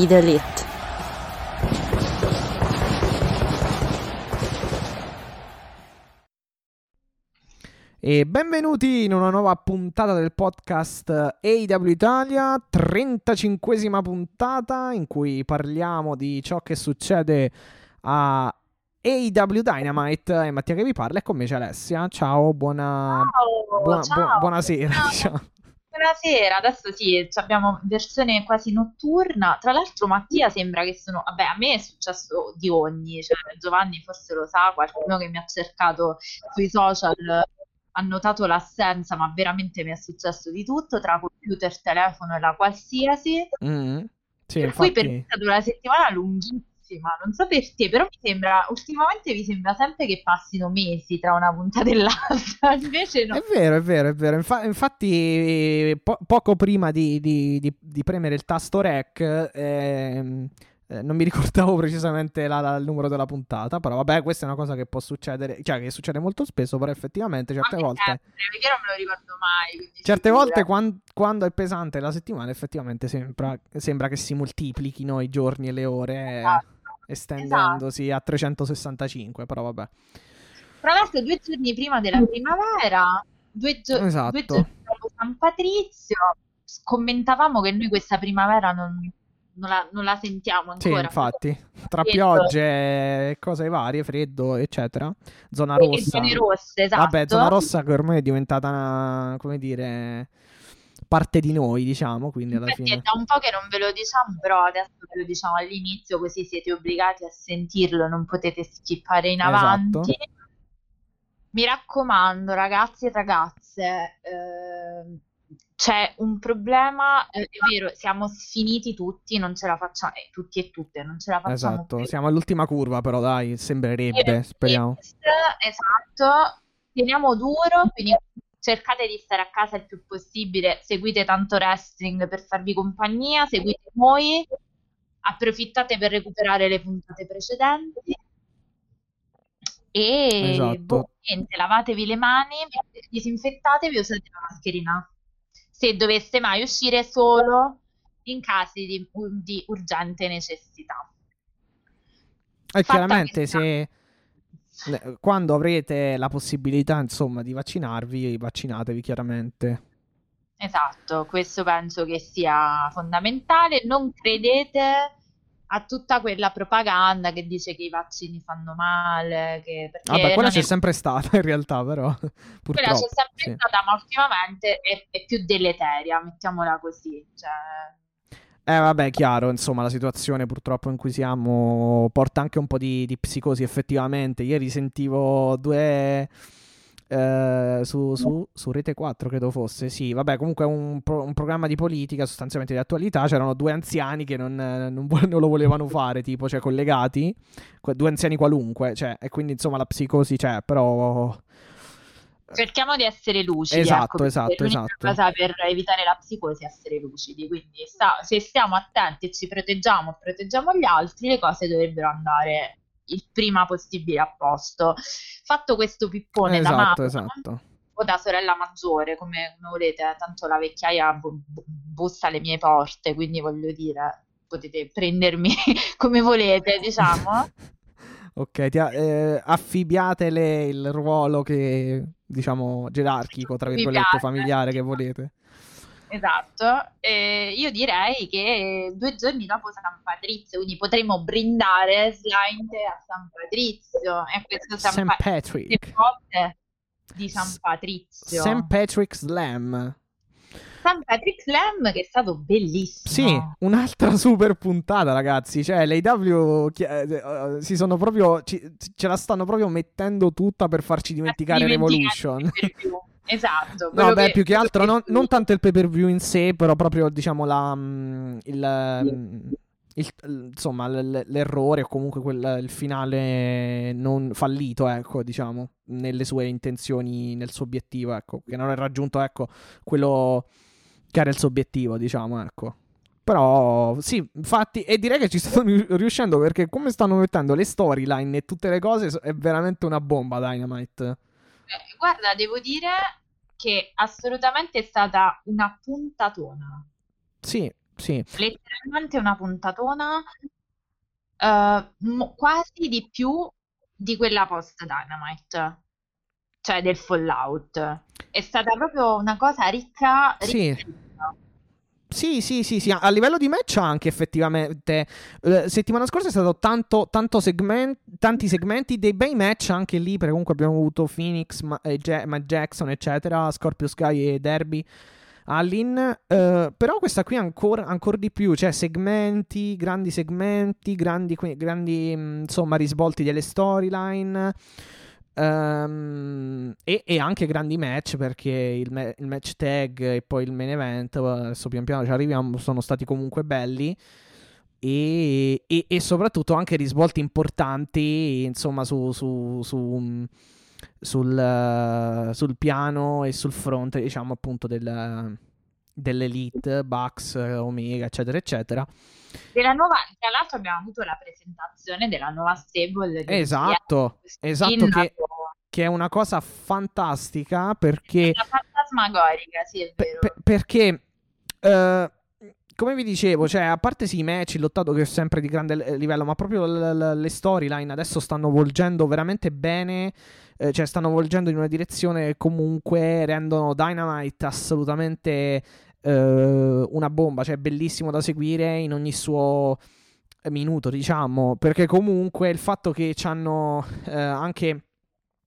Be the elite. E benvenuti in una nuova puntata del podcast AW Italia, 35esima puntata in cui parliamo di ciò che succede a AW Dynamite e Mattia che vi parla e con me c'è Alessia. Ciao, buona... Ciao, buona- ciao. bu- buonasera. Ciao. diciamo. Buonasera, adesso sì, abbiamo versione quasi notturna. Tra l'altro, Mattia sembra che sono. Vabbè, a me è successo di ogni, cioè Giovanni forse lo sa, qualcuno che mi ha cercato sui social ha notato l'assenza, ma veramente mi è successo di tutto, tra computer, telefono e la qualsiasi. Mm. Sì, Per cui per me è infatti... stata una settimana lunghissima, non so per te, però mi sembra, ultimamente mi sembra sempre che passino mesi tra una puntata e l'altra, invece no. È vero, è vero, è vero. Infa- infatti, po- poco prima di, di- di- di premere il tasto rec, ehm, eh, non mi ricordavo precisamente la- la- il numero della puntata. Però, vabbè, questa è una cosa che può succedere, cioè che succede molto spesso. Però, effettivamente, certe A me volte, sempre, perché io non me lo ricordo mai. certe volte quan- quando è pesante la settimana, effettivamente sembra, sembra che si moltiplichino i giorni e le ore, eh, Esatto. Estendendosi a 365. Però, vabbè. Tra l'altro, due giorni prima della primavera, due, gio- Esatto. due giorni dopo San Patrizio, commentavamo che noi questa primavera non, non la, non la sentiamo Sì, ancora. infatti, tra piogge e cose varie, freddo, eccetera. Zona rossa. zone rosse, esatto. Vabbè, zona rossa che ormai è diventata una, come dire, parte di noi, diciamo, quindi alla Infatti è fine. da un po' che non ve lo diciamo, però adesso ve lo diciamo all'inizio, così siete obbligati a sentirlo, non potete skippare in Esatto. avanti. Mi raccomando, ragazzi e ragazze, ehm, c'è un problema, eh, è vero, siamo sfiniti tutti, non ce la facciamo, eh, tutti e tutte, non ce la facciamo Esatto, più. siamo all'ultima curva, però dai, sembrerebbe, Yes, speriamo. Esatto, teniamo duro, quindi cercate di stare a casa il più possibile, seguite tanto wrestling per farvi compagnia, seguite noi, approfittate per recuperare le puntate precedenti e Esatto. boh, niente, lavatevi le mani, disinfettatevi e usate la mascherina. Se doveste mai uscire solo in casi di, di urgente necessità. E Fatta chiaramente questa- se quando avrete la possibilità, insomma, di vaccinarvi, vaccinatevi chiaramente. Esatto, questo penso che sia fondamentale. Non credete a tutta quella propaganda che dice che i vaccini fanno male, che Vabbè, quella non c'è è- sempre stata in realtà, però quella purtroppo. c'è sempre sì. stata, ma ultimamente è, è più deleteria, mettiamola così. Cioè, Eh vabbè, chiaro, insomma, la situazione purtroppo in cui siamo porta anche un po' di, di psicosi effettivamente. Ieri sentivo due eh, su, su- su Rete 4, credo fosse, sì, vabbè, comunque un, pro- un programma di politica sostanzialmente di attualità, c'erano due anziani che non, eh, non non lo volevano fare, tipo, cioè collegati, due anziani qualunque, cioè, e quindi insomma la psicosi c'è, però... cerchiamo di essere lucidi. Esatto, ecco, esatto, l'unica esatto. cosa per evitare la psicosi è essere lucidi. Quindi sta- se stiamo attenti e ci proteggiamo, proteggiamo gli altri, le cose dovrebbero andare il prima possibile a posto. Fatto questo pippone da Esatto, mamma esatto. o da sorella maggiore, come, come volete, tanto la vecchiaia bu- bussa alle mie porte, quindi voglio dire, potete prendermi come volete, diciamo. Ok, ti eh, affibbiatele il ruolo che, diciamo, gerarchico, tra virgolette, familiare che volete. Esatto, e io direi che due giorni dopo San Patrizio, quindi potremo brindare slide a San Patrizio e questo San, St. Pa- Patrick. di San Patrizio. St. Patrick Slam. San Patrick Slam che è stato bellissimo. Sì, un'altra super puntata, ragazzi. Cioè, l'AW chi- eh, eh, si sono proprio. ci- ce la stanno proprio mettendo tutta per farci dimenticare Dimenticati Revolution. Esatto. No, beh, che, più che altro non, non, tanto il pay per view in sé, però proprio diciamo la, mm, il, mm, il, insomma, l'errore o comunque quel, il finale non fallito, ecco, diciamo, nelle sue intenzioni, nel suo obiettivo, ecco, che non è raggiunto, ecco, quello che era il suo obiettivo, diciamo, ecco. Però sì, infatti, e direi che ci stanno riuscendo perché come stanno mettendo le storyline e tutte le cose è veramente una bomba Dynamite. Eh, guarda, devo dire che assolutamente è stata una puntatona. Sì, sì. Letteralmente una puntatona, uh, quasi di più di quella post Dynamite, cioè del Fallout. È stata proprio una cosa ricca. ricca sì. Sì, sì, sì, sì, a livello di match anche effettivamente. Eh, settimana scorsa è stato tanto, tanto segment, tanti segmenti, dei bei match anche lì, perché comunque abbiamo avuto Phoenix, Ma, eh, Matt Jackson, eccetera, Scorpio Sky e Derby. Allin, eh, però questa qui ancora, ancora di più, cioè segmenti, grandi segmenti, grandi, grandi insomma risvolti delle storyline. Um, e, e, anche grandi match perché il, me- il, match tag e poi il main event, adesso pian piano ci arriviamo, sono stati comunque belli. E, e, e soprattutto anche risvolti importanti, insomma, su, su, su, sul, sul, piano e sul fronte, diciamo, appunto, del, dell'elite, Bucks, Omega, eccetera, eccetera. Della nuova, tra l'altro abbiamo avuto la presentazione della nuova stable. Esatto, esatto, che, che, è una cosa fantastica perché... È una fantasmagorica, sì, è vero. Per, perché... Uh, come vi dicevo, cioè, a parte sì, i match, il lottato che è sempre di grande livello, ma proprio l- l- le storyline adesso stanno volgendo veramente bene, eh, cioè stanno volgendo in una direzione che comunque rendono Dynamite assolutamente eh, una bomba, cioè bellissimo da seguire in ogni suo minuto, diciamo, perché comunque il fatto che ci hanno eh, anche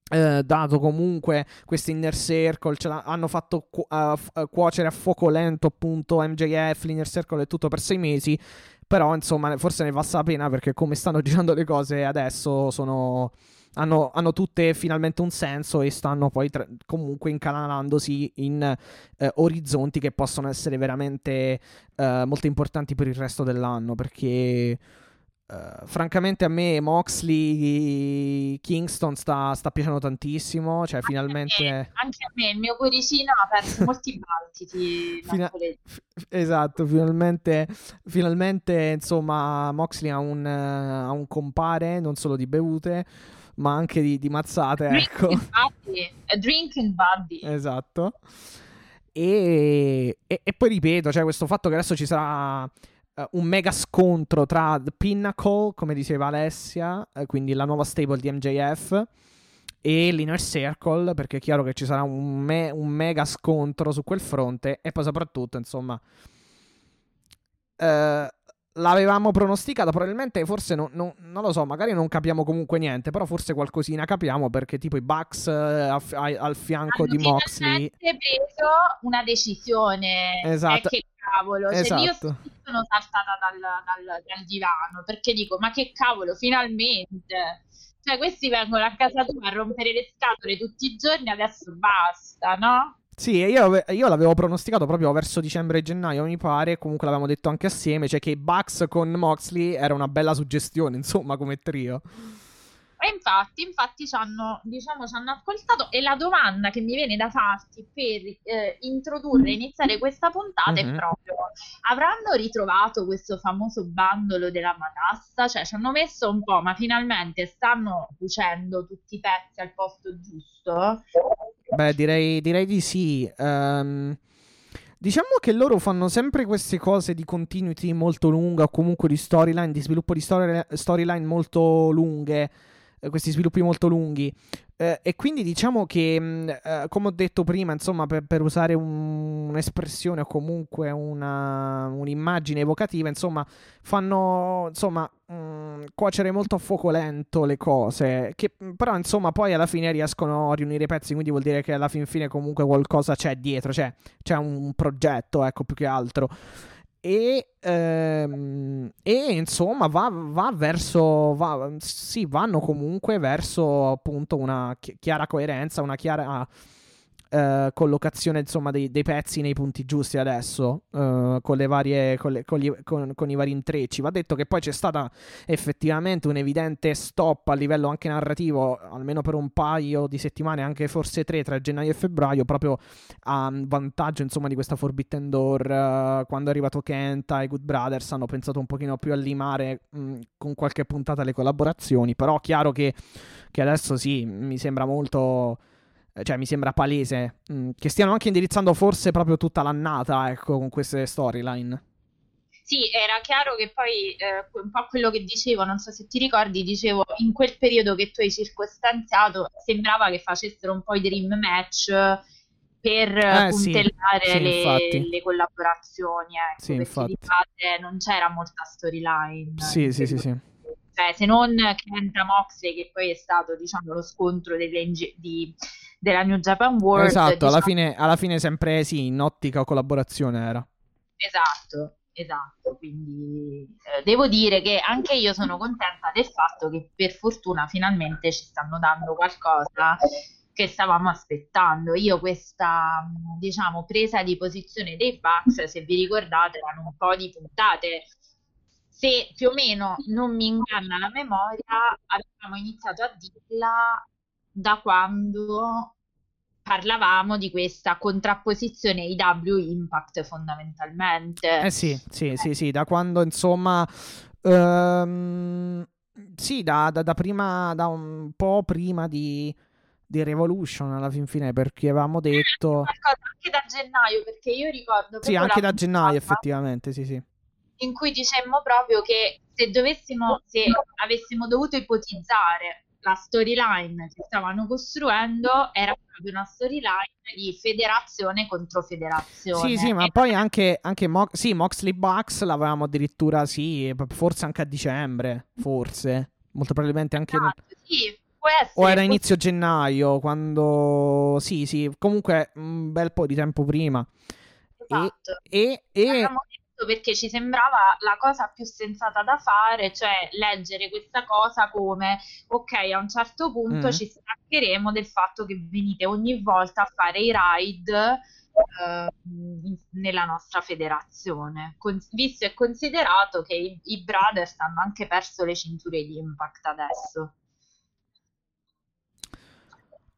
eh, dato comunque questo inner circle, ce hanno fatto cu- uh, cuocere a fuoco lento appunto MJF, l'inner circle e tutto per sei mesi, però insomma forse ne valsa la pena perché come stanno girando le cose adesso sono hanno, hanno, tutte finalmente un senso e stanno poi tra- comunque incanalandosi in eh, orizzonti che possono essere veramente eh, molto importanti per il resto dell'anno perché Uh, francamente a me Moxley Kingston sta, sta piacendo tantissimo cioè anche finalmente a me, anche a me il mio cuoricino ha perso molti battiti Fina- f- esatto finalmente finalmente insomma Moxley ha un, uh, ha un compare non solo di bevute ma anche di, di mazzate. Ecco. A drinking buddy. Esatto. E, e, e, poi ripeto, cioè questo fatto che adesso ci sarà uh, un mega scontro tra The Pinnacle, come diceva Alessia, uh, quindi la nuova stable di MJF, e l'Inner Circle, perché è chiaro che ci sarà un, me- un mega scontro su quel fronte, e poi soprattutto, insomma... Uh, l'avevamo pronosticata, probabilmente forse no, no, non lo so, magari non capiamo comunque niente, però forse qualcosina capiamo perché tipo i Bucks eh, a, a, al fianco Hanno di Moxley hanno preso una decisione. Esatto. Eh, che cavolo, esatto. cioè, io sono saltata dal, dal, dal divano perché dico "Ma che cavolo, finalmente!" Cioè, questi vengono a casa tua a rompere le scatole tutti i giorni, adesso basta, no? Sì, io, io, l'avevo pronosticato proprio verso dicembre-gennaio, mi pare. Comunque l'avevamo detto anche assieme. Cioè che Bucks con Moxley era una bella suggestione, insomma, come trio. E infatti, infatti ci hanno, diciamo, ci hanno ascoltato e la domanda che mi viene da farti per eh, introdurre e iniziare questa puntata mm-hmm. è proprio avranno ritrovato questo famoso bandolo della matassa? Cioè ci hanno messo un po', ma finalmente stanno cucendo tutti i pezzi al posto giusto? Beh, direi, direi di sì. Um... Diciamo che loro fanno sempre queste cose di continuity molto lunga o comunque di storyline, di sviluppo di story, storyline molto lunghe questi sviluppi molto lunghi. Eh, e quindi diciamo che, mm, eh, come ho detto prima, insomma, per, per usare un, un'espressione o comunque una, un'immagine evocativa, insomma, fanno insomma mh, mm, cuocere molto a fuoco lento le cose. Che mm, però, insomma, poi alla fine riescono a riunire i pezzi. Quindi vuol dire che alla fin fine comunque qualcosa c'è dietro. Cioè, c'è un progetto, ecco, più che altro. E, ehm, e, insomma va, va verso va, sì vanno comunque verso appunto una chiara coerenza una chiara eh, collocazione insomma dei, dei, pezzi nei punti giusti adesso eh, con varie con, le, con, gli, con, i vari intrecci. Va detto che poi c'è stata effettivamente un evidente stop a livello anche narrativo almeno per un paio di settimane anche forse tre tra gennaio e febbraio proprio a vantaggio insomma di questa Forbidden Door uh, quando è arrivato Kenta e Good Brothers hanno pensato un pochino più a limare mh, con qualche puntata le collaborazioni però chiaro che, che adesso sì mi sembra molto cioè mi sembra palese mh, che stiano anche indirizzando forse proprio tutta l'annata ecco con queste storyline sì, era chiaro che poi eh, un po' quello che dicevo, non so se ti ricordi, dicevo in quel periodo che tu hai circostanziato sembrava che facessero un po' i dream match per eh, puntellare sì, le, le, collaborazioni, ecco, sì, di base non c'era molta storyline. Sì, sì, sì, sì. Cioè, se non Kenta Moxley, che poi è stato, diciamo, lo scontro delle, di, della New Japan World. Esatto, diciamo... alla, fine, alla fine sempre sì, in ottica collaborazione era. Esatto, esatto. Quindi eh, devo dire che anche io sono contenta del fatto che per fortuna finalmente ci stanno dando qualcosa che stavamo aspettando. Io questa, diciamo, presa di posizione dei Bucks, se vi ricordate, erano un po' di puntate. Se più o meno non mi inganna la memoria, avevamo iniziato a dirla da quando parlavamo di questa contrapposizione IW Impact fondamentalmente. Eh sì, sì, sì, sì, da quando insomma... Um, sì, da, da, da, prima, da un po' prima di, di Revolution alla fin fine perché avevamo detto... Anche da gennaio, perché io ricordo... Sì, anche da gennaio effettivamente, sì, sì. In cui dicemmo proprio che se dovessimo, se avessimo dovuto ipotizzare la storyline che stavano costruendo era proprio una storyline di federazione contro federazione. Sì, sì, ma poi anche, anche Mo- sì, Moxley Bucks l'avevamo addirittura, sì, forse anche a dicembre, forse. Molto probabilmente anche... Esatto, sì, o era inizio gennaio, quando... Sì, sì, comunque un bel po' di tempo prima. Esatto. E, e, e perché ci sembrava la cosa più sensata da fare, cioè leggere questa cosa come ok, a un certo punto mm. ci staccheremo del fatto che venite ogni volta a fare i ride eh, nella nostra federazione, Con, visto e considerato che i, i brothers hanno anche perso le cinture di impact adesso.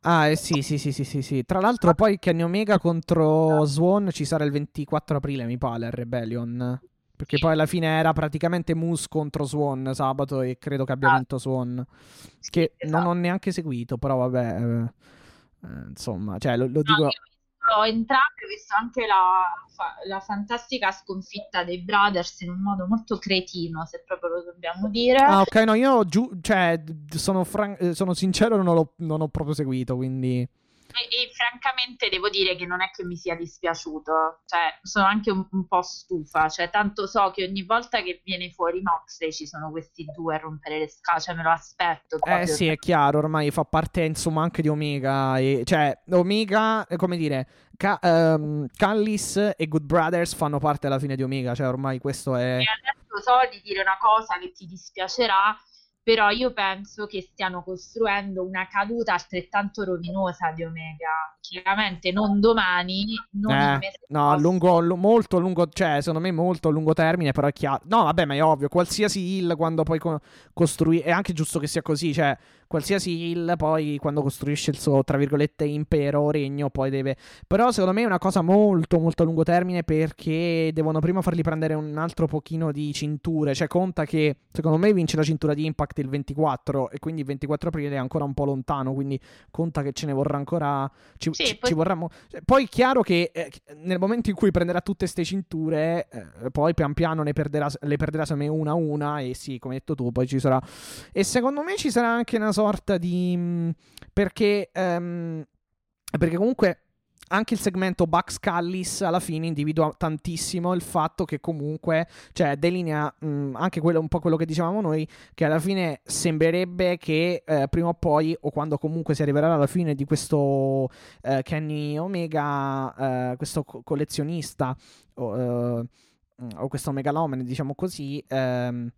Ah, eh, sì, sì, sì, sì, sì, sì. Tra l'altro poi Kenny Omega contro Swan ci sarà il 24 aprile, mi pare, il Rebellion. Perché poi alla fine era praticamente Moose contro Swan sabato e credo che abbia ah. vinto Swan. Che non ho neanche seguito, però vabbè. Eh, eh, insomma, cioè lo, lo dico entrambi ho visto anche la, la, fantastica sconfitta dei Brothers in un modo molto cretino, se proprio lo dobbiamo dire. Ah, ok, no, io giu- cioè, sono, fran- eh, sono sincero, non, non ho proprio seguito, quindi... E, e, francamente devo dire che non è che mi sia dispiaciuto, cioè sono anche un, un, po' stufa, cioè tanto so che ogni volta che viene fuori Moxley ci sono questi due a rompere le scale, cioè me lo aspetto. Eh sì, è chiaro, ormai fa parte insomma anche di Omega, e, cioè Omega, come dire, Ca- um, Callis e Good Brothers fanno parte alla fine di Omega, cioè ormai questo è... E adesso so di dire una cosa che ti dispiacerà, però io penso che stiano costruendo una caduta altrettanto rovinosa di Omega. Chiaramente non domani, non eh, No, a lungo, l- molto lungo, cioè secondo me molto a lungo termine, però è chiaro. No, vabbè, ma è ovvio, qualsiasi heal quando poi co- costruisce, è anche giusto che sia così, cioè qualsiasi heal poi quando costruisce il suo, tra virgolette, impero o regno, poi deve... Però secondo me è una cosa molto, molto a lungo termine perché devono prima fargli prendere un altro pochino di cinture, cioè conta che secondo me vince la cintura di Impact il 24 e quindi il 24 aprile è ancora un po' lontano, quindi conta che ce ne vorrà ancora... Ci, sì, ci, poi... ci vorrà... Cioè, poi chiaro che eh, nel momento in cui prenderà tutte queste cinture, eh, poi pian piano ne perderà, le perderà secondo me una a una e sì, come hai detto tu, poi ci sarà... E secondo me ci sarà anche una sorta di... Mm, perché... Um, perché comunque anche il segmento Bucks Callis alla fine individua tantissimo il fatto che comunque, cioè delinea mh, mm, anche quello, un po' quello che dicevamo noi, che alla fine sembrerebbe che eh, prima o poi, o quando comunque si arriverà alla fine di questo eh, Kenny Omega, eh, questo co- collezionista o, eh, o, questo megalomane, diciamo così, ehm,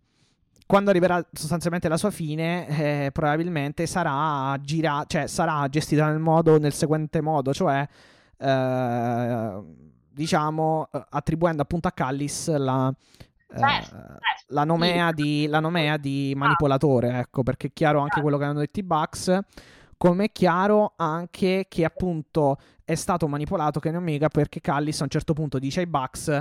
quando arriverà sostanzialmente la sua fine, eh, probabilmente sarà, gira- cioè, sarà gestita nel, modo, nel seguente modo, cioè eh, diciamo eh, attribuendo appunto a Callis la, eh, Certo, certo, la, nomea di, la nomea di manipolatore, ecco, perché è chiaro anche quello che hanno detto i Bucks, come è chiaro anche che appunto è stato manipolato Kenny Omega perché Callis a un certo punto dice ai Bucks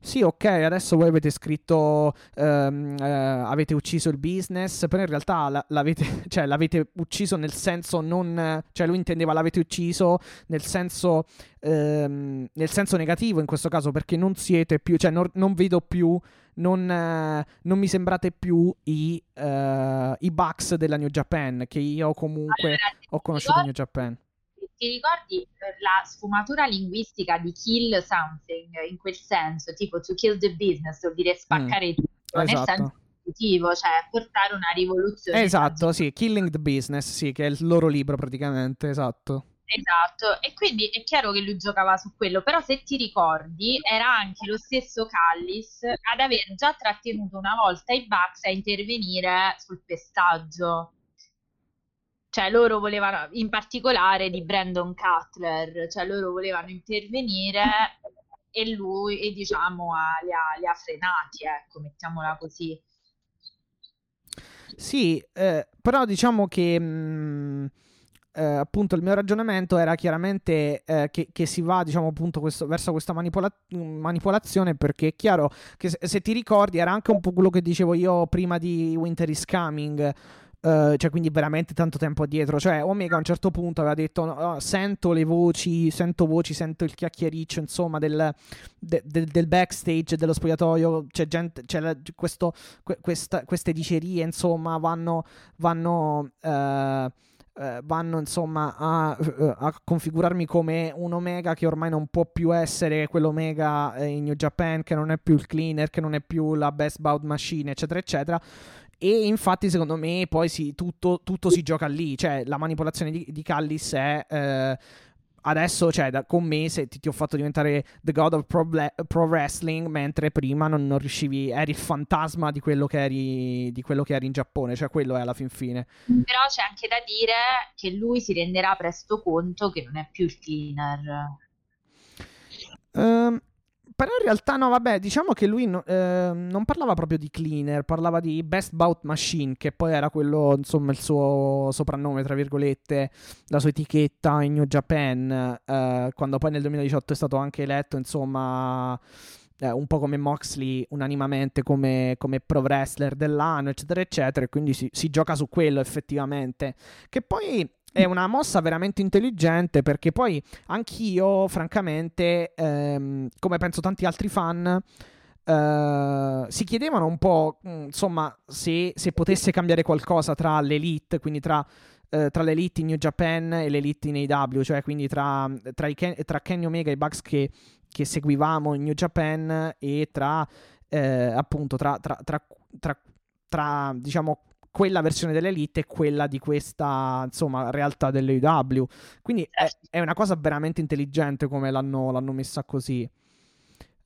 sì, ok, adesso voi avete scritto, ehm, eh, avete ucciso il business, però in realtà la- l'avete, cioè, l'avete ucciso nel senso non, cioè lui intendeva l'avete ucciso nel senso, ehm, nel senso negativo in questo caso, perché non siete più, cioè non, non vedo più, non, eh, non mi sembrate più i, eh, i Bucks della New Japan, che io comunque Allora, ho conosciuto in New Japan. Ti ricordi la sfumatura linguistica di kill something in quel senso, tipo to kill the business, vuol dire spaccare tutto, nel esatto. senso positivo, cioè portare una rivoluzione. Esatto, sì, Killing the Business, sì, che è il loro libro praticamente, esatto. Esatto, e quindi è chiaro che lui giocava su quello, però se ti ricordi era anche lo stesso Callis ad aver già trattenuto una volta i Bucks a intervenire sul pestaggio. Cioè loro volevano, in particolare di Brandon Cutler, cioè loro volevano intervenire e lui, e diciamo, ha- li, ha, li ha frenati, ecco, mettiamola così. Sì, eh, però diciamo che mh, eh, appunto il mio ragionamento era chiaramente eh, che, che si va diciamo appunto questo- verso questa manipola- manipolazione perché è chiaro che se, se ti ricordi era anche un po' quello che dicevo io prima di Winter is Coming. Eh, cioè quindi veramente tanto tempo addietro cioè Omega a un certo punto aveva detto "No, sento le voci sento voci sento il chiacchiericcio insomma del, de- del- del backstage dello spogliatoio. C'è gente c'è la- questo que- questa- queste dicerie insomma vanno vanno eh, vanno insomma a, a configurarmi come un Omega che ormai non può più essere quell'Omega in New Japan che non è più il cleaner che non è più la best bout machine eccetera eccetera e infatti secondo me poi si, tutto, tutto si gioca lì cioè la manipolazione di, di Callis è eh, adesso, cioè, da, con me se ti, ti ho fatto diventare The God of Pro, Pro Wrestling, mentre prima non, non riuscivi, eri il fantasma di quello, che eri, di quello che eri in Giappone, cioè quello è alla fin fine. Però c'è anche da dire che lui si renderà presto conto che non è più il cleaner. Ehm, però in realtà no, vabbè, diciamo che lui no- ehm, non parlava proprio di cleaner, parlava di Best Bout Machine, che poi era quello, insomma, il suo soprannome, tra virgolette, la sua etichetta in New Japan, eh, quando poi nel 2018 è stato anche eletto, insomma, eh, un po' come Moxley, unanimamente come, come pro wrestler dell'anno, eccetera, eccetera, e quindi si, si gioca su quello effettivamente. Che poi è una mossa veramente intelligente perché poi anch'io, francamente, ehm, come penso tanti altri fan, eh, si chiedevano un po', mh, insomma, se, se potesse cambiare qualcosa tra l'elite, quindi tra, eh, tra l'elite in New Japan e l'elite in AW, cioè quindi tra, tra, Ken- tra Kenny Omega e i Bucks che, che seguivamo in New Japan e tra, eh, appunto, tra, diciamo, quella versione dell'elite e quella di questa insomma realtà dell'AW quindi è, è una cosa veramente intelligente come l'hanno, l'hanno messa così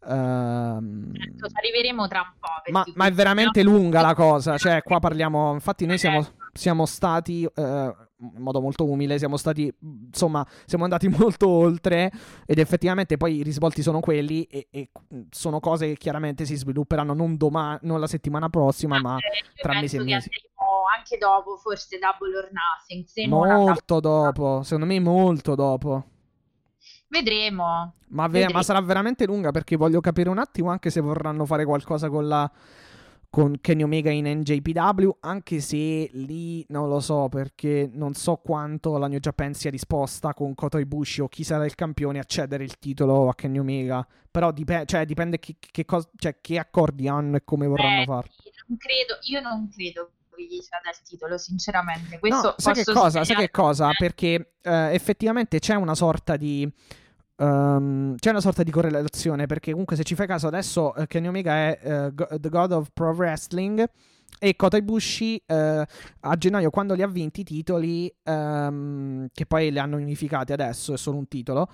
Ehm, Certo, arriveremo tra un po'. ma, ma è veramente lunga la cosa cioè qua parliamo infatti noi siamo, Certo. siamo stati eh, in modo molto umile siamo stati insomma siamo andati molto oltre ed effettivamente poi i risvolti sono quelli e, e sono cose che chiaramente si svilupperanno non domani non la settimana prossima ma io tra mesi e mesi. Anche dopo, forse Double or Nothing. Se non molto dopo secondo me molto dopo Vedremo. Ma, ve- Vedremo. ma sarà veramente lunga perché voglio capire un attimo anche se vorranno fare qualcosa con la con Kenny Omega in NJPW, anche se lì non lo so perché non so quanto la New Japan sia disposta con Koto Ibushi o chi sarà il campione a cedere il titolo a Kenny Omega. Però dip- cioè, dipende che, che cos- cioè, che accordi hanno e come vorranno farlo. non credo, io non credo gli ceda il titolo, sinceramente. Questo No, sai che cosa? Sai che cosa? Perché eh, effettivamente c'è una sorta di. ehm, c'è una sorta di correlazione. Perché comunque, se ci fai caso, adesso eh, Kenny Omega è go- The God of Pro Wrestling. E Kota Ibushi eh, a gennaio, quando li ha vinti i titoli, ehm, che poi li hanno unificati adesso, è solo un titolo.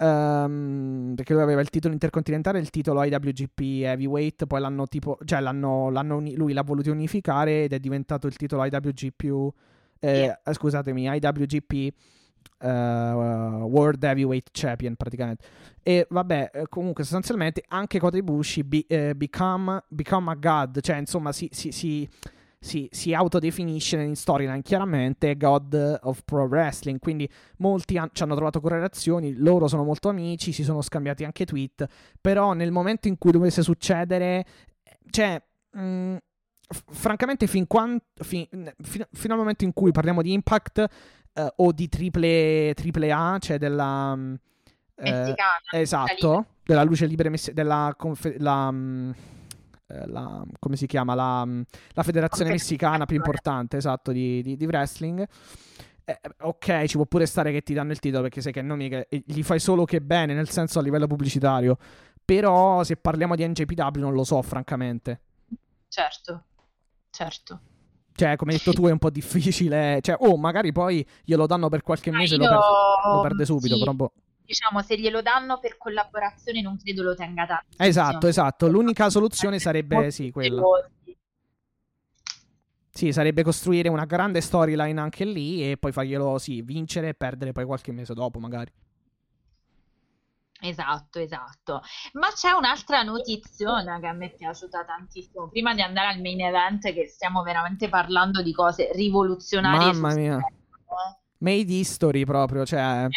Ehm, perché lui aveva il titolo intercontinentale e il titolo IWGP Heavyweight, poi l'hanno tipo, cioè l'hanno, l'hanno uni- lui l'ha voluto unificare ed è diventato il titolo IWGP, eh, scusatemi, IWGP eh, World Heavyweight Champion praticamente. E vabbè, eh, comunque sostanzialmente anche Kota Ibushi be- eh, become, become a god, cioè insomma si, si, si, si, si autodefinisce in storyline chiaramente God of Pro Wrestling, quindi molti han- ci hanno trovato correlazioni, loro sono molto amici, si sono scambiati anche tweet, però nel momento in cui dovesse succedere, cioè... mh, f- francamente, fin quan- fin- fin- fino al momento in cui parliamo di Impact eh, o di triple, triple A, cioè della... mm, eh, Messicana. esatto, della luce libera della confe- la, mm, eh, la- come si chiama la, mm, la federazione messicana più importante esatto di, di- di wrestling. Eh, ok ci può pure stare che ti danno il titolo perché sai che nomi che e gli fai solo che bene nel senso a livello pubblicitario. Però se parliamo di NJPW non lo so francamente. Certo, certo. cioè come hai detto tu è un po' difficile cioè oh magari poi glielo danno per qualche mese e io- lo, per- lo perde subito sì, però boh. Diciamo, se glielo danno per collaborazione non credo lo tenga tanto. esatto esatto l'unica soluzione sarebbe sì quella Sì, sarebbe costruire una grande storyline anche lì e poi farglielo, sì, vincere e perdere poi qualche mese dopo, magari. Esatto, esatto. Ma c'è un'altra notiziona che a me è piaciuta tantissimo. Prima di andare al main event, che stiamo veramente parlando di cose rivoluzionarie. Mamma mia. schermo, Made history proprio, cioè... eh,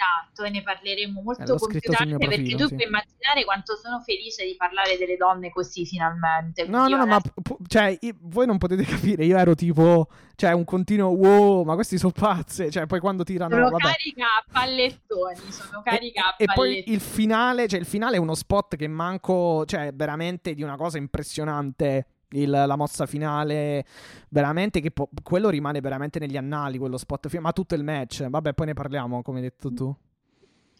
esatto, e ne parleremo molto Eh, compiutamente perché tu sì. puoi immaginare quanto sono felice di parlare delle donne così finalmente. No, no, no, ma pu- cioè, i- voi non potete capire, io ero tipo, cioè, un continuo wow, ma questi sono pazze, cioè, poi quando tirano, sono vabbè. carica a pallettoni, sono carica a E, e poi pallettoni. il finale, cioè, il finale è uno spot che manco, cioè, veramente di una cosa impressionante. Il- la mossa finale, veramente che po- quello rimane veramente negli annali, quello spot, ma tutto il match. Vabbè, poi ne parliamo, come hai detto tu.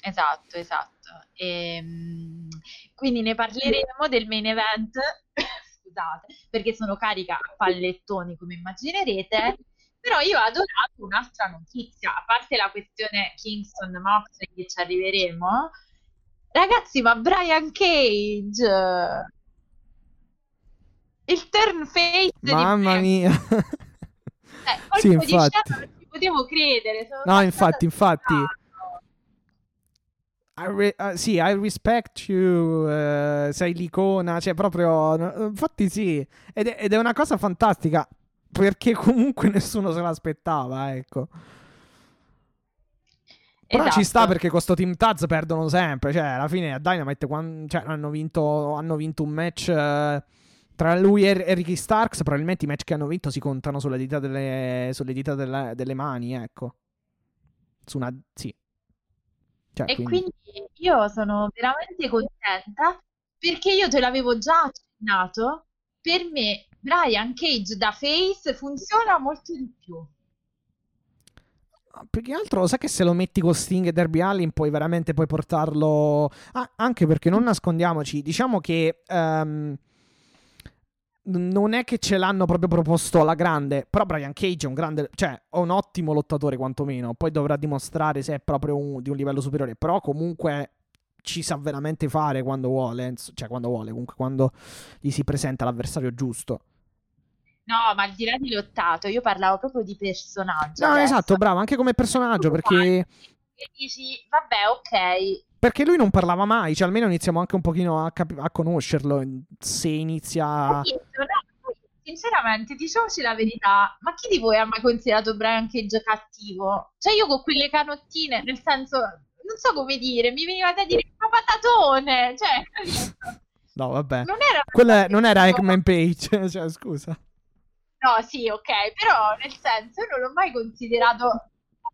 Esatto, esatto. Ehm, quindi ne parleremo del main event, scusate, perché sono carica a pallettoni, come immaginerete. Però io ho adorato un'altra notizia, a parte la questione Kingston Moxley che ci arriveremo. Ragazzi, ma Brian Cage, il turn face Mamma mia. Cioè, Sì, infatti. non ci potevo credere. No, infatti, infatti. I re- uh, sì, I respect you, eh, sei l'icona, cioè proprio, infatti sì, ed è, ed è una cosa fantastica, perché comunque nessuno se l'aspettava, ecco. Però ci sta Esatto. perché con sto Team Taz perdono sempre, cioè alla fine a Dynamite quan- cioè, hanno, vinto, hanno vinto un match eh, tra lui e, e Ricky Starks, probabilmente i match che hanno vinto si contano sulle dita delle, sulle dita delle, delle mani, ecco. Su una... sì. Cioè, E quindi- quindi io sono veramente contenta perché io te l'avevo già accennato. Per me, Brian Cage da face funziona molto di più. Ah, Più che altro, sai che se lo metti con Sting e Derby Allin puoi veramente poi portarlo... Ah, anche perché non nascondiamoci, diciamo che ehm, non è che ce l'hanno proprio proposto alla grande, però Brian Cage è un grande, cioè è un ottimo lottatore quantomeno, poi dovrà dimostrare se è proprio un- di un livello superiore, però comunque ci sa veramente fare quando vuole, cioè quando vuole, comunque quando gli si presenta l'avversario giusto. No, ma al di là di lottato, io parlavo proprio di personaggio. No, adesso. esatto, bravo, anche come personaggio, Tu perché... E dici, vabbè, ok, Perché lui non parlava mai, cioè almeno iniziamo anche un pochino a, capi- a conoscerlo. Se inizia. Sinceramente, diciamoci la verità, ma chi di voi ha mai considerato Brian Cage cattivo? Cioè io con quelle canottine, nel senso, non so come dire, mi veniva da dire ma patatone, cioè? No, vabbè. non era Quella non era. Eggman Page, cioè scusa. No, sì, ok, però nel senso io non l'ho mai considerato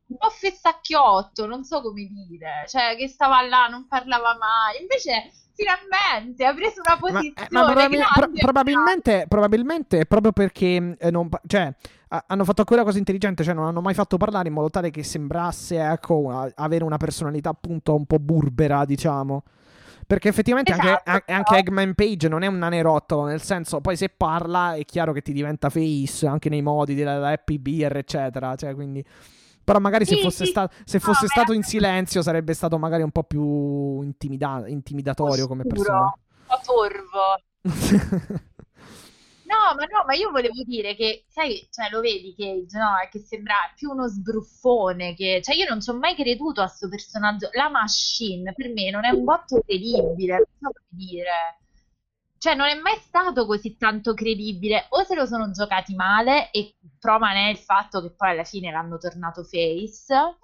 un po' fessacchiotto, non so come dire, cioè che stava là, non parlava mai, invece finalmente ha preso una Ma, posizione eh, ma probabil- pro- probabilmente, probabilmente è proprio perché eh, non cioè, ha- hanno fatto una cosa intelligente, cioè non hanno mai fatto parlare in modo tale che sembrasse ecco, una- avere una personalità appunto un po' burbera, diciamo. Perché effettivamente anche, Esatto, a- però- anche Eggman Page non è un nanerottolo, nel senso, poi se parla è chiaro che ti diventa face anche nei modi della, della Happy Beer, eccetera. Cioè, quindi Però magari se fosse, sta- se no, fosse ma stato in silenzio sarebbe stato magari un po' più intimida- intimidatorio come persona. un po' torvo. No, ma no, ma io volevo dire che, sai, cioè lo vedi Cage, no? È che sembra più uno sbruffone che... Cioè io non ci ho mai creduto a sto personaggio. La Machine per me non è un botto credibile, non so come dire. Cioè non è mai stato così tanto credibile. O se lo sono giocati male e prova ne è il fatto che poi alla fine l'hanno tornato face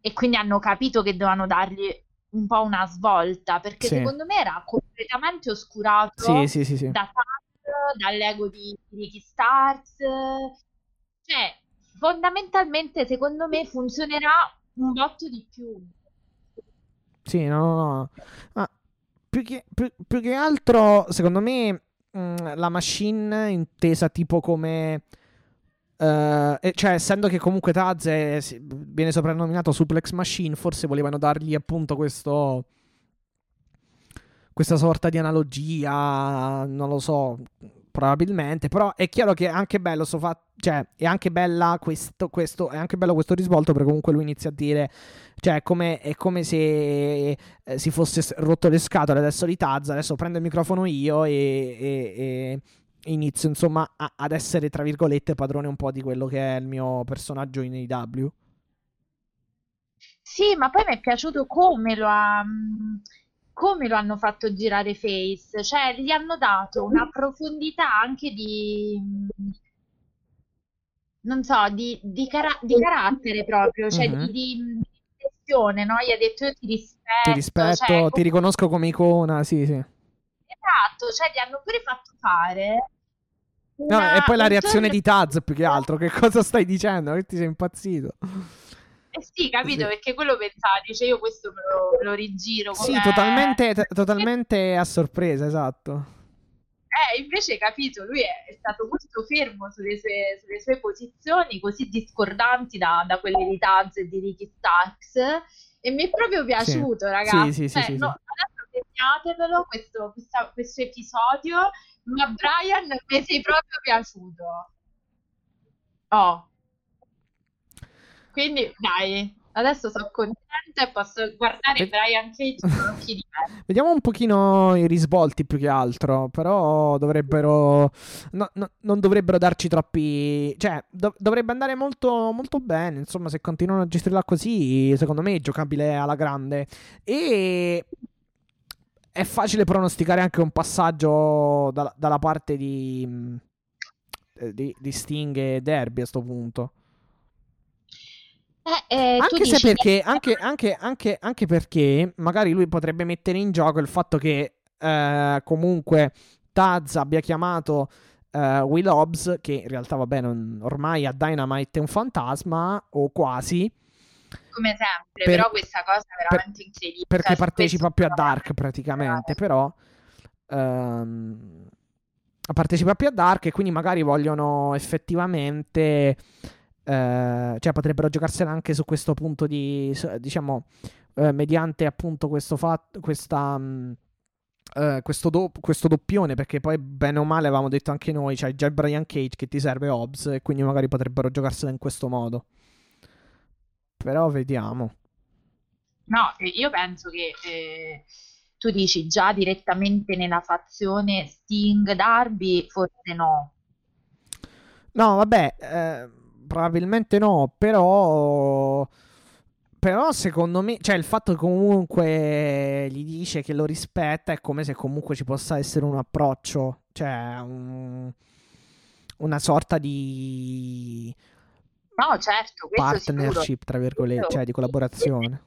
e quindi hanno capito che dovevano dargli un po' una svolta, perché Sì. secondo me era completamente oscurato Sì, sì, da Taz, dall'ego di Ricky Starks. Cioè, fondamentalmente, secondo me funzionerà un botto di più. Sì, no, no, no. Ma più che, più- più che altro, secondo me, mh, la machine intesa tipo come... e- cioè, essendo che comunque Taz è- viene soprannominato Suplex Machine, forse volevano dargli appunto questo... Questa sorta di analogia, non lo so, probabilmente. Però è chiaro che è anche bello sto fa- cioè, è anche bella questo, questo, è anche bello questo risvolto perché comunque lui inizia a dire cioè, come, è come se eh, si fosse rotto le scatole adesso di Taz. Adesso prendo il microfono io e, e- e inizio, insomma, a- ad essere, tra virgolette, padrone un po' di quello che è il mio personaggio in AEW. Sì, ma poi mi è piaciuto come lo ha, come lo hanno fatto girare Face, cioè gli hanno dato una profondità anche di, non so, di, di cara- di carattere proprio, cioè Mhm. di, di, riflessione, no? Gli ha detto io ti rispetto, Ti rispetto, cioè, ti riconosco come icona, sì, sì. esatto, cioè gli hanno pure fatto fare No, una- e poi la reazione di Taz più che altro. Che cosa stai dicendo? Che ti sei impazzito? Eh sì, capito, Sì. perché quello pensava, dice io questo me lo, lo rigiro Sì, come... totalmente, t- totalmente a sorpresa, esatto. Eh, invece, capito, lui è, stato molto fermo sulle sue, sulle sue posizioni, così discordanti da, da quelle di Taz e di Ricky Starks, e mi è proprio piaciuto, Sì. ragazzi. Sì, sì, sì, sì, no, adesso segnatevelo questo, questa- questo episodio, ma Brian mi sei proprio piaciuto. Oh. Quindi, dai, adesso sono contenta e posso guardare Ve- Brian Cage con occhi diversi. Vediamo un pochino i risvolti più che altro, però dovrebbero no- no- non dovrebbero darci troppi, cioè dov- dovrebbe andare molto, molto bene, insomma, se continuano a gestirla così, secondo me è giocabile alla grande e è facile pronosticare anche un passaggio dalla, dalla parte di, mh, eh, di, di Sting e Derby a sto punto. Eh, eh, Anche se dici perché, che- anche, anche- anche- anche perché magari lui potrebbe mettere in gioco il fatto che eh, comunque Taz abbia chiamato eh, Will Hobbs, che in realtà, vabbè, non- ormai a Dynamite è un fantasma, o quasi, come sempre, Per- però questa cosa è veramente incredibile. perché partecipa più a. Dark praticamente, però... ehm, partecipa più a Dark e quindi magari vogliono effettivamente... eh, cioè potrebbero giocarsela anche su questo punto di... diciamo... eh, mediante appunto questo fatto... Questa... mh, eh, questo, do- questo doppione perché poi bene o male avevamo detto anche noi c'hai già il Brian Cage che ti serve Hobbs e quindi magari potrebbero giocarsela in questo modo però vediamo No, io penso che eh, tu dici già direttamente nella fazione Sting Darby, forse no. No, vabbè, eh, probabilmente no, però... Però secondo me, cioè il fatto che comunque gli dice che lo rispetta è come se comunque ci possa essere un approccio, cioè un- una sorta di No, certo, questo sicuro. partnership, tra virgolette, cioè di collaborazione.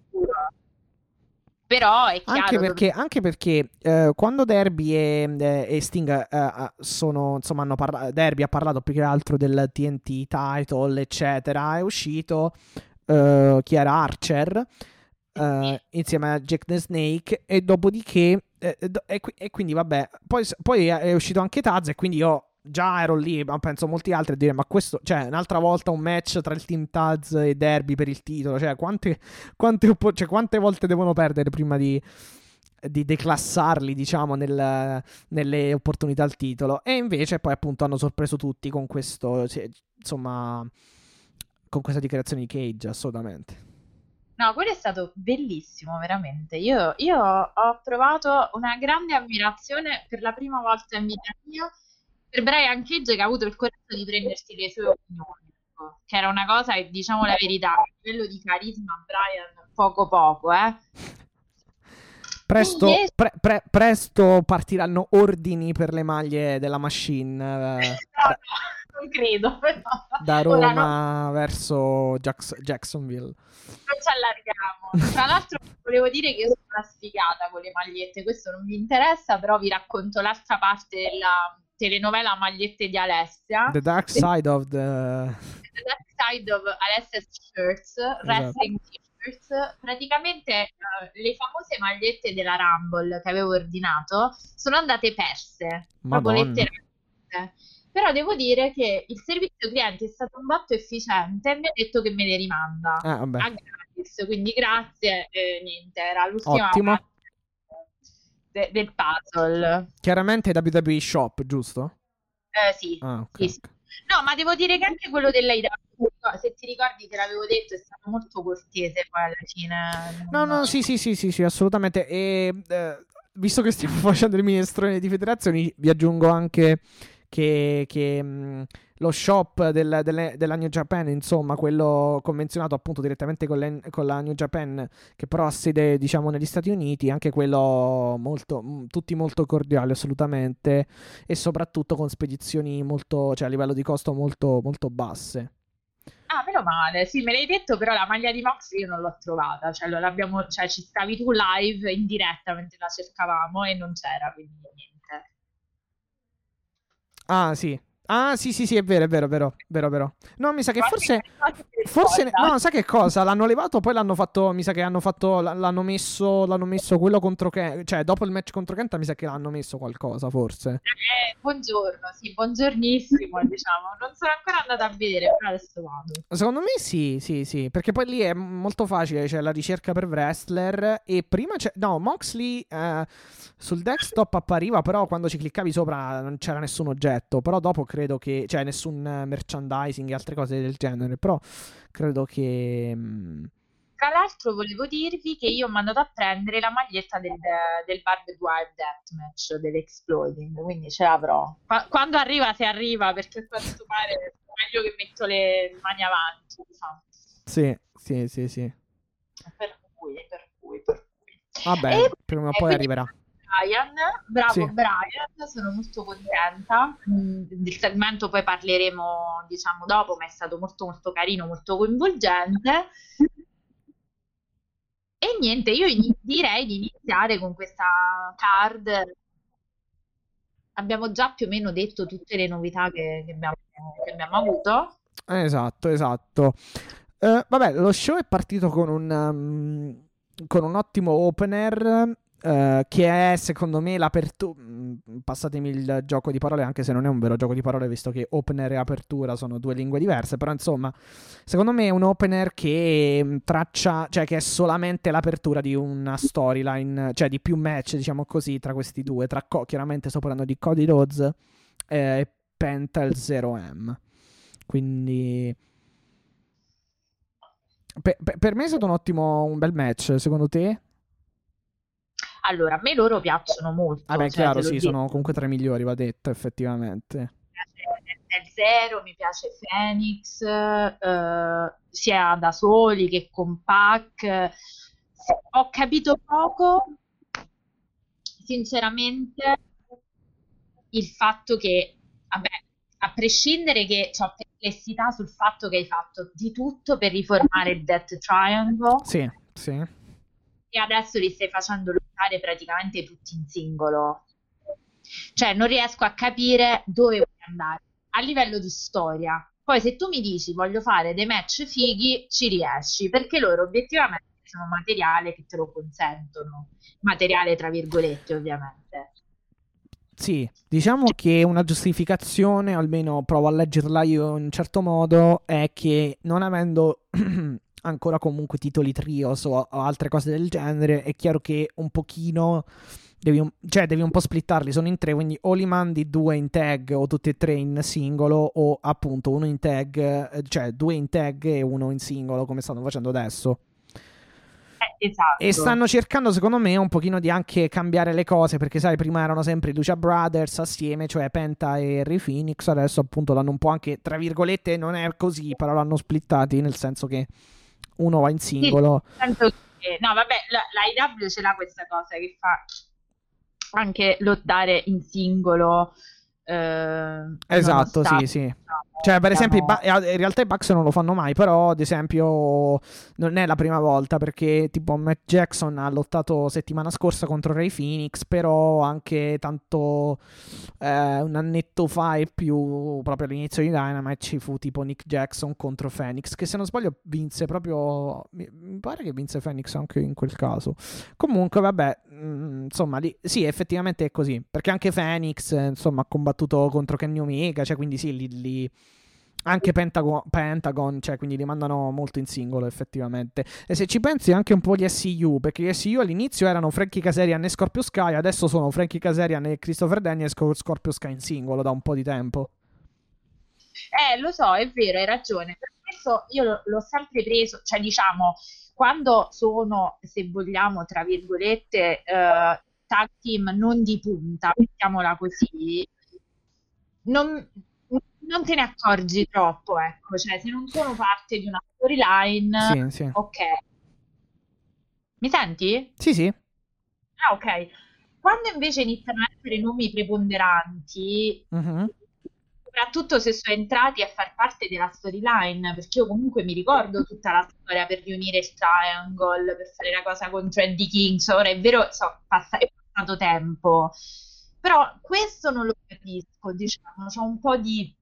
Però è chiaro Anche perché, anche perché eh, quando Derby e, eh, e Sting eh, eh, sono, insomma, hanno parla- Derby ha parlato più che altro del TNT title, eccetera, è uscito eh, Chiara Archer eh, insieme a Jack the Snake e dopodiché eh, e, e quindi vabbè, poi, poi è uscito anche Taz e quindi io già ero lì, ma penso molti altri a dire ma questo, cioè un'altra volta un match tra il team Taz e Derby per il titolo, cioè quante, quante, cioè, quante volte devono perdere prima di, di declassarli, diciamo, nel- nelle opportunità al titolo. E invece poi appunto hanno sorpreso tutti con questo, sì, insomma, con questa dichiarazione di Cage, assolutamente. No, quello è stato bellissimo, veramente. Io, io ho provato una grande ammirazione per la prima volta in vita mia per Brian Cage che ha avuto il coraggio di prendersi le sue opinioni, ecco, che era una cosa che, diciamo la verità, a livello di carisma, Brian poco poco, eh. Presto, pre- pre- presto partiranno ordini per le maglie della machine eh, No, no, non credo, però. da Roma no- verso Jacks- Jacksonville. non ci allarghiamo. Tra l'altro, volevo dire che io sono una sfigata con le magliette, questo non vi interessa, però vi racconto l'altra parte della telenovela Magliette di Alessia. The Dark Side of the... The Dark Side of Alessia's Shirts, Esatto. Wrestling T-shirts. Praticamente eh, le famose magliette della Rumble che avevo ordinato sono andate perse, proprio Madonna. letteralmente. Però devo dire che il servizio cliente è stato un botto efficiente e mi ha detto che me le rimanda Ah, vabbè. a gratis, quindi grazie. E niente, era l'ultima Ottimo. De- del puzzle. Chiaramente WWE Shop, giusto? Eh, sì, Ah, ok. sì, sì. No, ma devo dire che anche quello dell'AIW, se ti ricordi te l'avevo detto, è stato molto cortese poi alla fine. No, no, sì, sì, sì, sì, sì, assolutamente. E eh, visto che stiamo facendo il minestrone di federazioni, vi aggiungo anche che, che, mh, lo shop del- delle- della New Japan, insomma, quello convenzionato appunto direttamente con, le- con la New Japan, che però ha sede, diciamo, negli Stati Uniti, anche quello molto, tutti molto cordiali, assolutamente, e soprattutto con spedizioni molto, cioè a livello di costo molto, molto basse. Ah, meno male, sì, me l'hai detto, però la maglia di Mox io non l'ho trovata, cioè, cioè, ci stavi tu live in diretta mentre la cercavamo e non c'era, quindi niente. Ah, sì. Ah, sì, sì, sì, è vero, è vero, è vero, vero, vero. No, mi sa che forse... Forse, no, sai che cosa? L'hanno levato, poi l'hanno fatto. Mi sa che hanno fatto. L'hanno messo. L'hanno messo quello contro Kenta. Cioè, dopo il match contro Kenta, mi sa che l'hanno messo qualcosa, forse. Eh, buongiorno, sì, buongiornissimo, diciamo. Non sono ancora andata a vedere, però adesso vado. Secondo me sì, sì, sì. Perché poi lì è molto facile. C'è la ricerca per wrestler. E prima c'è. No, Moxley eh, sul desktop appariva, però quando ci cliccavi sopra non c'era nessun oggetto. Però dopo credo che. Cioè, nessun eh, merchandising e altre cose del genere. Però credo che. mm, Tra l'altro volevo dirvi che io ho mandato a prendere la maglietta del, del Barbed Wire Deathmatch dell'Exploding, quindi ce l'avrò. Qua- quando arriva, se arriva, perché a quanto pare è meglio che metto le mani avanti, diciamo. Sì, sì, sì, sì. Per cui, per cui, per cui. Vabbè, E- prima o e poi quindi arriverà. Brian, bravo Sì. Brian, sono molto contenta. Mm, Del segmento poi parleremo, diciamo, dopo, ma è stato molto molto carino, molto coinvolgente. E niente, io ini- direi di iniziare con questa card. Abbiamo già più o meno detto tutte le novità che, che abbiamo, che abbiamo avuto. Esatto, esatto. Eh, vabbè, lo show è partito con un, um, con un ottimo opener. Eh, che è secondo me l'apertura. Passatemi il gioco di parole, anche se non è un vero gioco di parole, visto che opener e apertura sono due lingue diverse. Però, insomma, secondo me è un opener che mm, traccia, cioè che è solamente l'apertura di una storyline, cioè di più match, diciamo così, tra questi due. Tra Co- chiaramente sto parlando di Cody Rhodes eh, e Pentel 0M. Quindi. pe- pe- per me è stato un ottimo, un bel match, secondo te? Allora, a me loro piacciono molto. Vabbè, cioè, chiaro, sì, detto. sono comunque tra i migliori, va detto, effettivamente. Mi piace Nel Zero, mi piace Phoenix, eh, sia da soli che con Pac. Ho capito poco, sinceramente, il fatto che, vabbè, a prescindere che ho perplessità sul fatto che hai fatto di tutto per riformare il Death Triangle Sì, sì. E adesso li stai facendo lottare praticamente tutti in singolo. Cioè, non riesco a capire dove vuoi andare a livello di storia. Poi, se tu mi dici voglio fare dei match fighi, ci riesci perché loro obiettivamente sono materiale che te lo consentono. Materiale tra virgolette, ovviamente. Sì, diciamo che una giustificazione, almeno provo a leggerla io in un certo modo, è che non avendo ancora comunque titoli trios o, o altre cose del genere, è chiaro che un pochino devi un, cioè devi un po' splittarli, sono in tre, quindi o li mandi due in tag o tutti e tre in singolo o appunto uno in tag, eh, cioè due in tag e uno in singolo come stanno facendo adesso. Eh, esatto. E stanno cercando, secondo me, un pochino di anche cambiare le cose, perché sai, prima erano sempre i Lucia Brothers assieme, cioè Penta e Harry Phoenix, adesso appunto l'hanno un po' anche, tra virgolette, non è così, però l'hanno splittati, nel senso che uno va in singolo. Sì, che, no, vabbè, la, la IW ce l'ha questa cosa che fa anche lottare in singolo. Eh, esatto, sì, sì. Cioè, per esempio, ba- in realtà i Bucks non lo fanno mai, però, ad esempio, non è la prima volta perché, tipo, Matt Jackson ha lottato settimana scorsa contro Ray Phoenix, però anche tanto eh, un annetto fa e più, proprio all'inizio di Dynamite, ci fu tipo Nick Jackson contro Phoenix, che se non sbaglio vinse proprio, mi, pare che vinse Phoenix anche in quel caso. Comunque, vabbè, mh, mm, insomma, lì, sì, effettivamente è così, perché anche Phoenix, insomma, ha combattuto contro Kenny Omega, cioè, quindi sì, lì, lì anche Pentagon, Pentagon, cioè quindi li mandano molto in singolo effettivamente. E se ci pensi anche un po' gli SCU, perché gli SCU all'inizio erano Frankie Caserian e Scorpio Sky, adesso sono Frankie Caserian e Christopher Daniels con Scorpio Sky in singolo da un po' di tempo. Eh, lo so, è vero, hai ragione. Per questo io l'ho sempre preso, cioè diciamo, quando sono, se vogliamo, tra virgolette, eh, tag team non di punta, mettiamola così, non, non te ne accorgi troppo, ecco, cioè se non sono parte di una storyline, sì, sì. ok. Mi senti? Sì, sì. Ah, ok. Quando invece iniziano a essere nomi preponderanti, mm-hmm. soprattutto se sono entrati a far parte della storyline, perché io comunque mi ricordo tutta la storia per riunire il Triangle, per fare la cosa con Eddie Kings, ora è vero, so, passa, è passato tempo, però questo non lo capisco, diciamo, c'è un po' di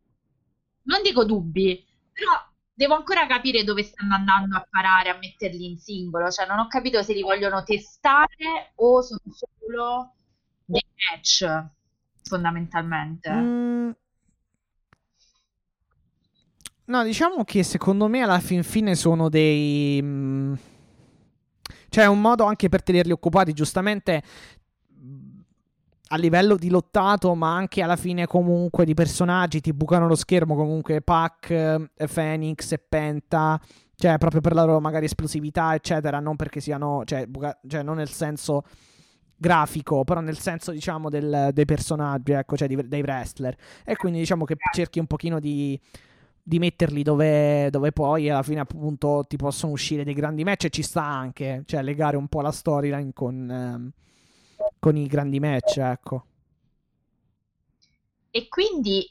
non dico dubbi, però devo ancora capire dove stanno andando a parare a metterli in singolo, cioè non ho capito se li vogliono testare o sono solo dei match fondamentalmente. Mm. No, diciamo che secondo me alla fin fine sono dei... Mm, cioè, è un modo anche per tenerli occupati. Giustamente a livello di lottato, ma anche alla fine comunque di personaggi, ti bucano lo schermo comunque Pac, eh, Phoenix e Penta, cioè proprio per la loro magari esplosività, eccetera, non perché siano, cioè, buca- cioè non nel senso grafico, però nel senso diciamo del, dei personaggi, ecco, cioè di, dei wrestler. E quindi diciamo che cerchi un pochino di, di metterli dove, dove, poi alla fine appunto ti possono uscire dei grandi match e ci sta anche, cioè legare un po' la storyline con... Ehm, con i grandi match, ecco. E quindi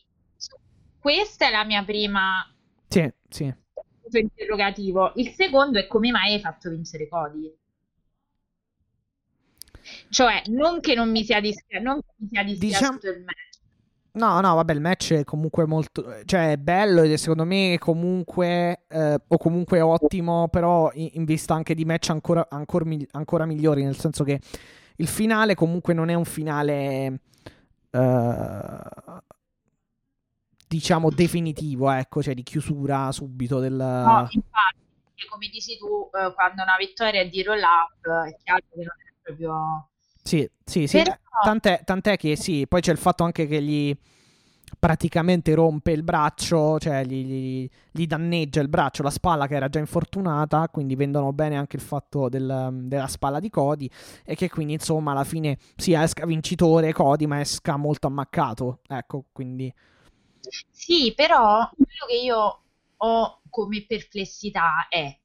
questa è la mia prima sì, sì. interrogativo. Il secondo è come mai hai fatto vincere Cody? Cioè, non che non mi sia, dispi- non che mi sia dispiaciuto il match. No, no, vabbè, il match è comunque molto. cioè, è bello ed è secondo me comunque. Eh, o comunque ottimo, però in, in, vista anche di match ancora, ancora, ancora migliori, nel senso che il finale comunque non è un finale uh, diciamo definitivo, ecco, cioè di chiusura subito del... No, infatti, come dici tu, eh, quando una vittoria è di roll up, è chiaro che non è proprio... Sì, sì, sì, Però... tant'è, tant'è che sì, poi c'è il fatto anche che gli praticamente rompe il braccio, cioè gli, gli, gli, danneggia il braccio, la spalla che era già infortunata, quindi vendono bene anche il fatto del, della spalla di Cody e che quindi insomma alla fine sia esca vincitore Cody ma esca molto ammaccato, ecco, quindi... Sì, però quello che io ho come perplessità è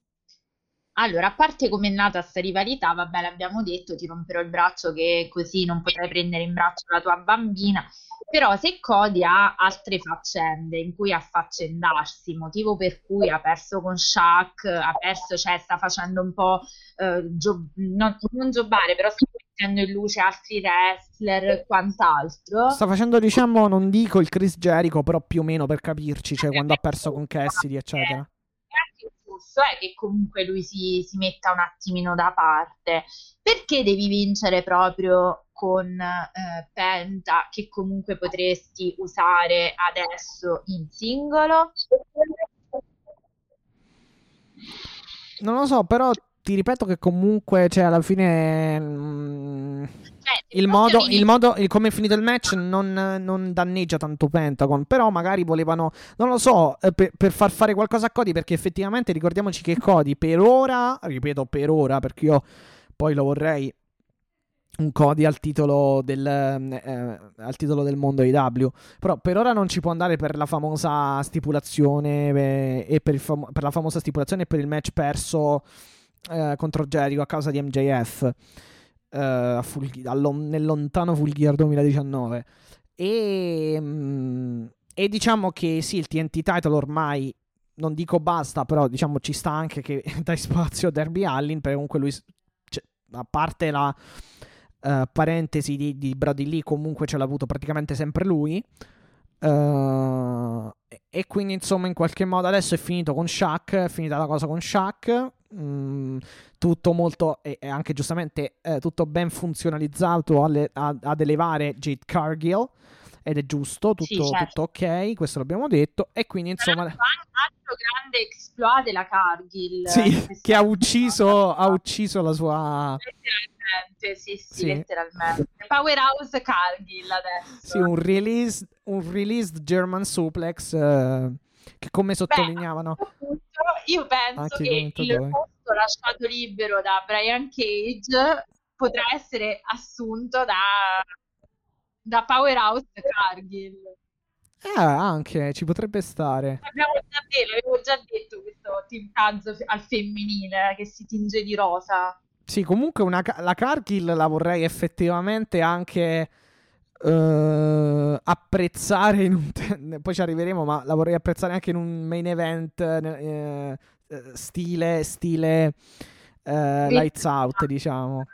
allora, a parte come è nata questa rivalità, vabbè, l'abbiamo detto, ti romperò il braccio che così non potrai prendere in braccio la tua bambina, però se Cody ha altre faccende in cui affaccendarsi, motivo per cui ha perso con Shaq, ha perso, cioè sta facendo un po', eh, gio- non, non giocare, però sta mettendo in luce altri wrestler e quant'altro. Sta facendo, diciamo, non dico il Chris Jericho, però più o meno per capirci, cioè quando ha perso con Cassidy, eccetera giusto è che comunque lui si, si metta un attimino da parte. Perché devi vincere proprio con eh, Penta che comunque potresti usare adesso in singolo? Non lo so, però ti ripeto che comunque, cioè, alla fine mh, mm, Cioè, il modo, il modo il come è finito il match non, non danneggia tanto Pentagon. Però magari volevano, non lo so, eh, per, per far fare qualcosa a Cody. Perché effettivamente ricordiamoci che Cody per ora, ripeto per ora, perché io poi lo vorrei un Cody al titolo del, eh, al titolo del mondo IW. Però per ora non ci può andare per la famosa stipulazione eh, e per, il famo- per la famosa stipulazione e per il match perso eh, contro Jericho a causa di MJF eh, a Full Ge- allo- nel lontano Full Gear 2019. E, mm, e diciamo che sì, il TNT title ormai non dico basta, però diciamo ci sta anche che dai spazio a Derby Allin, perché comunque lui, cioè, a parte la eh, parentesi di, di Brody Lee, comunque ce l'ha avuto praticamente sempre lui. E- e quindi insomma in qualche modo adesso è finito con Shaq, è finita la cosa con Shaq. Mm, tutto molto e, e anche giustamente eh, tutto ben funzionalizzato alle- a- ad elevare Jade Cargill ed è giusto, tutto, Sì, certo. tutto ok, questo l'abbiamo detto e quindi insomma l'altro, altro grande exploit della Cargill. sì, questa- che ha ucciso, ha ucciso la sua Letteralmente, sì, sì, Sì. letteralmente. Powerhouse Cargill adesso. sì, un release un released German suplex eh, che come sottolineavano punto, io penso che il commentatori. posto lasciato libero da Brian Cage potrà essere assunto da, da Powerhouse Cargill. eh, anche ci potrebbe stare Abbiamo già detto, avevo già detto questo Taz al femminile che si tinge di rosa. Sì, comunque una la Cargill la vorrei effettivamente anche eh, apprezzare in un te- poi ci arriveremo, ma la vorrei apprezzare anche in un main event eh, eh, stile stile eh, Lights Out, diciamo.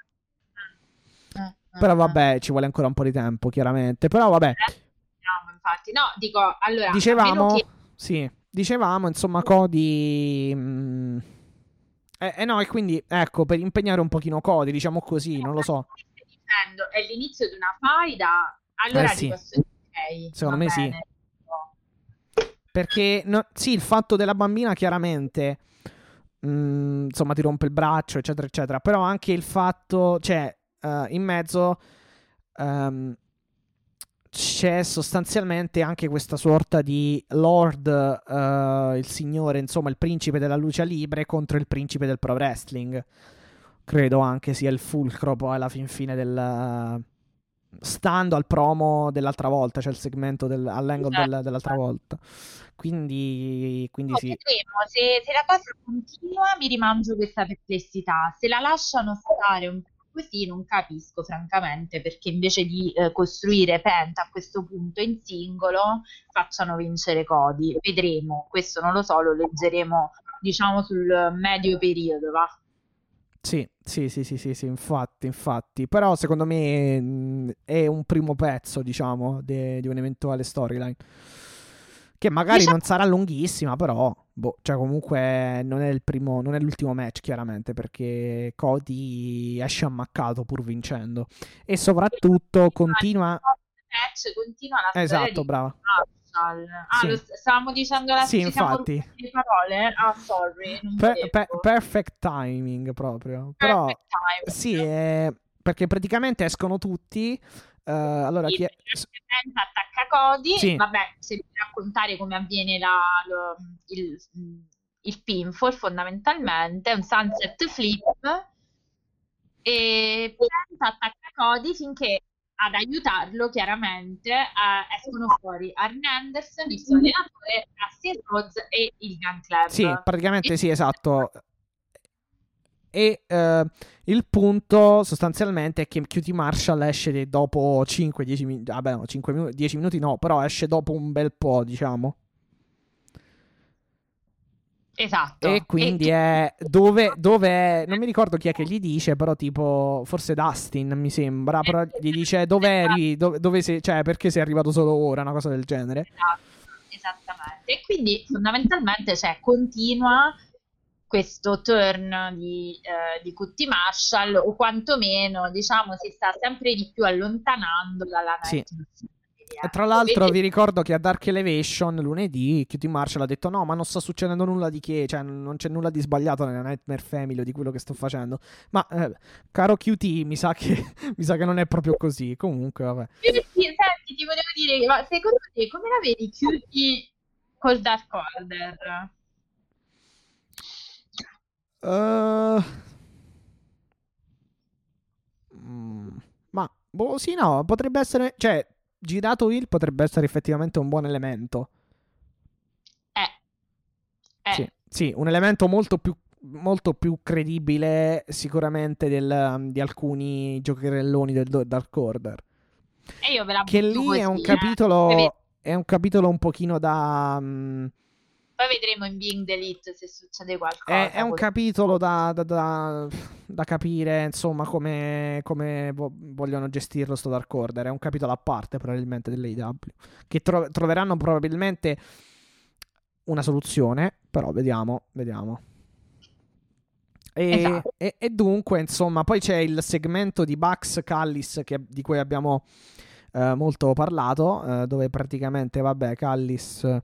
Però vabbè, ci vuole ancora un po' di tempo, chiaramente. Però vabbè, Vediamo, infatti. No, dico, allora, dicevamo che- sì, dicevamo insomma Cody mm, eh, eh no, e quindi ecco, per impegnare un pochino Cody, diciamo così, non lo so. Dicendo, è l'inizio di una faida, allora Eh, sì. ti posso dire ok, Secondo me sì. bene. Perché no- sì, il fatto della bambina chiaramente mm, insomma ti rompe il braccio, eccetera, eccetera. Però anche il fatto, cioè, eh, in mezzo ehm, c'è sostanzialmente anche questa sorta di Lord, eh, il signore, insomma, il principe della luce libre contro il principe del pro wrestling. Credo anche sia il fulcro poi alla fin fine del. Stando al promo dell'altra volta, cioè il segmento del, all'angle del- Certo, dell'altra certo. volta. Quindi, quindi No, sì. vedremo, se, se la cosa continua mi rimangio questa perplessità, se la lasciano stare un po' così non capisco francamente perché invece di eh, costruire Penta a questo punto in singolo facciano vincere Cody, vedremo, questo non lo so, lo leggeremo diciamo sul medio periodo, va. Sì, sì, sì, sì, sì, sì, infatti, infatti. Però secondo me mh, è un primo pezzo, diciamo, di un'eventuale storyline. Che magari Diciamo- non sarà lunghissima, però, boh, cioè comunque non è il primo, non è l'ultimo match, chiaramente, perché Cody esce ammaccato pur vincendo. E soprattutto continua... match continua la Esatto, di Marshall. Ah, Sì. lo st- stavamo dicendo la Sì, infatti. le parole? Ah, sorry, Per- per- perfect timing proprio. Però... Perfect time. Sì, è- perché praticamente escono tutti. eh, allora, chi è... Penta attacca Cody, Sì. vabbè, se devi raccontare come avviene la- lo- il, il pinfall fondamentalmente, un sunset flip e Penta attacca Cody finché ad aiutarlo chiaramente eh, escono fuori Arn Anderson, il suo allenatore, Dustin Rhodes e il Gun Club. Sì, praticamente sì, esatto. E eh, il punto sostanzialmente è che QT Marshall esce dopo 5-10 minuti. Vabbè, no, 5 minuti, 10 minuti no, però esce dopo un bel po', diciamo. Esatto. E quindi è dove, dove è- non mi ricordo chi è che gli dice, però tipo forse Dustin mi sembra, però gli dice dove eri, dove, dove sei, cioè perché sei arrivato solo ora, una cosa del genere. Esatto, esattamente. E quindi fondamentalmente cioè, continua questo turn di, eh, di Cutti Marshall o quantomeno diciamo si sta sempre di più allontanando dalla Sì. night match tra l'altro vi ricordo che a Dark Elevation lunedì QT Marshall ha detto no ma non sta succedendo nulla di che, cioè non c'è nulla di sbagliato nella Nightmare Family o di quello che sto facendo. Ma eh, caro QT mi sa, che, mi sa che non è proprio così, comunque vabbè. Senti, ti volevo dire, ma secondo te come la vedi QT col Dark Order? Uh, ma boh, sì, no, potrebbe essere. Cioè, girato il potrebbe essere effettivamente un buon elemento. Eh. eh. Sì, sì, un elemento molto più, molto più credibile sicuramente del, di alcuni giocherelloni del Dark Order. E io ve la che lì così, è un eh. capitolo. È un capitolo un pochino da. Um, poi vedremo in Being Delete se succede qualcosa. È, è un capitolo da, da, da, da, capire, insomma, come, come vo- vogliono gestirlo sto Dark Order. È un capitolo a parte, probabilmente, dell'AW. Che tro- troveranno probabilmente una soluzione, però vediamo, vediamo. E, Esatto. e- e dunque, insomma, poi c'è il segmento di Bugs Callis che- di cui abbiamo eh, molto parlato, eh, dove praticamente, vabbè, Callis...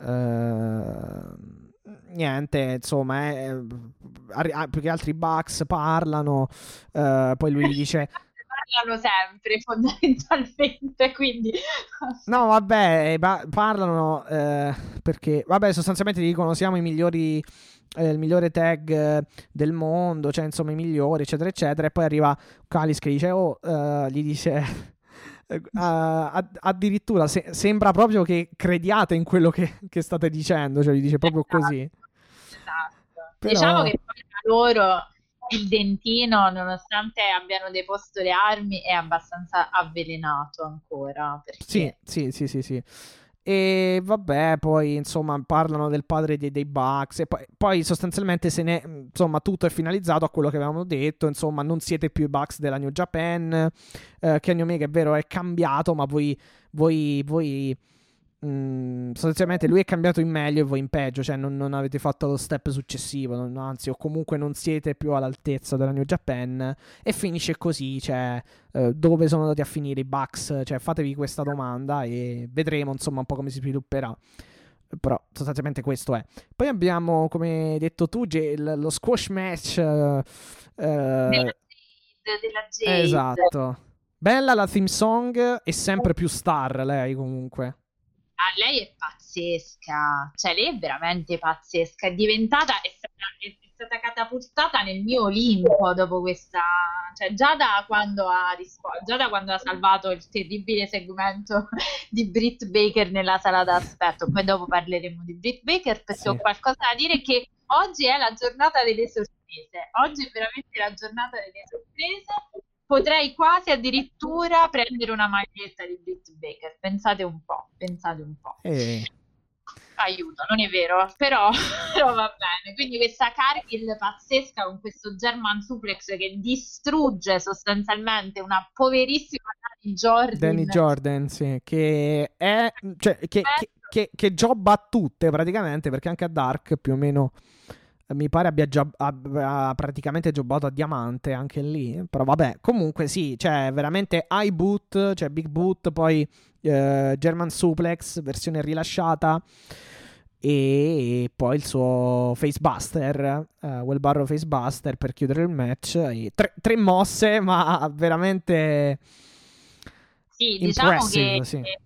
eh, niente, insomma, eh, arri- ah, più che altri Bugs parlano, eh, poi lui gli dice... Parlano sempre, fondamentalmente, quindi... No, vabbè, ba- parlano eh, perché, vabbè, sostanzialmente dicono siamo i migliori, eh, il migliore tag eh, del mondo, cioè insomma i migliori, eccetera, eccetera. E poi arriva Kalis che dice, oh, eh, gli dice, a- addirittura se- sembra proprio che crediate in quello che, che state dicendo, cioè gli dice proprio così. Esatto. Però- Diciamo che poi da loro il dentino, nonostante abbiano deposto le armi, è abbastanza avvelenato ancora. Perché... Sì, sì, sì, sì, sì. E vabbè, poi insomma parlano del padre dei, dei Bucks e poi, poi sostanzialmente se ne, insomma tutto è finalizzato a quello che avevamo detto, insomma non siete più i Bucks della New Japan, eh, Kenny Omega è vero è cambiato ma voi, voi, voi mm, sostanzialmente lui è cambiato in meglio e voi in peggio, cioè non, non avete fatto lo step successivo, non- anzi o comunque non siete più all'altezza della New Japan e finisce così, cioè eh, dove sono andati a finire i Bucks, cioè fatevi questa domanda e vedremo insomma un po' come si svilupperà. Però sostanzialmente questo è. Poi abbiamo, come hai detto tu, lo squash match. eh, Della eh, della Jade. esatto. Bella la theme song e sempre più star lei comunque. Ah, lei è pazzesca, cioè lei è veramente pazzesca, è diventata, è stata, è stata catapultata nel mio Olimpo dopo questa, cioè già da quando ha risposto, già da quando ha salvato il terribile segmento di Britt Baker nella sala d'aspetto, poi dopo parleremo di Britt Baker perché Sì. ho qualcosa da dire che oggi è la giornata delle sorprese, oggi è veramente la giornata delle sorprese. Potrei quasi addirittura prendere una maglietta di Britt Baker. Pensate un po', pensate un po'. E Aiuto, non è vero, però, però va bene. Quindi questa Cargill pazzesca con questo German suplex che distrugge sostanzialmente una poverissima Dani Jordan. Danny Jordan, sì, che è cioè, che, che, che, che jobba a tutte praticamente, perché anche a Dark più o meno eh, mi pare abbia già abbia praticamente jobbato a diamante anche lì. Però vabbè, comunque sì, cioè veramente high boot, cioè big boot, poi eh, German suplex, versione rilasciata. E poi il suo facebuster, uh, Well Barrow facebuster per chiudere il match. Tre, tre mosse, ma veramente Sì, diciamo che sì. eh,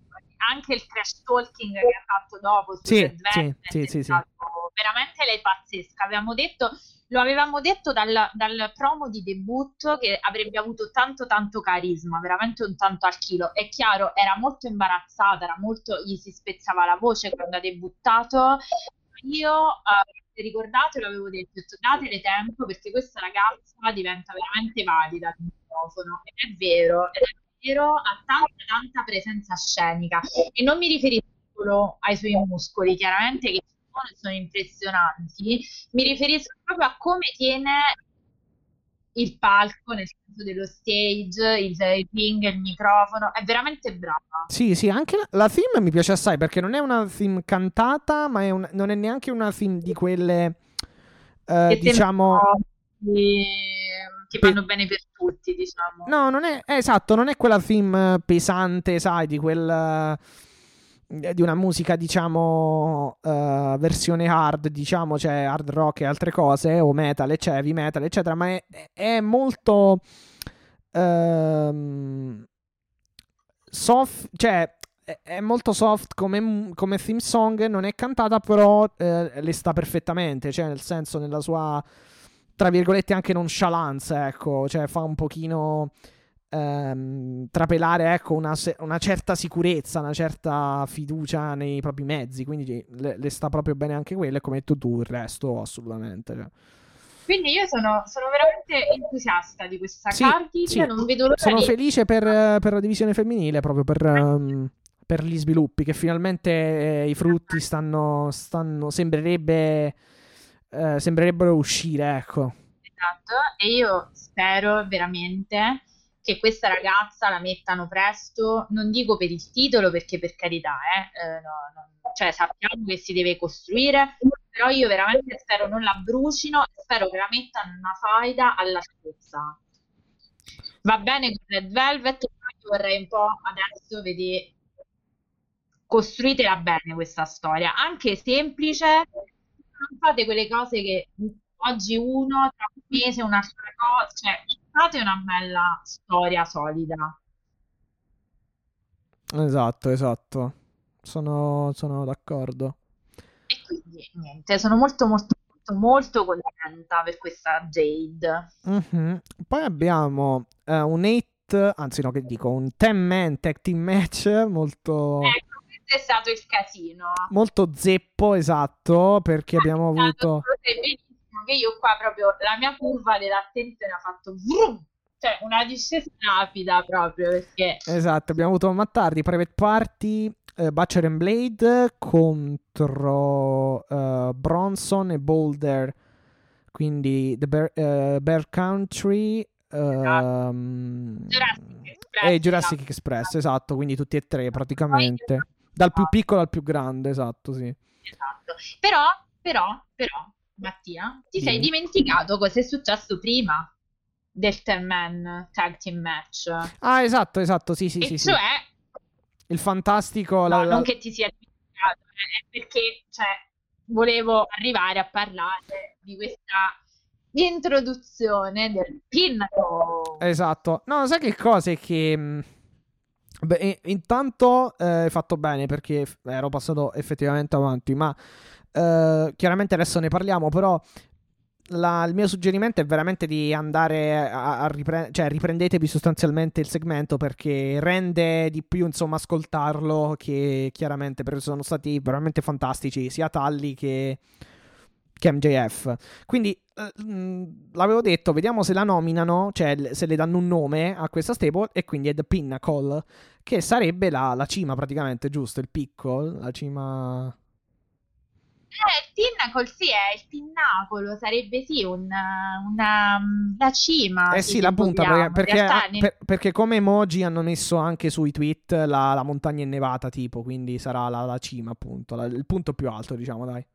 anche il trash talking che ha fatto dopo Sì, sì, sì, sì, sì. Veramente lei pazzesca. Avevamo detto, lo avevamo detto dal, dal promo di debutto che avrebbe avuto tanto tanto carisma, veramente un tanto al chilo. È chiaro, era molto imbarazzata, era molto, gli si spezzava la voce quando ha debuttato. Io eh, ricordate, detto, ho detto, datele tempo perché questa ragazza diventa veramente valida al microfono. Ed è vero, ed è vero, ha tanta tanta presenza scenica e non mi riferisco solo ai suoi muscoli, chiaramente che sono, sono impressionanti, mi riferisco proprio a come tiene il palco, nel senso dello stage, il, il ring, il microfono, è veramente brava. Sì, sì, anche la, la theme mi piace assai perché non è una theme cantata, ma è un- non è neanche una theme di quelle, eh, diciamo, che Pe- vanno bene per tutti. diciamo. No, non è, esatto, non è quella theme pesante, sai, di quel di una musica, diciamo, uh, versione hard, diciamo, cioè hard rock e altre cose, o metal, eccetera, heavy metal, eccetera, ma è, è molto uh, soft, cioè è molto soft come, come, theme song, non è cantata, però eh, le sta perfettamente, cioè nel senso, nella sua, tra virgolette, anche nonchalance, ecco, cioè fa un pochino ehm, trapelare, ecco, una, una, certa sicurezza, una certa fiducia nei propri mezzi, quindi le, le sta proprio bene anche quelle, come hai detto tu, il resto assolutamente, cioè. Quindi io sono, sono, veramente entusiasta di questa sì, card sì. non vedo l'ora Sono di... felice per, per, la divisione femminile, proprio per... Um, per gli sviluppi, che finalmente eh, i frutti stanno, stanno sembrerebbe, eh, sembrerebbero uscire, ecco. Esatto, e io spero veramente che questa ragazza la mettano presto, non dico per il titolo perché per carità, eh, eh no, no, cioè sappiamo che si deve costruire, però io veramente spero non la brucino, spero che la mettano una faida all'altezza. Va bene con Red Velvet, io vorrei un po' adesso vedere costruitela bene questa storia, anche semplice, non fate quelle cose che oggi uno, tra un mese un'altra cosa, cioè fate una bella storia solida. Esatto, esatto, sono, sono d'accordo. E quindi niente, sono molto molto molto contenta per questa Jade. Mm-hmm. Poi abbiamo uh, un 8, anzi no che dico, un 10 man tag team match molto... Ecco è stato il casino. Molto zeppo, esatto, perché abbiamo avuto... che io qua proprio la mia curva dell'attenzione ha fatto vroom, cioè una discesa rapida proprio perché... Esatto, abbiamo avuto Mattardi, Private Party, uh, Butcher and Blade contro uh, Bronson e Boulder, quindi The Bear, uh, Bear Country... Um, Jurassic Express, e Jurassic esatto. Express, esatto, quindi tutti e tre praticamente. Dal più piccolo al più grande, esatto, sì. Esatto. Però, però, però, Mattia, ti sei dimenticato cosa è successo prima del 10-man tag team match. Ah, esatto, esatto, sì, sì, e sì. cioè... Sì. Il fantastico... No, la, la... non che ti sia dimenticato, eh, è perché, cioè, volevo arrivare a parlare di questa introduzione del Pinnacle. Esatto. No, sai che cosa è che mm, Beh, intanto eh, hai fatto bene perché ero passato effettivamente avanti, ma eh, chiaramente adesso ne parliamo, però la, il mio suggerimento è veramente di andare a, a riprendere, cioè riprendetevi sostanzialmente il segmento perché rende di più insomma ascoltarlo che chiaramente perché sono stati veramente fantastici sia Talli che che MJF. Quindi uh, l'avevo detto, vediamo se la nominano, cioè se le danno un nome a questa stable e quindi è The Pinnacle, che sarebbe la, la cima praticamente, giusto? Il picco, la cima... Eh, il Pinnacle sì, è il pinnacolo, sarebbe sì un, una, la cima. Eh sì, la punta, vogliamo. perché, perché, per, perché, come emoji hanno messo anche sui tweet la, la montagna innevata tipo, quindi sarà la, la cima appunto, la, il punto più alto diciamo dai.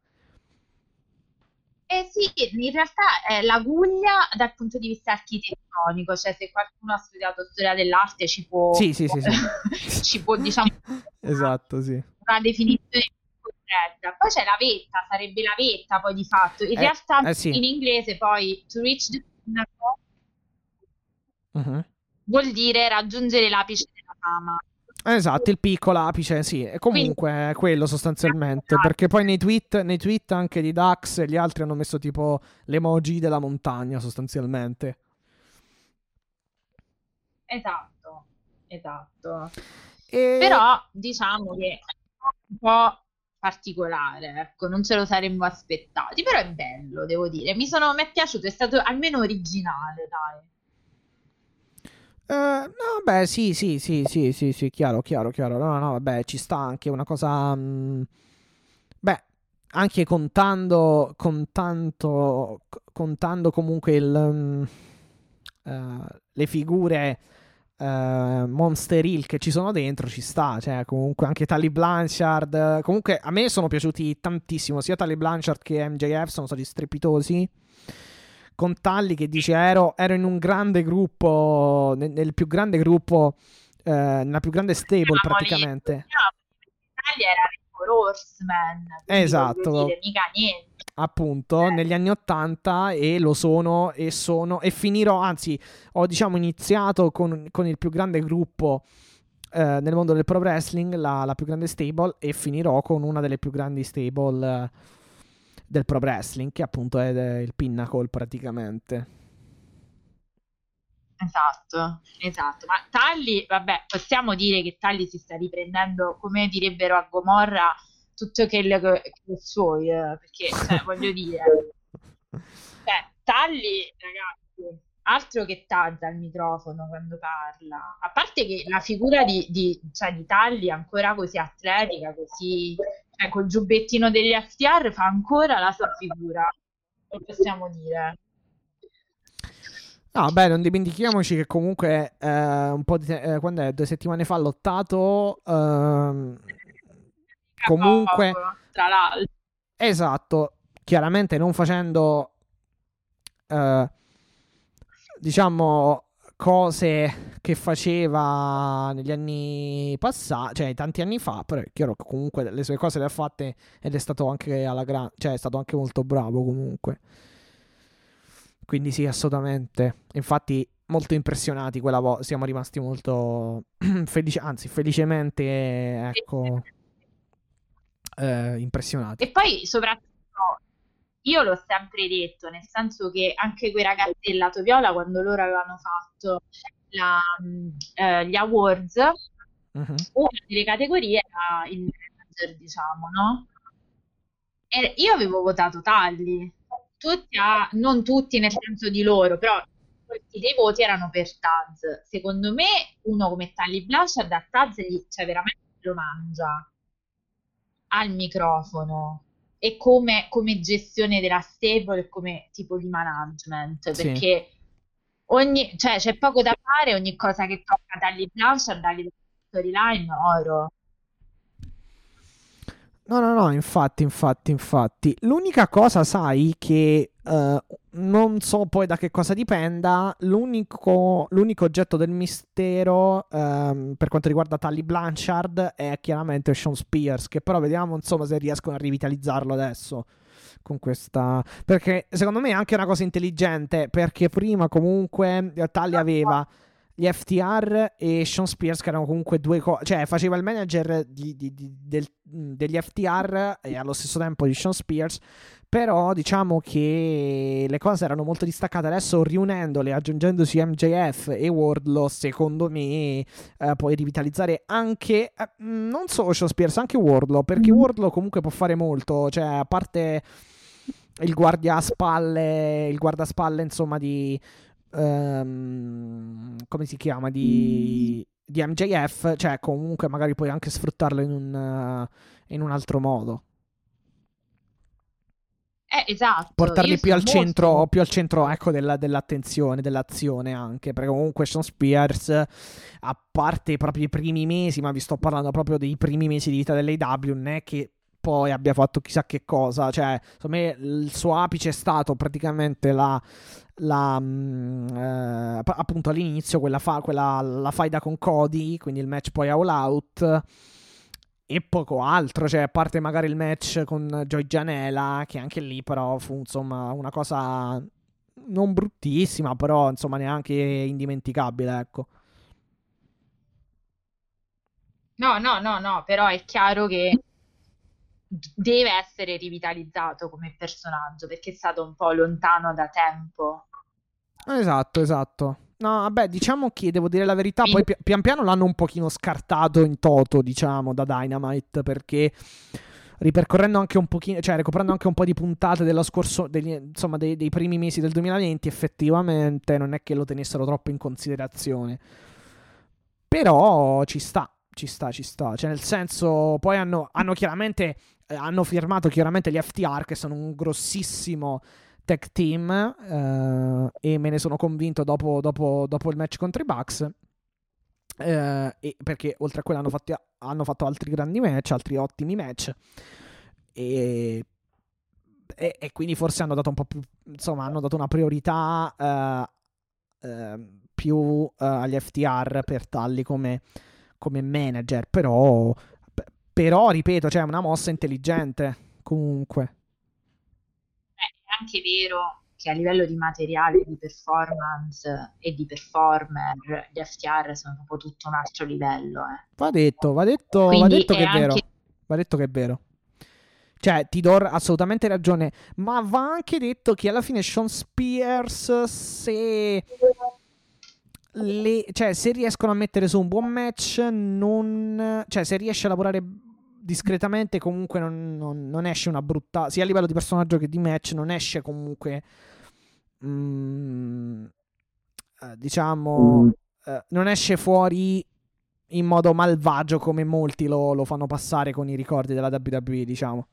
Eh sì, in realtà è la guglia dal punto di vista architettonico, cioè se qualcuno ha studiato storia dell'arte ci può, sì, sì, sì, sì. ci può diciamo, esatto, sì. una definizione. Poi c'è la vetta, sarebbe la vetta poi di fatto. In eh, realtà eh, sì. in inglese poi to reach the uh-huh. vuol dire raggiungere l'apice della fama. Esatto, il piccolo apice, sì, è comunque Quindi, quello sostanzialmente, perché poi nei tweet, nei tweet anche di Dax e gli altri hanno messo tipo l'emoji della montagna sostanzialmente. Esatto, esatto. E... Però diciamo che è un po' particolare, ecco, non ce lo saremmo aspettati, però è bello, devo dire. Mi, sono, mi è piaciuto, è stato almeno originale, dai. Uh, no, beh, sì, sì, sì, sì, sì, sì, chiaro, chiaro, chiaro. No, no, vabbè, ci sta anche una cosa... Mh, mm, beh, anche contando, contando, contando comunque il, um, uh, le figure uh, Monster Hill che ci sono dentro, ci sta. Cioè, comunque anche Tally Blanchard. Comunque a me sono piaciuti tantissimo, sia Tally Blanchard che MJF sono stati strepitosi con Talli che dice ero, ero in un grande gruppo, nel, nel più grande gruppo, eh, nella più grande stable praticamente. Italia era Red Horseman. Esatto. Dire, mica niente. Appunto, Eh. negli anni 80 e lo sono e sono e finirò, anzi, ho diciamo iniziato con, con il più grande gruppo eh, nel mondo del pro wrestling, la, la più grande stable e finirò con una delle più grandi stable eh, del pro wrestling, che appunto è de- il pinnacle praticamente. Esatto, esatto. Ma Talli, vabbè, possiamo dire che Talli si sta riprendendo, come direbbero a Gomorra, tutto che le che le suoi, eh, perché cioè, voglio dire, cioè, Talli, ragazzi, altro che taglia al microfono quando parla. A parte che la figura di, di, cioè, di Talli è ancora così atletica, così, cioè, col giubbettino degli FTR fa ancora la sua figura, lo possiamo dire. No, beh, non dimentichiamoci che comunque eh, un po' di te- eh, quando è? Due settimane fa ha lottato. ehm, comunque, tra l'altro. esatto, chiaramente non facendo, eh, diciamo, cose che faceva negli anni passati, cioè tanti anni fa, però è chiaro che comunque le sue cose le ha fatte ed è stato anche alla grande, cioè è stato anche molto bravo comunque. Quindi sì, assolutamente. Infatti, molto impressionati quella volta. Siamo rimasti molto felici, anzi, felicemente, ecco, eh, impressionati. E poi soprattutto io l'ho sempre detto, nel senso che anche quei ragazzi del lato viola, quando loro avevano fatto la, mh, eh, gli awards, Mhm. una delle categorie era il manager, diciamo, no? E io avevo votato Talli, tutti a- non tutti nel senso di loro, però molti dei voti erano per Taz. Secondo me, uno come Talli Blanchard a Taz gli, cioè veramente lo mangia al microfono e come, come gestione della stable e come tipo di management, Sì. perché ogni, cioè, c'è poco da fare, ogni cosa che tocca Talli Blanchard, dagli storyline, oro. No, no, no, infatti, infatti, infatti. L'unica cosa, sai, che eh, non so poi da che cosa dipenda, l'unico, l'unico oggetto del mistero ehm, per quanto riguarda Tully Blanchard è chiaramente Sean Spears, che però vediamo, insomma, se riescono a rivitalizzarlo adesso con questa... Perché secondo me è anche una cosa intelligente, perché prima comunque Tully aveva gli FTR e Sean Spears che erano comunque due cose, cioè faceva il manager di- di- di- del- degli FTR e allo stesso tempo di Sean Spears, però diciamo che le cose erano molto distaccate, adesso riunendole, aggiungendosi MJF e Wardlow, secondo me eh, puoi rivitalizzare anche, eh, non solo Spears, anche Wardlow, perché Wardlow comunque può fare molto, cioè a parte il guardiaspalle, il guardaspalle insomma di ehm, come si chiama? Di, di MJF, cioè comunque magari puoi anche sfruttarlo in un, eh, in un altro modo. Eh, esatto, Portarli più al centro, più al centro ecco, della- dell'attenzione, dell'azione anche, perché comunque Sean Spears, a parte i propri primi mesi, ma vi sto parlando proprio dei primi mesi di vita dell'AW, non è che poi abbia fatto chissà che cosa, cioè, secondo me il suo apice è stato praticamente la, la, mm, eh, appunto all'inizio quella, fa- quella la faida con Cody, quindi il match poi all out e poco altro, cioè a parte magari il match con Joy Janela, che anche lì però fu insomma una cosa non bruttissima, però insomma neanche indimenticabile, ecco. No, no, no, no, però è chiaro che deve essere rivitalizzato come personaggio perché è stato un po' lontano da tempo. Esatto, esatto. No, vabbè, diciamo che devo dire la verità, poi pi- pian piano l'hanno un pochino scartato in toto, diciamo, da Dynamite, perché ripercorrendo anche un pochino, cioè recuperando anche un po' di puntate dello scorso, degli- insomma, dei, dei primi mesi del 2020, effettivamente non è che lo tenessero troppo in considerazione. Però ci sta, ci sta, ci sta. Cioè, nel senso, poi hanno, hanno chiaramente, eh, hanno firmato chiaramente gli FTR, che sono un grossissimo tag team eh, e me ne sono convinto dopo, dopo- dopo il match contro i Bucks eh, perché oltre a quello hanno, fatti- hanno fatto altri grandi match altri ottimi match e e, e, quindi forse hanno dato un po' più, insomma, hanno dato una priorità uh, uh, più uh, agli FTR per talli come, come manager, però, però, ripeto, cioè una mossa intelligente comunque. Anche vero che a livello di materiale, di performance e di performer, gli FTR sono proprio tutto un altro livello. Eh. Va detto, va detto, va detto che è anche... vero. Va detto che è vero. Cioè, ti do assolutamente ragione. Ma va anche detto che alla fine Sean Spears, se. Le, cioè, se riescono a mettere su un buon match, non. Cioè, se riesce a lavorare discretamente, comunque non, non, non esce una brutta. Sia a livello di personaggio che di match, non esce comunque. Mm, eh, diciamo. Eh, non esce fuori in modo malvagio come molti lo, lo fanno passare con i ricordi della WWE, diciamo.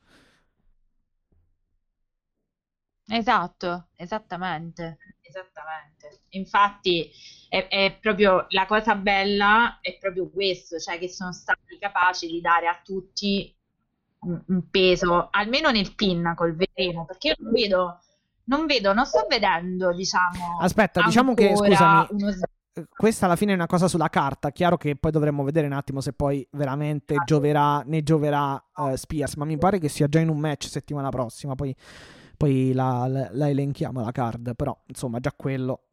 Esatto, esattamente, esattamente. Infatti è, è, proprio la cosa bella è proprio questo, cioè che sono stati capaci di dare a tutti un, un peso, almeno nel pinnacle, vedremo, perché io non vedo, non vedo, non sto vedendo, diciamo. Aspetta, diciamo che scusami. Uno... Questa alla fine è una cosa sulla carta. Chiaro che poi dovremmo vedere un attimo se poi veramente ah, gioverà, ne gioverà uh, Spears. Ma mi pare che sia già in un match settimana prossima. Poi poi la, la, la elenchiamo la card, però insomma già quello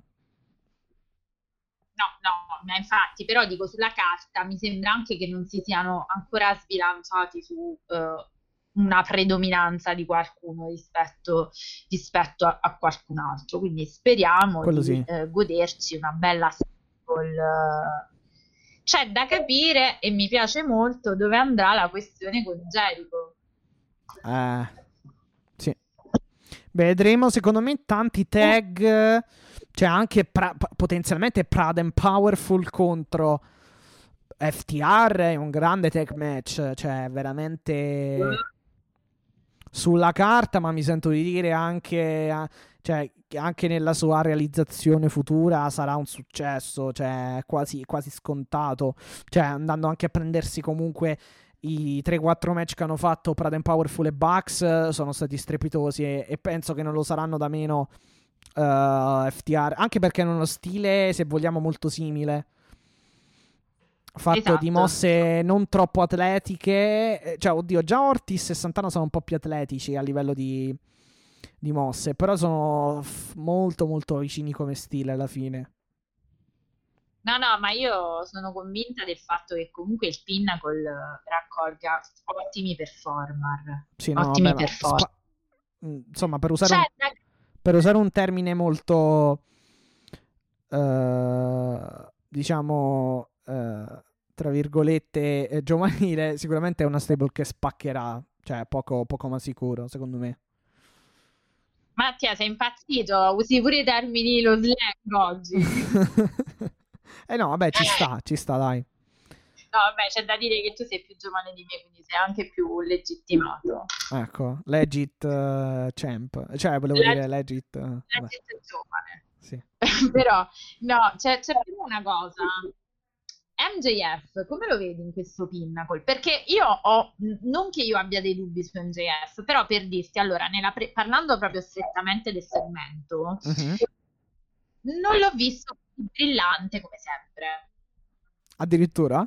No, no, ma infatti, però dico sulla carta mi sembra anche che non si siano ancora sbilanciati su uh, una predominanza di qualcuno rispetto, rispetto a, a, qualcun altro. Quindi speriamo Quello di sì. uh, goderci una bella single. C'è da capire e mi piace molto dove andrà la questione con Jericho. Eh Vedremo, secondo me, tanti tag. Cioè, anche pra- potenzialmente Prad and Powerful contro FTR è un grande tag match. Cioè, veramente sulla carta, ma mi sento di dire anche. Cioè, anche nella sua realizzazione futura sarà un successo, cioè quasi, quasi scontato. Cioè, andando anche a prendersi comunque i 3-4 match che hanno fatto Prada Powerful e Bucks sono stati strepitosi e, e, penso che non lo saranno da meno uh, eh, FTR, anche perché hanno uno stile, se vogliamo, molto simile. Fatto esatto. di mosse non troppo atletiche, eh, cioè, oddio, già Ortis e Santana sono un po' più atletici a livello di, di mosse, però sono f- molto, molto vicini come stile alla fine. No, no, ma io sono convinta del fatto che comunque il Pinnacle raccolga ottimi performer. Sì, no, ottimi vabbè, performer. Spa- mm, insomma, per usare, cioè, un, per usare, un, termine molto, uh, diciamo, uh, tra virgolette, eh, giovanile, sicuramente è una stable che spaccherà. Cioè, poco, poco ma sicuro, secondo me. Mattia, sei impazzito? Usi pure i termini lo slang oggi. Eh no, vabbè, ci sta, ci sta, dai. No, vabbè, c'è da dire che tu sei più giovane di me, quindi sei anche più legittimato. Ecco, legit uh, champ. Cioè, volevo Leg- dire legit... Uh, legit giovane. Sì. Però, no, c'è, c'è più una cosa. MJF, come lo vedi in questo Pinnacle? Perché io ho, non che io abbia dei dubbi su MJF, però per dirti, allora, pre- parlando proprio strettamente del segmento, uh-huh. Non l'ho visto brillante come sempre. Addirittura?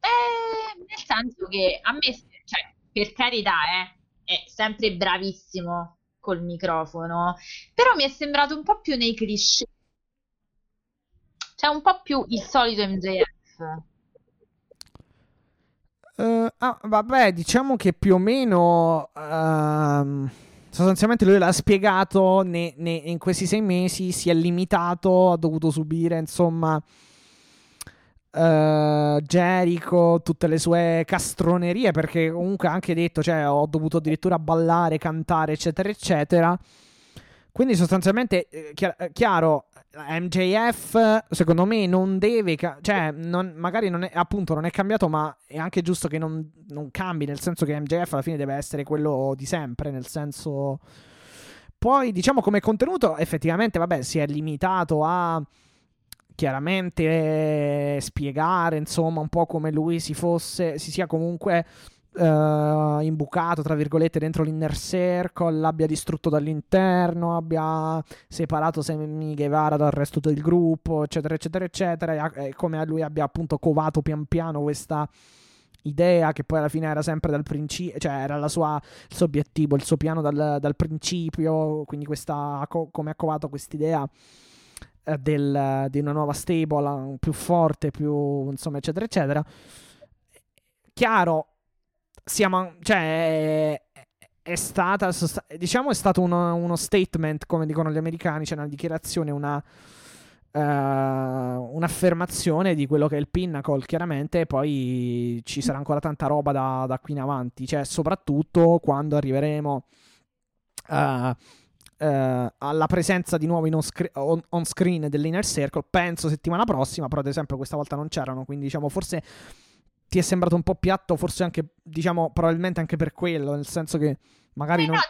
Eh, nel senso che a me, cioè, per carità, eh, è sempre bravissimo col microfono, però mi è sembrato un po' più nei cliché. Cioè, un po' più il solito MJF. Uh, eh, ah, vabbè, diciamo che più o meno... Uh sostanzialmente lui l'ha spiegato ne, ne, in questi sei mesi si è limitato ha dovuto subire insomma uh, Jericho tutte le sue castronerie perché comunque ha anche detto cioè ho dovuto addirittura ballare cantare eccetera eccetera quindi sostanzialmente eh, eh chiaro MJF secondo me non deve, ca- cioè non, magari non è, appunto non è cambiato, ma è anche giusto che non, non, cambi, nel senso che MJF alla fine deve essere quello di sempre, nel senso... Poi diciamo come contenuto effettivamente, vabbè, si è limitato a chiaramente spiegare, insomma, un po' come lui si fosse, si sia comunque uh, imbucato, tra virgolette, dentro l'inner circle, l'abbia distrutto dall'interno, abbia separato Sammy Guevara dal resto del gruppo, eccetera, eccetera, eccetera, e, e come a lui abbia appunto covato pian piano questa idea che poi alla fine era sempre dal principio, cioè era sua, il suo obiettivo, il suo piano dal, dal principio, quindi questa, co- come ha covato quest'idea eh, del, di una nuova stable più forte, più insomma, eccetera, eccetera. Chiaro, siamo, cioè, è, stata, diciamo, è stato uno, uno, statement, come dicono gli americani, cioè una dichiarazione, una, uh, un'affermazione di quello che è il pinnacle, chiaramente, e poi ci sarà ancora tanta roba da, da qui in avanti, cioè, soprattutto quando arriveremo. Uh, Uh, alla presenza di nuovo on, scre- on, on, screen dell'Inner Circle. Penso settimana prossima, però ad esempio questa volta non c'erano, quindi diciamo forse ti è sembrato un po' piatto, forse anche, diciamo, probabilmente anche per quello, nel senso che magari eh non... No,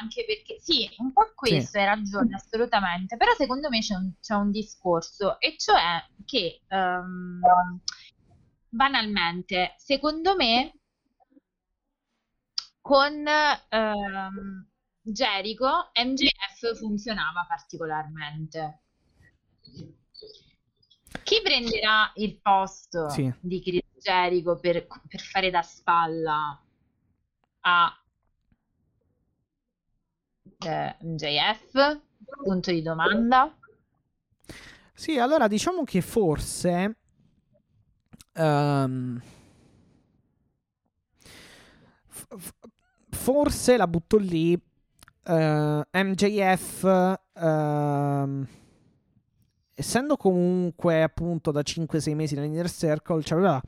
anche perché sì, un po' questo sì. hai ragione assolutamente, però secondo me c'è un, c'è un discorso e cioè che um, banalmente, secondo me con um, Jericho MJF funzionava particolarmente. Chi prenderà il posto Sì. di Chris Jericho per, per fare da spalla a eh, MJF? Punto di domanda. Sì, allora diciamo che forse... ehm, f- forse la butto lì. eh, MJF... ehm, essendo comunque appunto da 5-6 mesi nell'Inner Circle, ci aveva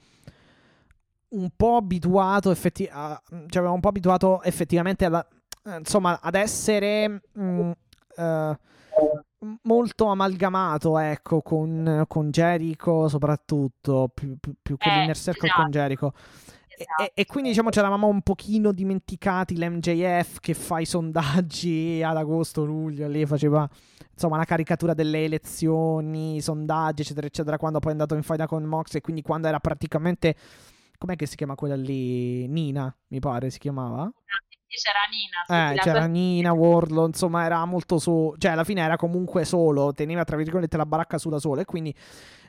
un po' abituato, effetti- a, ci aveva un po' abituato effettivamente alla, insomma, ad essere mh, uh, molto amalgamato, ecco, con, con Jericho soprattutto, più, più, più che Eh, l'Inner Circle esatto. con Jericho. E, Esatto. e- e quindi diciamo ci eravamo un pochino dimenticati l'MJF che fa i sondaggi ad agosto, luglio, lì faceva insomma la caricatura delle elezioni, i sondaggi eccetera eccetera quando poi è andato in faida con Mox e quindi quando era praticamente com'è che si chiama quella lì? Nina mi pare si chiamava? C'era Nina, Eh, c'era sua- Nina, Warlow, insomma era molto su... Cioè alla fine era comunque solo, teneva tra virgolette la baracca su da solo e quindi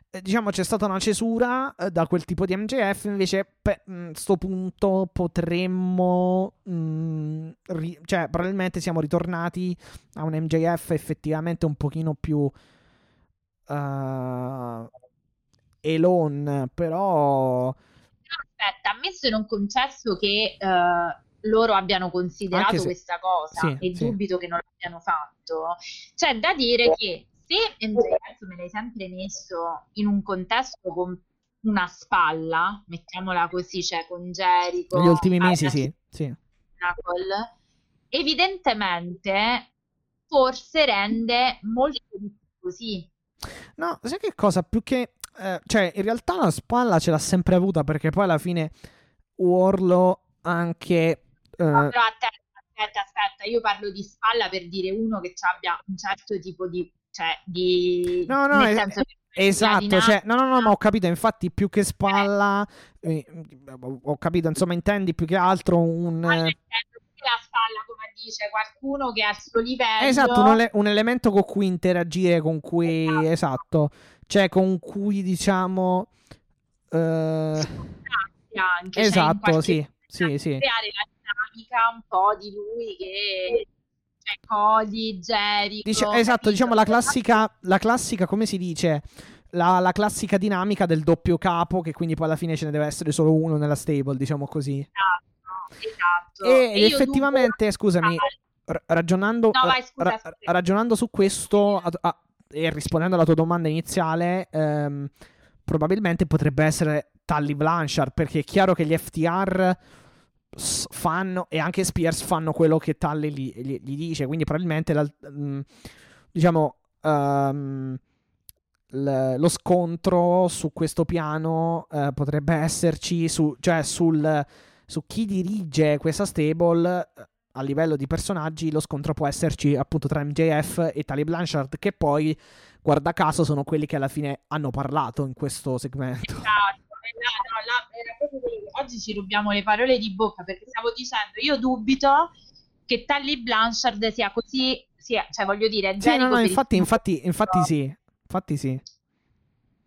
diciamo c'è stata una cesura eh, da quel tipo di MJF, invece a sto punto potremmo... mm, ri- cioè probabilmente siamo ritornati a un MJF effettivamente un pochino più... Uh, Elon, però... Aspetta, ammesso e non concesso che eh, loro abbiano considerato se- questa cosa sì, e sì. dubito che non l'abbiano fatto, c'è da dire che se MJF me l'hai sempre messo in un contesto con una spalla, mettiamola così, cioè con Jericho, Negli ultimi mesi Aya sì, sì. Pinnacle, evidentemente forse rende molto di più così. No, sai che cosa? Più che... eh, cioè, in realtà la spalla ce l'ha sempre avuta perché poi alla fine Warlow anche... eh, Però aspetta, aspetta, aspetta, io parlo di spalla per dire uno che abbia un certo tipo di, cioè, di, No, no, nel senso che Esatto, cioè, no, no, no, ma ho capito, infatti più che spalla, eh, ho capito, insomma, intendi più che altro un... Eh, la spalla, come dice qualcuno che è al suo livello. esatto, un, ele- un elemento con cui interagire, con cui... Esatto. Esatto, cioè con cui, diciamo... eh, anche, cioè, esatto, qualche sì, sì, sì. creare la dinamica un po' di lui che cioè Cody, Jericho, Dice- esatto, diciamo la classica, la classica, come si dice, la, la classica dinamica del doppio capo, che quindi poi alla fine ce ne deve essere solo uno nella stable, diciamo così. Esatto, esatto. E io effettivamente, dubito- scusami, ra- ragionando, No, vai, scusa, ra- scusa. ragionando su questo a- a- e rispondendo alla tua domanda iniziale, ehm, probabilmente potrebbe essere Tully Blanchard, perché è chiaro che gli FTR fanno e anche Spears fanno quello che Tully gli, gli- gli dice, quindi probabilmente la- mm, diciamo l- lo scontro su questo piano eh, potrebbe esserci su, cioè sul, su chi dirige questa stable eh, a livello di personaggi lo scontro può esserci appunto tra MJF e Tali Blanchard che poi guarda caso sono quelli che alla fine hanno parlato in questo segmento. Esatto, no, là, oggi ci rubiamo le parole di bocca perché stavo dicendo, io dubito che Tully Blanchard sia così, sia, cioè voglio dire, Sì, no, no, infatti, infatti, infatti sì. Infatti sì.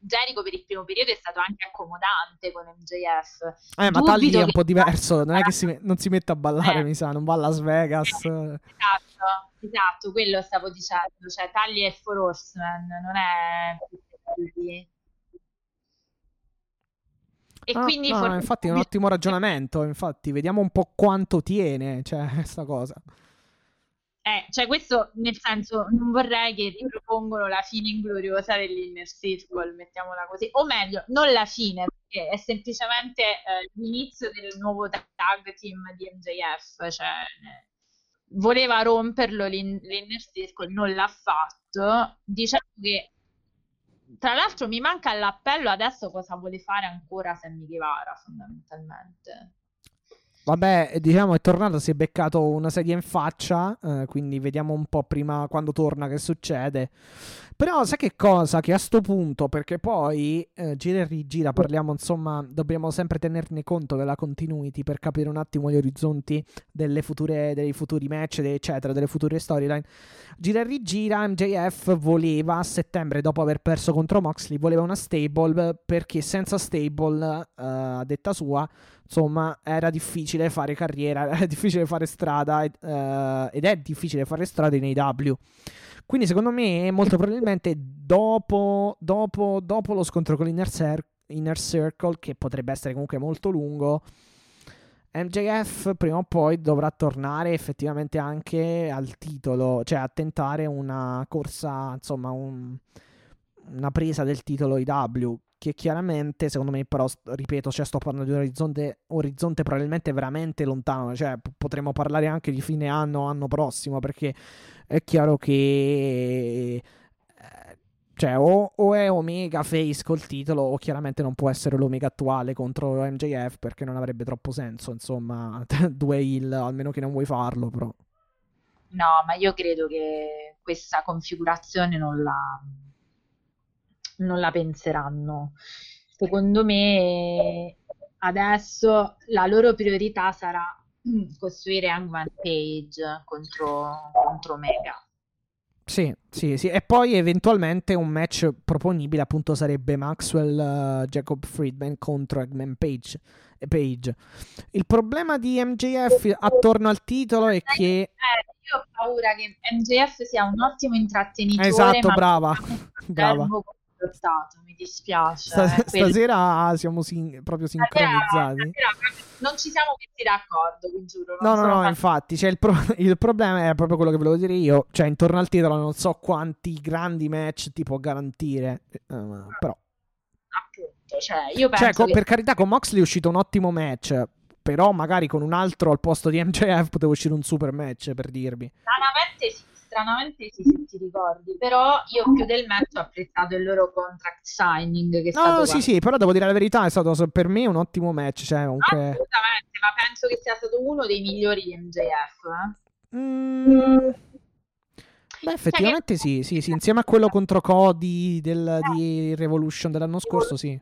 Jericho per il primo periodo è stato anche accomodante con MJF. Eh, ma Tagli è un po' diverso, non è che si non si mette a ballare, Eh. mi sa, non va a Las Vegas. Esatto, esatto, quello stavo dicendo, cioè Tagli è Four Horseman, non è E Ah, quindi no, forse- infatti è un ottimo ragionamento, infatti, vediamo un po' quanto tiene, cioè, sta cosa. Eh, cioè questo nel senso non vorrei che ripropongono la fine ingloriosa dell'Inner Circle, mettiamola così, o meglio, non la fine, perché è semplicemente eh, l'inizio del nuovo tag team di MJF, cioè voleva romperlo l'in- l'Inner Circle, non l'ha fatto. Diciamo che tra l'altro mi manca l'appello adesso cosa vuole fare ancora Sammy Guevara fondamentalmente. Vabbè, diciamo è tornato, si è beccato una sedia in faccia, eh, quindi vediamo un po' prima quando torna che succede. Però sai che cosa? Che a sto punto, perché poi eh, gira e rigira, parliamo insomma, dobbiamo sempre tenerne conto della continuity per capire un attimo gli orizzonti delle future, dei futuri match, eccetera, delle future storyline. Gira e rigira, MJF voleva a settembre, dopo aver perso contro Moxley, voleva una stable perché senza stable, eh, a detta sua, insomma, era difficile fare carriera, era difficile fare strada eh, ed è difficile fare strada in AW. Quindi, secondo me, molto probabilmente dopo, dopo, dopo lo scontro con l'Inner Cir- Inner Circle, che potrebbe essere comunque molto lungo, MJF prima o poi dovrà tornare effettivamente anche al titolo, cioè a tentare una corsa, insomma, un- una presa del titolo IW. Che chiaramente, secondo me, però, ripeto, cioè sto parlando di un orizzonte, orizzonte probabilmente veramente lontano. Cioè, p- potremmo parlare anche di fine anno, anno prossimo, perché è chiaro che. eh, Cioè, o, o è Omega Face col titolo, o chiaramente non può essere l'Omega attuale contro MJF perché non avrebbe troppo senso. Insomma, due heal, almeno che non vuoi farlo, però. No, ma io credo che questa configurazione non la, non la penseranno. Secondo me adesso la loro priorità sarà costruire Hangman Page contro, contro Omega. Sì, sì, sì. E poi eventualmente un match proponibile appunto sarebbe Maxwell eh, Jacob Friedman contro Eggman Page. e Page. Il problema di MJF attorno al titolo è che... Eh, io ho paura che MJF sia un ottimo intrattenitore, Esatto, ma brava, brava. Confortato, mi dispiace. È quello. stasera siamo sin- proprio Stasera- sincronizzati. stasera proprio non ci siamo messi d'accordo, vi giuro. No, no, no, infatti, cioè, il, pro- il problema è proprio quello che volevo dire io, cioè intorno al titolo non so quanti grandi match ti può garantire, eh, però... appunto, cioè, io penso Cioè, co- che per carità, con Moxley è uscito un ottimo match, però magari con un altro al posto di MJF poteva uscire un super match, per dirvi. stranamente sì, stranamente sì, se ti ricordi, però io più del match ho apprezzato il loro contract signing che è No, stato sì, sì, però devo dire la verità, è stato per me un ottimo match, cioè, comunque... Assolutamente, ma penso che sia stato uno dei migliori di MJF. eh. Mm, Beh, effettivamente sì, sì, sì, insieme a quello contro Cody del, di Revolution dell'anno scorso, sì.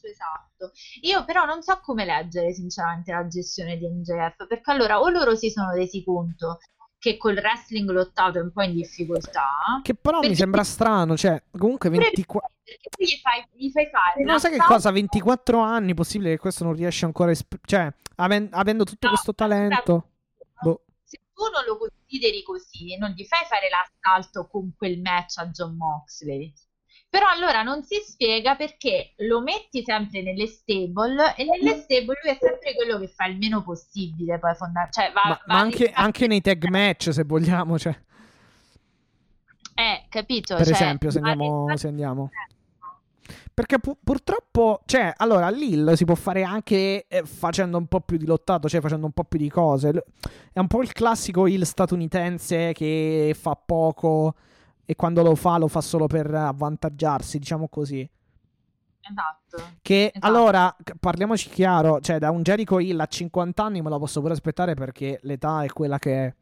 Esatto. Io però non so come leggere sinceramente la gestione di MJF, perché allora o loro si sono resi conto che col wrestling lottato è un po' in difficoltà, Che però mi sembra strano, cioè, comunque 24... perché poi gli fai, gli fai fare No, sai che cosa? 24 anni, possibile che questo non riesce ancora a... esp- cioè, aven- avendo tutto No, questo talento... Boh. Se tu non lo consideri così, non gli fai fare l'assalto con quel match a John Moxley. Però allora non si spiega perché lo metti sempre nelle stable e nelle stable lui è sempre quello che fa il meno possibile. Poi fonda- cioè, va, Ma, va ma anche, anche nei tag match, se vogliamo, cioè, Eh, capito? per Cioè, esempio, se andiamo... Se andiamo. Perché pu- purtroppo, cioè, allora, Lil si può fare anche eh, facendo un po' più di lottato, cioè facendo un po' più di cose. È un po' il classico Hill statunitense che fa poco e quando lo fa lo fa solo per avvantaggiarsi, diciamo così. Esatto. Che Esatto. allora, parliamoci chiaro, cioè da un Jericho Hill a 50 anni me la posso pure aspettare perché l'età è quella che è.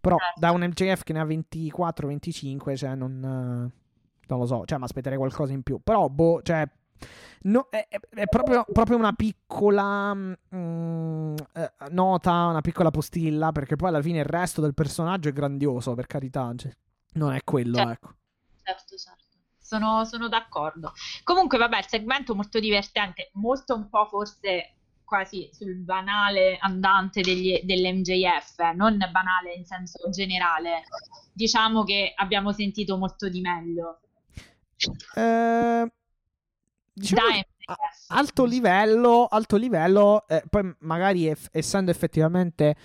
Però Certo. da un MJF che ne ha 24-25, cioè non, non lo so, cioè mi aspetterei qualcosa in più. Però, boh, cioè, No, è, è proprio, proprio, una piccola mm, eh, nota, una piccola postilla, perché poi alla fine il resto del personaggio è grandioso, per carità. Cioè, non è quello, certo, ecco. Certo, certo. Sono, sono d'accordo. Comunque, vabbè, il segmento molto divertente, molto un po' forse quasi sul banale andante degli, dell'MJF, non banale in senso generale. Diciamo che abbiamo sentito molto di meglio. Eh, diciamo alto livello, alto livello eh, poi magari eff- essendo effettivamente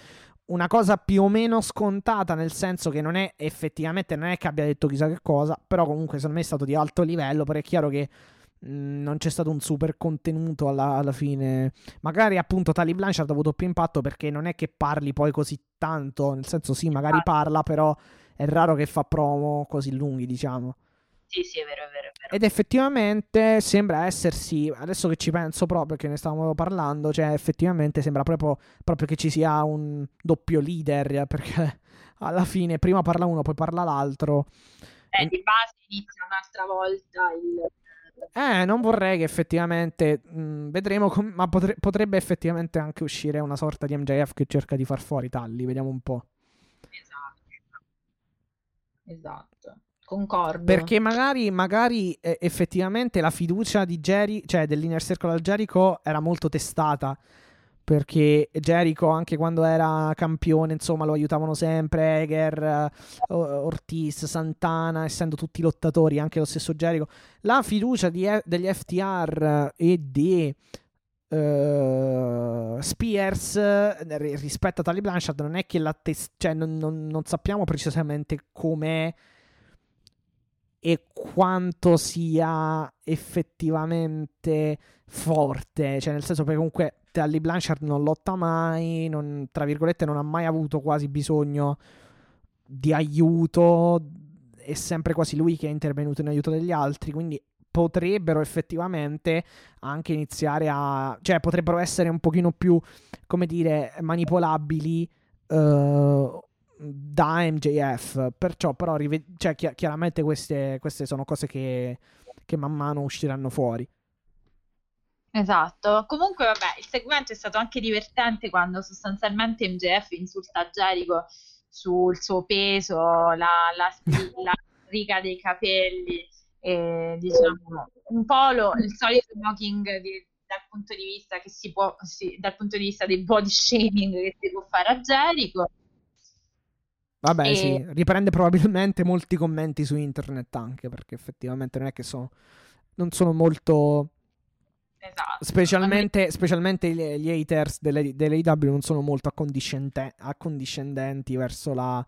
una cosa più o meno scontata, nel senso che non è effettivamente, non è che abbia detto chissà che cosa, però comunque secondo me è stato di alto livello, perché è chiaro che mh, non c'è stato un super contenuto alla, alla, fine. Magari appunto Tali Blanchard ha avuto più impatto perché non è che parli poi così tanto, nel senso sì, magari parla, però è raro che fa promo così lunghi, diciamo. Sì, sì, è vero, è vero, è vero. Ed effettivamente sembra essersi, adesso che ci penso proprio, che ne stavamo parlando, cioè effettivamente sembra proprio, proprio che ci sia un doppio leader, perché alla fine prima parla uno, poi parla l'altro. Eh, di base inizia un'altra volta il... Eh, non vorrei che effettivamente mh, vedremo, com- ma potre- potrebbe effettivamente anche uscire una sorta di MJF che cerca di far fuori Talli, vediamo un po'. Esatto. Esatto. Concordo. Perché magari, magari eh, effettivamente la fiducia di Jerry, cioè dell'inner circle al Jericho, era molto testata. Perché Jericho, anche quando era campione, insomma, lo aiutavano sempre. Eger, Ortiz, Santana, essendo tutti lottatori, anche lo stesso Jericho. La fiducia di, degli FTR e di uh, Spears rispetto a Tali Blanchard non è che la tes- cioè non, non, non sappiamo precisamente com'è e quanto sia effettivamente forte, cioè nel senso che comunque Tally Blanchard non lotta mai, non, tra virgolette non ha mai avuto quasi bisogno di aiuto, è sempre quasi lui che è intervenuto in aiuto degli altri, quindi potrebbero effettivamente anche iniziare a... cioè potrebbero essere un pochino più, come dire, manipolabili uh, da MJF. Perciò, però, rive- cioè, chi- chiaramente queste, queste, sono cose che, che man mano usciranno fuori. Esatto, comunque vabbè, il segmento è stato anche divertente quando sostanzialmente MJF insulta Jericho sul suo peso, la, la, la riga dei capelli, e, diciamo un po' lo, il solito smoking di, dal punto di vista che si può, sì, dal punto di vista dei body shaming che si può fare a Jericho. Vabbè, e... sì, riprende probabilmente molti commenti su internet anche, perché effettivamente non è che sono... non sono molto... Esatto. Specialmente, specialmente gli haters delle, dell'AW non sono molto accondiscendenti, verso la,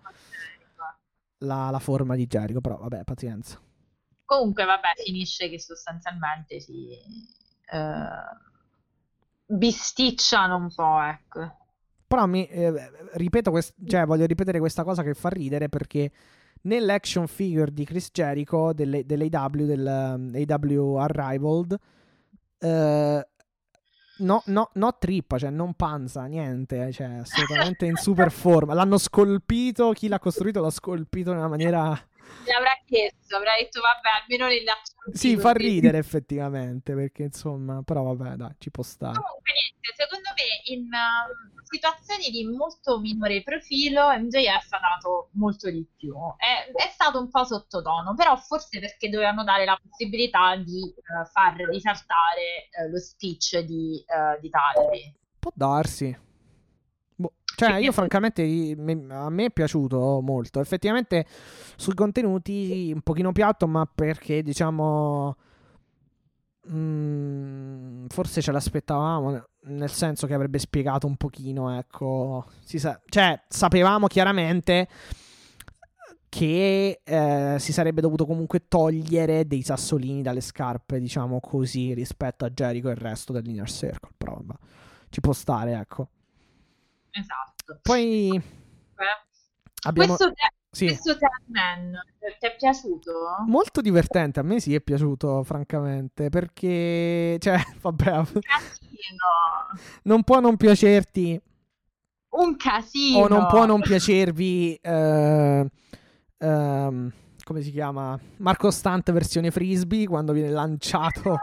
la, la, forma di Jericho, però vabbè, pazienza. Comunque, vabbè, finisce che sostanzialmente si eh, bisticciano un po', ecco. Però mi, eh, ripeto, quest- cioè, voglio ripetere questa cosa che fa ridere perché nell'action figure di Chris Jericho delle, dell'AW, dell'AW Arrivaled, eh, no, no, no trippa, cioè non panza, niente, cioè assolutamente in super forma. L'hanno scolpito, chi l'ha costruito l'ha scolpito in una maniera l'avrà chiesto, avrà detto vabbè, almeno rilaccio. Sì, fa ridere effettivamente, perché insomma, però vabbè, dai, ci può stare. Comunque niente, secondo me in uh, situazioni di molto minore profilo MJF ha dato molto di più. È, è, stato un po' sottotono, però forse perché dovevano dare la possibilità di uh, far risaltare uh, lo speech di, di Talli. Può darsi. Cioè, io francamente a me è piaciuto molto. Effettivamente sui contenuti un pochino piatto, ma perché diciamo mm, forse ce l'aspettavamo, nel senso che avrebbe spiegato un pochino, ecco, sa- cioè sapevamo chiaramente che eh, si sarebbe dovuto comunque togliere dei sassolini dalle scarpe, diciamo così, rispetto a Jericho e il resto dell'inner circle, però vabbè, ci può stare, ecco. Esatto. Poi abbiamo... questo, sì. questo Man ti è piaciuto? Molto divertente, a me sì è piaciuto francamente perché cioè vabbè non può non piacerti. Un casino. O non può non piacervi eh, eh, come si chiama? Marco Stunt versione frisbee quando viene lanciato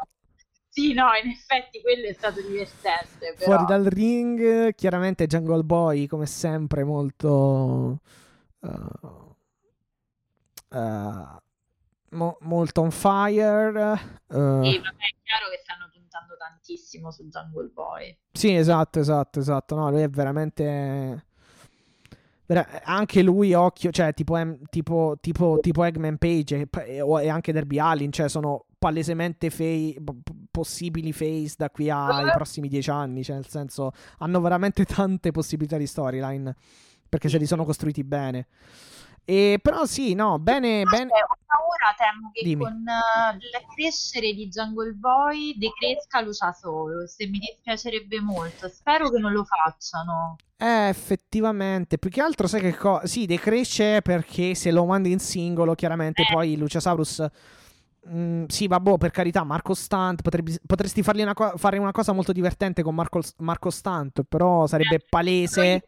Sì, no, in effetti quello è stato divertente. Però. Fuori dal ring, chiaramente Jungle Boy, come sempre, molto. Uh, uh, mo- molto on fire. Uh, sì, vabbè, è chiaro che stanno puntando tantissimo su Jungle Boy. Sì, esatto, esatto, esatto. No, lui è veramente. Anche lui, occhio, cioè tipo, tipo, tipo, tipo Eggman Page e, e anche Derby Allin, cioè sono palesemente fei, possibili face da qui ai prossimi dieci anni, cioè nel senso hanno veramente tante possibilità di storyline perché se li sono costruiti bene. E, però sì, no, bene, bene. Ho paura, temo che Dimmi. con uh, il crescere di Jungle Boy decresca Lucia Solo, se mi dispiacerebbe molto. Spero che non lo facciano. Eh, effettivamente, più che altro sai che cosa... Sì, decresce perché se lo mandi in singolo, chiaramente eh. poi Luciasaurus... Mm, sì, vabbè, per carità, Marco Stunt, potrebbe, potresti una co- fare una cosa molto divertente con Marco, Marco Stunt, però sarebbe eh, palese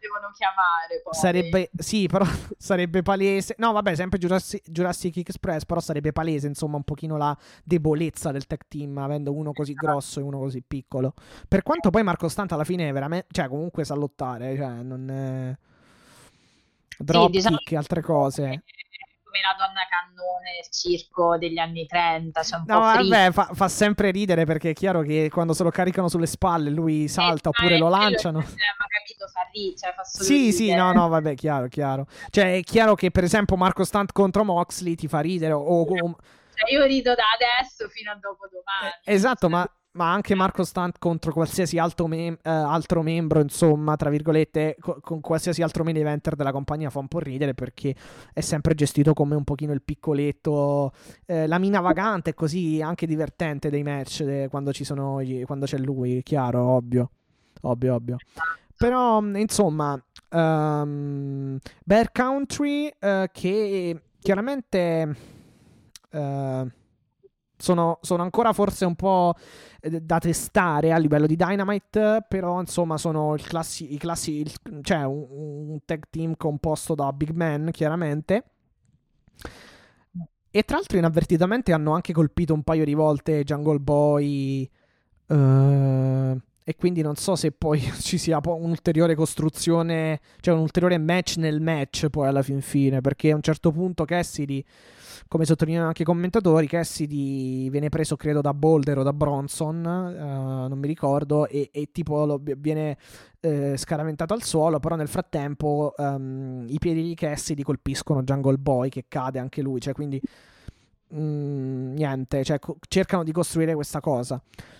devono chiamare. Poi. Sarebbe, sì, però sarebbe palese. No, vabbè, sempre Jurassic, Jurassic, Express, però sarebbe palese, insomma, un pochino la debolezza del tech team, avendo uno così esatto. grosso e uno così piccolo. Per quanto poi Marco Stante alla fine è veramente, cioè, comunque sa lottare, cioè, non è... Dropkick, sì, diciamo... altre cose come la donna cannone nel circo degli anni 30. Cioè no, vabbè, fa, fa, sempre ridere perché è chiaro che quando se lo caricano sulle spalle lui eh, salta eh, oppure lo lanciano. Che, ma capito, fa ridere, cioè fa solo Sì, ridere. sì, no, no, vabbè, chiaro, chiaro. Cioè è chiaro che per esempio Marco Stunt contro Moxley ti fa ridere o... o... Cioè, io rido da adesso fino a dopo domani. Eh, esatto, ma ma anche Marco Stunt contro qualsiasi altro, mem- eh, altro membro, insomma, tra virgolette, co- con qualsiasi altro main eventer della compagnia fa un po' ridere perché è sempre gestito come un pochino il piccoletto, eh, la mina vagante, così anche divertente dei match de- quando, ci sono, quando c'è lui, chiaro, ovvio, ovvio, ovvio. Però, insomma, um, Bear Country, uh, che chiaramente... Uh, sono, sono, ancora forse un po' eh, da testare a livello di Dynamite, però insomma sono il classi, i classi, il, cioè un, un, tag team composto da big man chiaramente. E tra l'altro inavvertitamente hanno anche colpito un paio di volte Jungle Boy. Uh, e quindi non so se poi ci sia un'ulteriore costruzione, cioè un ulteriore match nel match poi alla fin fine, perché a un certo punto Cassidy come sottolineano anche i commentatori, Cassidy viene preso credo da Boulder o da Bronson, uh, non mi ricordo, e, e tipo lo, viene eh, scaraventato al suolo, però nel frattempo um, i piedi di Cassidy colpiscono Jungle Boy che cade anche lui, cioè quindi... Mm, niente, cioè, co- cercano di costruire questa cosa.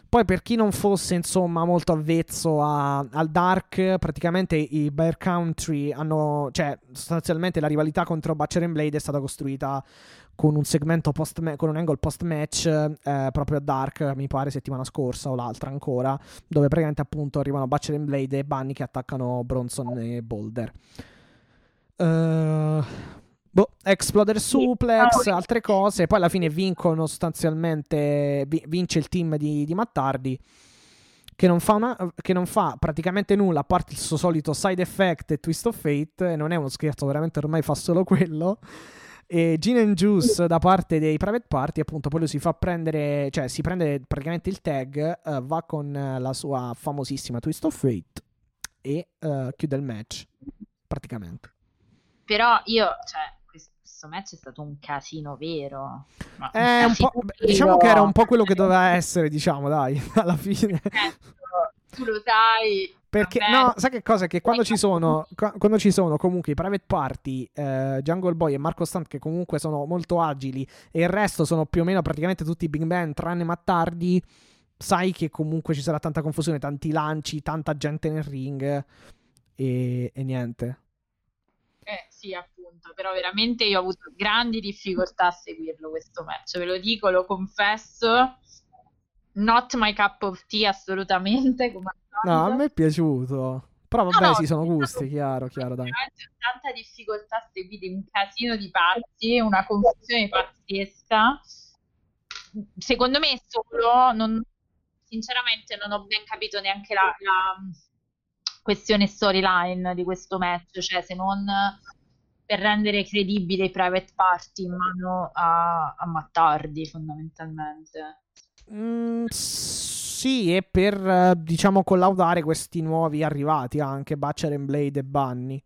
Poi, per chi non fosse insomma molto avvezzo a, al Dark, praticamente i Bear Country hanno, cioè, sostanzialmente la rivalità contro Butcher and Blade è stata costruita con un segmento post con un angle post match eh, proprio a Dark, mi pare settimana scorsa o l'altra ancora, dove praticamente appunto arrivano Butcher and Blade e Bunny che attaccano Bronson e Boulder. Uh, boh, Exploder Suplex, altre cose, poi alla fine vincono sostanzialmente, vince il team di, di Mattardi. Che non, una, che non, fa praticamente nulla a parte il suo solito side effect e twist of fate. E non è uno scherzo, veramente ormai fa solo quello. E Gin and Juice da parte dei private party, appunto, poi si fa prendere, cioè si prende praticamente il tag, uh, va con uh, la sua famosissima Twist of Fate e uh, chiude il match, praticamente. Però io, cioè, questo match è stato un casino vero. Ma eh, un casino vero. Diciamo che era un po' quello che doveva essere, diciamo, dai, alla fine. Certo, tu lo sai. Perché, Vabbè. no, sai che cosa? Che quando ci sono, quando ci sono comunque i private party, eh, Jungle Boy e Marco Stunt, che comunque sono molto agili, e il resto sono più o meno praticamente tutti big man, tranne Mattardi, sai che comunque ci sarà tanta confusione, tanti lanci, tanta gente nel ring, e, e niente. Eh sì, appunto, però veramente io ho avuto grandi difficoltà a seguirlo questo match, ve lo dico, lo confesso not my cup of tea assolutamente. No, a me è piaciuto. Però vabbè, no, no, sì, sono gusti, chiaro, chiaro, dai. Tanta difficoltà a seguire un casino di pazzi, una confusione pazzesca. Secondo me solo, non, sinceramente non ho ben capito neanche la, la questione storyline di questo match, cioè se non per rendere credibile i private party in mano a, a Mattardi fondamentalmente. Mm, sì, e per eh, diciamo collaudare questi nuovi arrivati anche Butcher and Blade e Bunny.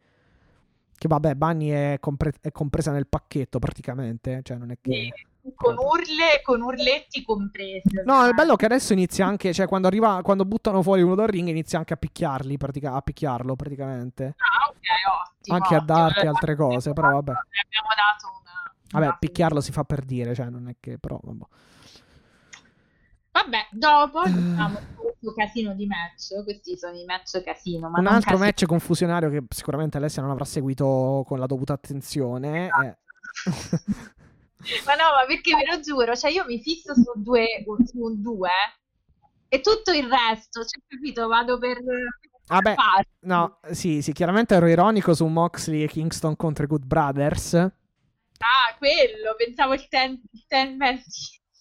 Che vabbè, Bunny è, compre- è compresa nel pacchetto praticamente, cioè non è che... Con urle, con urletti comprese. No, il bello è che adesso inizia anche, cioè quando arriva, quando buttano fuori uno dal ring inizia anche a picchiarli, pratica- a picchiarlo praticamente. Ah, ok, ottimo. Anche a darti altre cose, però vabbè. Abbiamo dato una... Vabbè, picchiarlo si fa per dire, cioè non è che però vabbè. Vabbè, dopo diciamo questo casino di match. Questi sono i match casino. Ma Un altro casino. match confusionario che sicuramente Alessia non avrà seguito con la dovuta attenzione. è- Ma no, ma perché ve lo giuro, cioè io mi fisso su due, su un due e tutto il resto, cioè, capito, vado per Vabbè, parti. no, sì, sì, chiaramente ero ironico su Moxley e Kingston contro i Good Brothers. Ah, quello, pensavo il ten, il ten team.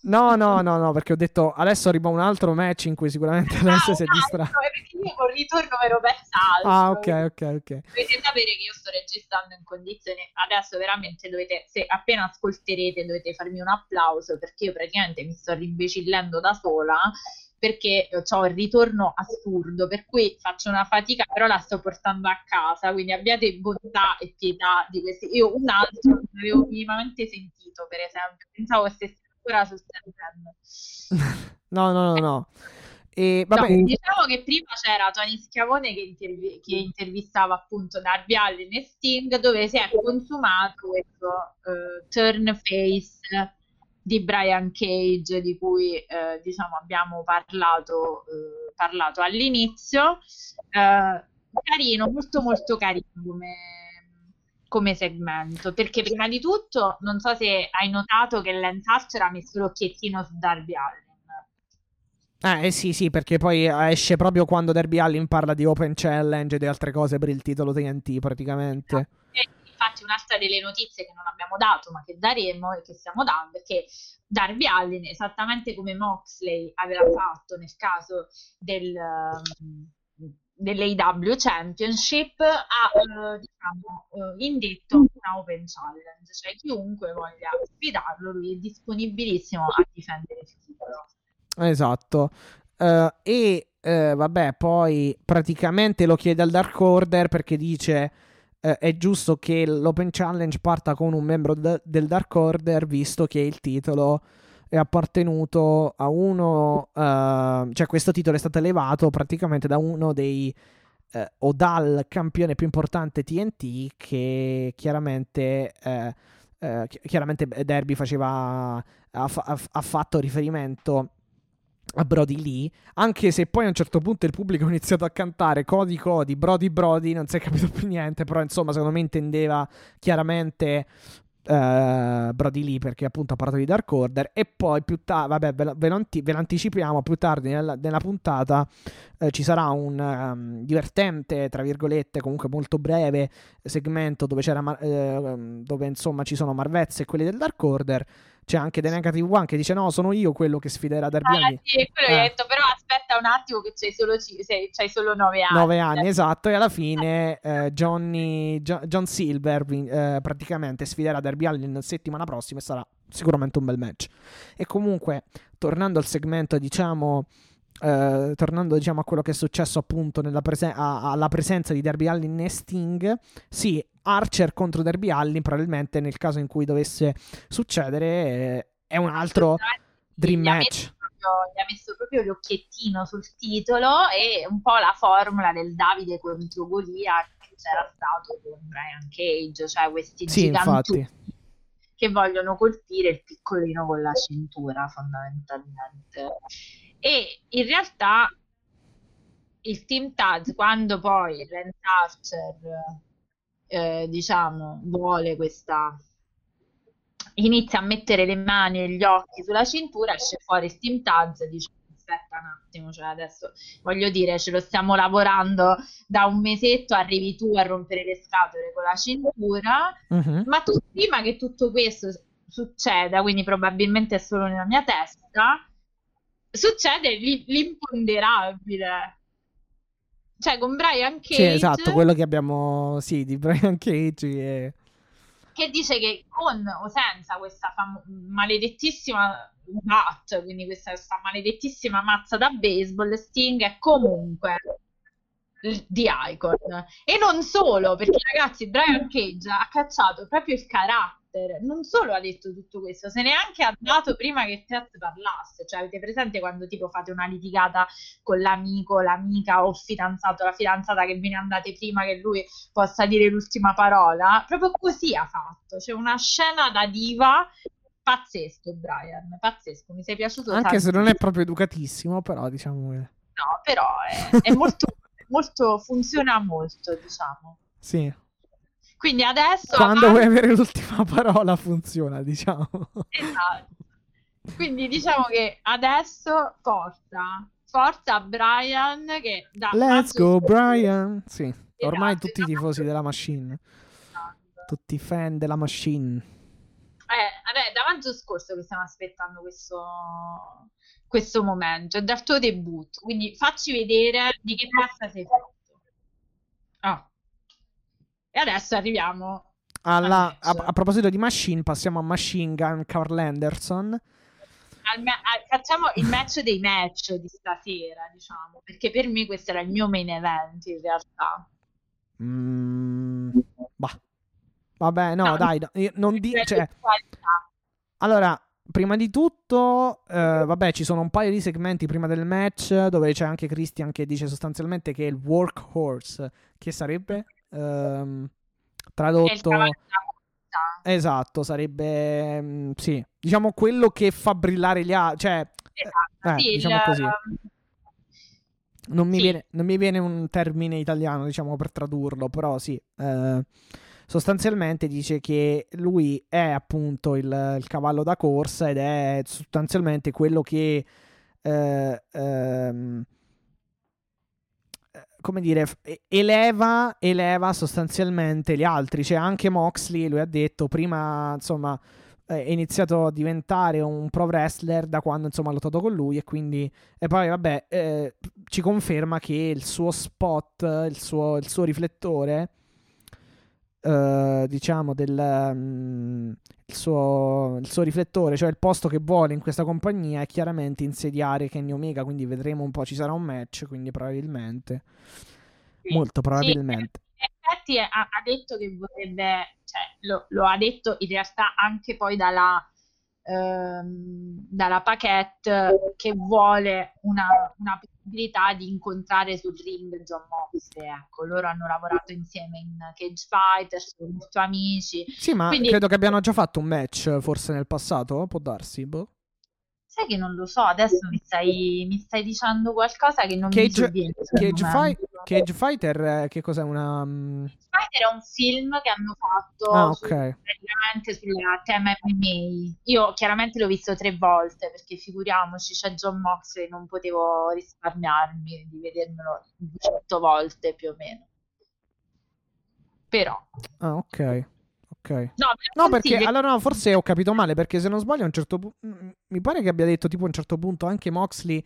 No, no, no, no, perché ho detto adesso arriva un altro match in cui sicuramente Alessia si è Ah, un distratta. altro, eh, perché io col ritorno ero persa altro. Ah, ok, ok, ok. Dovete sapere che io sto registrando in condizioni, adesso veramente dovete, se appena ascolterete dovete farmi un applauso perché io praticamente mi sto rimbecillendo da sola perché ho il ritorno assurdo, per cui faccio una fatica, però la sto portando a casa, quindi abbiate bontà e pietà di questi. Io un altro non avevo minimamente sentito, per esempio, pensavo stesse ancora sul stand No, no, no, no. E vabbè, No, diciamo che prima c'era Tony Schiavone che, intervi- che intervistava appunto Darby Allin e Sting dove si è consumato questo eh, turn face di Brian Cage di cui eh, diciamo abbiamo parlato, eh, parlato all'inizio. Eh, carino, molto molto carino come, come segmento perché prima di tutto non so se hai notato che Lance Archer ha messo l'occhiettino su Darby Allin eh, sì, sì, perché poi esce proprio quando Derby Allin parla di Open Challenge e di altre cose per il titolo TNT praticamente. E infatti un'altra delle notizie che non abbiamo dato ma che daremo e che stiamo dando è che Darby Allin, esattamente come Moxley aveva fatto nel caso del, dell'AW Championship, ha eh, diciamo, eh, indetto una Open Challenge, cioè chiunque voglia sfidarlo, lui è disponibilissimo a difendere il titolo. Esatto. Eh, e eh, vabbè, poi praticamente lo chiede al Dark Order perché dice eh, è giusto che l'Open Challenge parta con un membro de- del Dark Order visto che il titolo è appartenuto a uno, eh, cioè questo titolo è stato elevato praticamente da uno dei eh, o dal campione più importante TNT che chiaramente chi- chiaramente Derby faceva ha, fa- ha fatto riferimento a Brody Lee, anche se poi a un certo punto il pubblico ha iniziato a cantare Cody Cody, Brody Brody, non si è capito più niente, però insomma secondo me intendeva chiaramente eh, Brody Lee perché appunto ha parlato di Dark Order e poi più tardi, vabbè ve lo, ve lo anti- ve lo anticipiamo, più tardi nella, nella puntata eh, ci sarà un ehm, divertente, tra virgolette, comunque molto breve segmento dove c'era eh, dove insomma ci sono Marvezza e quelli del Dark Order c'è anche The Negative One che dice no sono io quello che sfiderà Darby Ah, sì, quello che Eh. hai detto, però aspetta un attimo che c'hai solo, sei- c'hai solo nove anni. 9 anni, esatto, e alla fine eh, Johnny, Gio- John Silver eh, praticamente sfiderà Darby Allin settimana prossima e sarà sicuramente un bel match. E comunque, tornando al segmento, diciamo, eh, tornando diciamo a quello che è successo appunto nella prese- a- alla presenza di Darby Allin e Sting, sì, Archer contro Darby Allin probabilmente nel caso in cui dovesse succedere eh, è un altro dream match. gli ha messo proprio l'occhiettino sul titolo e un po' la formula del Davide contro Golia che c'era stato con Brian Cage, cioè questi Sì, infatti. che vogliono colpire il piccolino con la cintura fondamentalmente. E in realtà il Team Taz, quando poi Lance Archer, eh, diciamo, vuole questa inizia a mettere le mani e gli occhi sulla cintura, esce fuori il Team Taz e dice aspetta un attimo, cioè adesso voglio dire, ce lo stiamo lavorando da un mesetto, arrivi tu a rompere le scatole con la cintura, Mhm. ma tu, prima che tutto questo succeda, quindi probabilmente è solo nella mia testa, succede l'i- l'imponderabile. Cioè con Brian Cage Sì, esatto, quello che abbiamo, sì, di Brian Cage e... che dice che con o senza questa fam- maledettissima bat, quindi questa, questa maledettissima mazza da baseball, Sting è comunque di Icon. E non solo, perché ragazzi, Brian Cage ha cacciato proprio il carattere. Non solo ha detto tutto questo, se ne è anche ha dato prima che Ted parlasse. Cioè, avete presente quando tipo fate una litigata con l'amico, l'amica o il fidanzato, la fidanzata che ve ne andate prima che lui possa dire l'ultima parola? Proprio così ha fatto. C'è una scena da diva pazzesco, Brian. Pazzesco, mi sei piaciuto Anche tantissimo. se non è proprio educatissimo, però diciamo che... No, però è, è molto molto, funziona molto, diciamo. Sì. Quindi adesso... Quando avanti... vuoi avere l'ultima parola funziona, diciamo. Esatto. Quindi diciamo che adesso forza, forza Brian che da Let's go Brian. Sì, ormai Esatto, tutti i tifosi esatto. della machine, Esatto. tutti i fan della machine. Eh, vabbè, da maggio scorso che stiamo aspettando questo, questo momento, è dal tuo debutto, quindi facci vedere di che pasta sei fatto. Ah. E adesso arriviamo Alla- a, a proposito di machine, passiamo a Machine Gun Carl Anderson. al ma- al- facciamo il match dei match di stasera, diciamo, perché per me questo era il mio main event in realtà. Mm, bah. Vabbè, no, No, dai, no, io non di- cioè. Allora, prima di tutto, eh, vabbè, ci sono un paio di segmenti prima del match dove c'è anche Christian che dice sostanzialmente che è il workhorse, che sarebbe ehm, tradotto. Esatto, sarebbe mm, sì, diciamo quello che fa brillare gli altri, cioè Esatto, eh, sì, diciamo il- così. non mi, sì. viene, non mi viene un termine italiano, diciamo, per tradurlo, però sì. eh, sostanzialmente dice che lui è appunto il, il cavallo da corsa ed è sostanzialmente quello che... eh, ehm, eh, come dire, eleva, eleva sostanzialmente gli altri. Cioè, anche Moxley, lui ha detto prima, insomma, è iniziato a diventare un pro wrestler da quando, insomma, ha lottato con lui. E quindi, e poi, vabbè, eh, ci conferma che il suo spot, il suo, il suo riflettore, eh, diciamo, del. mm, il suo, il suo riflettore, cioè il posto che vuole in questa compagnia, è chiaramente insediare Kenny Omega. Quindi vedremo un po'. Ci sarà un match. Quindi, probabilmente, Sì. molto Sì, probabilmente. in effetti ha, ha detto che vorrebbe, cioè lo, lo ha detto in realtà anche poi dalla, ehm, dalla Paquette che vuole una, una possibilità di incontrare sul ring John Moxley. Ecco, loro hanno lavorato insieme in Cage Fighters, sono molto amici. Sì, ma Quindi- credo che abbiano già fatto un match forse nel passato. Può darsi. Boh. Sai che non lo so, adesso mi stai, mi stai dicendo qualcosa che non mi Cage, sul Cage, Fi- momento. Cage Fighter, eh, che cos'è? Una. mm, Spider è un film che hanno fatto Ah, su- ok. praticamente sul tema MMA. Io chiaramente l'ho visto tre volte perché figuriamoci, c'è John Moxley, non potevo risparmiarmi di vedermelo 18 volte più o meno. Però, Ah, ok. Ok. no, No, perché allora no, forse ho capito male. Perché se non sbaglio, a un certo punto. Mi pare che abbia detto tipo a un certo punto anche Moxley.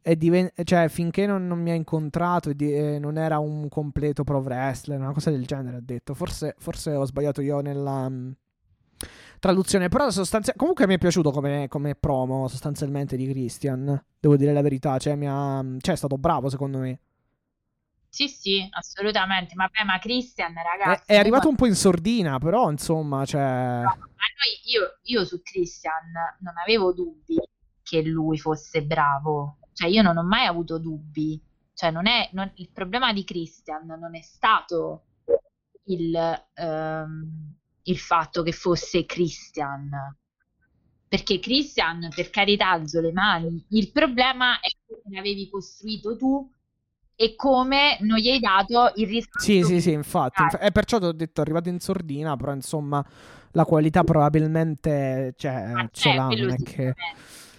È diven- cioè, finché non, non mi ha incontrato, di- eh, non era un completo pro wrestler, una cosa del genere. Ha detto. Forse, forse ho sbagliato io nella mm, traduzione. Però, sostanzia- comunque, mi è piaciuto come, come promo sostanzialmente di Christian. Devo dire la verità. Cioè, mi ha, cioè, è stato bravo secondo me. Sì, sì, assolutamente. Ma, beh, ma Christian, È, ragazzi, è arrivato io- un po' in sordina, però insomma, cioè. Ma noi, io, io su Christian non avevo dubbi che lui fosse bravo, cioè io non ho mai avuto dubbi, cioè non è, non- il problema di Christian non è stato il, ehm, il fatto che fosse Christian, perché Christian per carità alzo le mani, il problema è come l'avevi costruito tu e come non gli hai dato il riscontro Sì, sì, sì, infatti. Ah, inf- E perciò ti ho detto, è arrivato in sordina, però insomma, la qualità probabilmente cioè, ma ce l'ha. è che...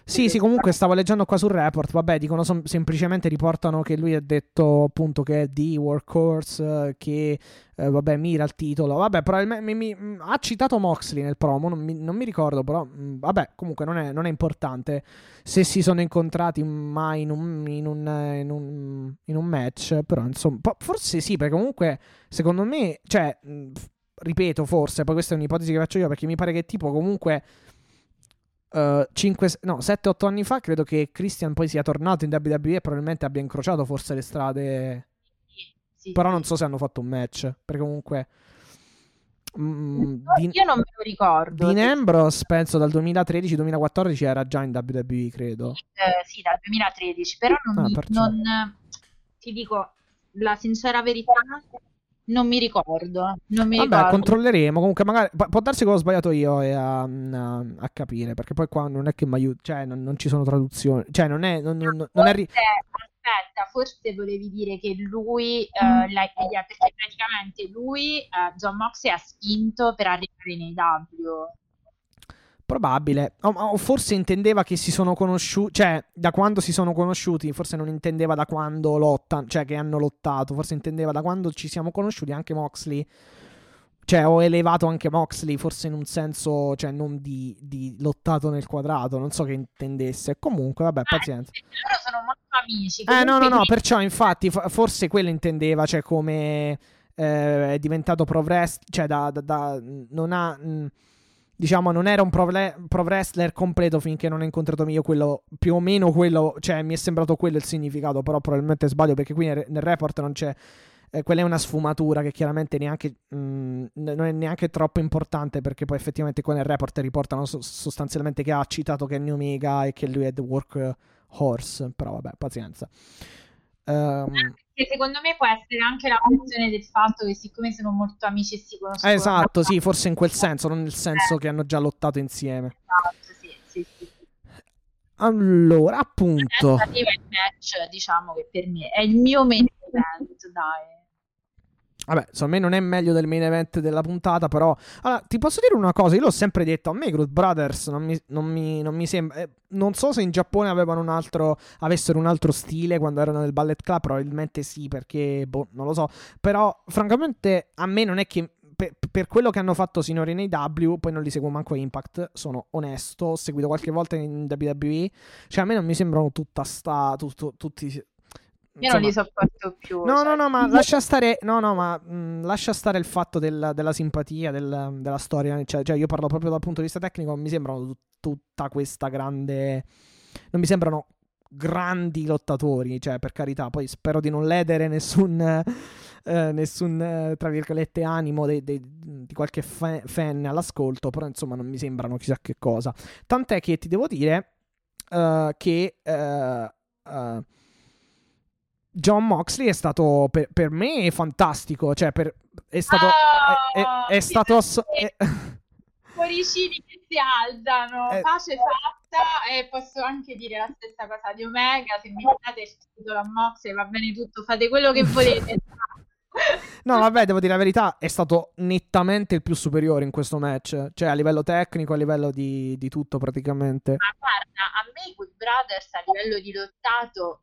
Sì, sì, comunque stavo leggendo qua sul report, vabbè, dicono som- semplicemente riportano che lui ha detto appunto che è di workhorse, che eh, vabbè, mira il titolo, vabbè, probabilmente mi- mi- ha citato Moxley nel promo, non mi, non mi ricordo, però mh, vabbè, comunque non è, non è importante se si sono incontrati mai in un, in un, in un- in un match, però insomma, po- forse sì, perché comunque secondo me, cioè, mh, f- ripeto, forse, poi questa è un'ipotesi che faccio io, perché mi pare che tipo comunque... Uh, 5, no, 7-8 anni fa credo che Christian poi sia tornato in WWE e probabilmente abbia incrociato forse le strade. Sì, Però sì. non so se hanno fatto un match. Perché comunque. mm, No, Dean, Io non me lo ricordo. Dean Ambrose penso dal 2013-2014 era già in WWE, credo. Eh, sì, dal 2013, però non, Ah, mi- non- ti dico la sincera verità, non mi ricordo. Non mi Vabbè, ricordo. controlleremo. Comunque, magari pu- può darsi che ho sbagliato io e a, a- a capire. Perché poi qua non è che mi aiuta. Cioè, non, non ci sono traduzioni. Cioè, non è. Non, non- non è ri- aspetta, forse volevi dire che lui, eh, l'ha- perché praticamente lui, eh, John Moxley, ha spinto per arrivare nei W. Probabile. O, o forse intendeva che si sono conosciuti. Cioè, da quando si sono conosciuti. Forse non intendeva da quando lottano. Cioè, che hanno lottato. Forse intendeva da quando ci siamo conosciuti anche Moxley. Cioè, ho elevato anche Moxley. Forse in un senso. Cioè, non di, di lottato nel quadrato. Non so che intendesse. Comunque, vabbè, pazienza. perché loro sono molto amici. Eh, no, no, no, perciò infatti fo- forse quello intendeva, cioè come eh, è diventato pro wrestler, cioè da, da- da- non ha, mh, diciamo, non era un pro, wrestler completo finché non ha incontrato io quello, più o meno quello, cioè mi è sembrato quello il significato, però probabilmente sbaglio perché qui nel, nel report non c'è, eh, quella è una sfumatura che chiaramente neanche, mh, non è neanche troppo importante perché poi effettivamente qua nel report riportano so- sostanzialmente che ha citato Kenny Omega e che lui è The Work Horse, però vabbè, pazienza. Ehm, Che secondo me può essere anche la questione del fatto che siccome sono molto amici e si conoscono esatto, da sì, forse in quel senso, non nel senso che hanno già lottato insieme. tanto, sì, sì, sì. Allora, appunto, match, diciamo che per me è il mio main event, dai. Vabbè, secondo me non è meglio del main event della puntata, però... Allora, ti posso dire una cosa, io l'ho sempre detto, a me Good Brothers non mi, non mi- non mi sembra... eh, non so se in Giappone avevano un altro, avessero un altro stile quando erano nel Ballet Club, probabilmente sì, perché, boh, non lo so. Però, francamente, a me non è che... Per, per quello che hanno fatto sinora nei W, poi non li seguo manco Impact, sono onesto, ho seguito qualche volta in WWE, cioè a me non mi sembrano tutta sta... Tutto, tutti... Io non li sopporto più. No, cioè, no, no, ma lascia stare, no, no, ma mh, lascia stare il fatto del- della simpatia, del- della storia. Cioè, cioè, io parlo proprio dal punto di vista tecnico. Mi sembrano tut- tutta questa grande. Non mi sembrano grandi lottatori. Cioè, per carità, poi spero di non ledere nessun. eh, nessun eh, tra virgolette animo dei- dei- di qualche fa- fan all'ascolto però insomma non mi sembrano chissà che cosa tant'è che ti devo dire eh, che eh, eh, John Moxley è stato per, per me fantastico, cioè per, è stato è, Ah, è- è stato asso- finalmente. è- Cuoricini che si alzano, Eh. pace fatta e posso anche dire la stessa cosa di Omega, se mi date il titolo a Moxley va bene tutto, fate quello che volete. No, vabbè, devo dire la verità, è stato nettamente il più superiore in questo match, cioè a livello tecnico, a livello di, di tutto praticamente. Ma guarda, a me i Good Brothers a livello di lottato,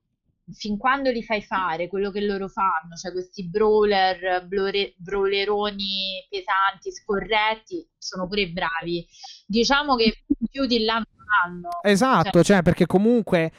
fin quando li fai fare quello che loro fanno, cioè questi brawler, blore- brawleroni pesanti, scorretti, sono pure bravi. Diciamo che più di là non hanno. Esatto, cioè perché comunque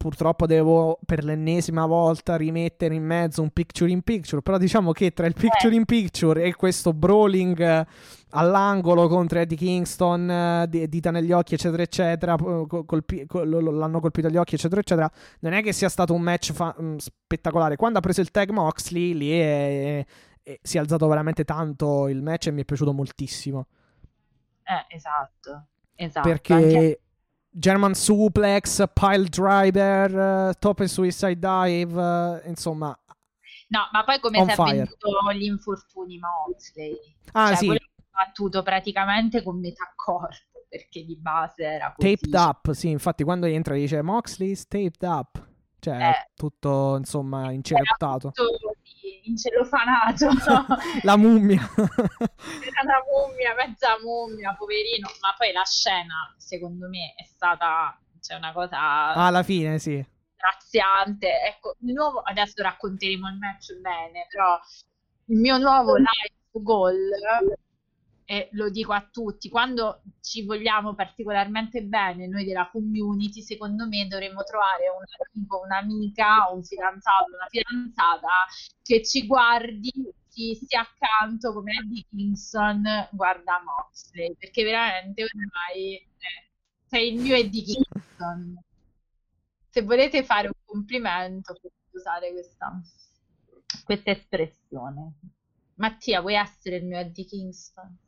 purtroppo devo per l'ennesima volta rimettere in mezzo un picture in picture, però diciamo che tra il picture in picture e questo brawling eh, all'angolo contro Eddie Kingston, eh, di- dita negli occhi, eccetera, eccetera, colpi- co- lo- lo- l'hanno colpito agli occhi, eccetera, eccetera, non è che sia stato un match fa- mh, spettacolare. Quando ha preso il tag Moxley, lì è- è- si è alzato veramente tanto il match e mi è piaciuto moltissimo. Eh, esatto, esatto. perché Anche- German suplex, pile driver, eh, top e suicide dive, eh, insomma. No, ma poi come si è venduto gli infortuni Moxley? Ah Cioè, sì, battuto praticamente con metà corpo, perché di base era così. taped up, sì, infatti quando entra dice Moxley's taped up, cioè Eh. tutto insomma Era incerettato. tutto di- incellofanato, no? La mummia. Era una mummia, mezza mummia, poverino. Ma poi la scena, secondo me, è stata cioè, una cosa Alla fine, sì. straziante. Ecco, il nuovo, adesso racconteremo il match bene, però il mio nuovo live goal, e lo dico a tutti, quando ci vogliamo particolarmente bene noi della community, secondo me dovremmo trovare un amico, un'amica, un fidanzato, una fidanzata che ci guardi mettissi accanto come Eddie Kingston, guarda Moxley, perché veramente ormai eh, sei il mio Eddie Kingston. Se volete fare un complimento, potete usare questa, questa espressione. Mattia, vuoi essere il mio Eddie Kingston?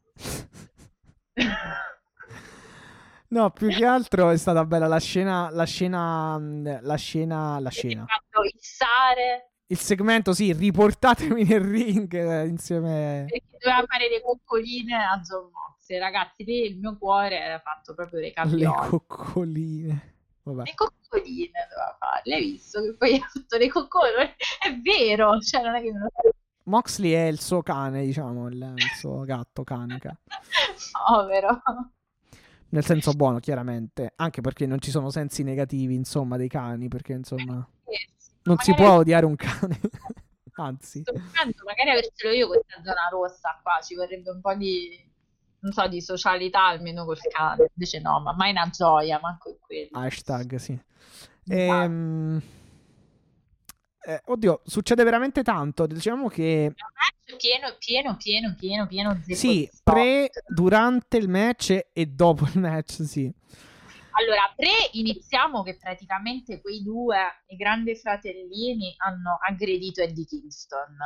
No, più che altro è stata bella la scena, la scena, la scena, la scena. Fatto issare. Il segmento, sì, riportatemi nel ring eh, insieme. Perché doveva fare le coccoline a John Moxley, ragazzi, lì il mio cuore era fatto proprio dei campioni. Le coccoline. Vabbè. Le coccoline doveva fare, l'hai visto che poi ha fatto le coccoline? È vero, cioè non è che me lo Moxley è il suo cane, diciamo, il, il suo gatto canica. Povero. Nel senso buono, chiaramente. Anche perché non ci sono sensi negativi, insomma, dei cani, perché, insomma, Eh, sì, non si magari- può odiare un cane. Anzi. Pensando, magari avercelo io questa zona rossa qua, ci vorrebbe un po' di, non so, di socialità almeno col cane. Invece no, ma mai una gioia, manco in quello. Hashtag, sì. Ehm, eh, oddio, succede veramente tanto. Diciamo che match pieno, pieno, pieno, pieno, pieno sì, pre, durante il match e dopo il match, sì. Allora, pre iniziamo che praticamente quei due, i grandi fratellini, hanno aggredito Eddie Kingston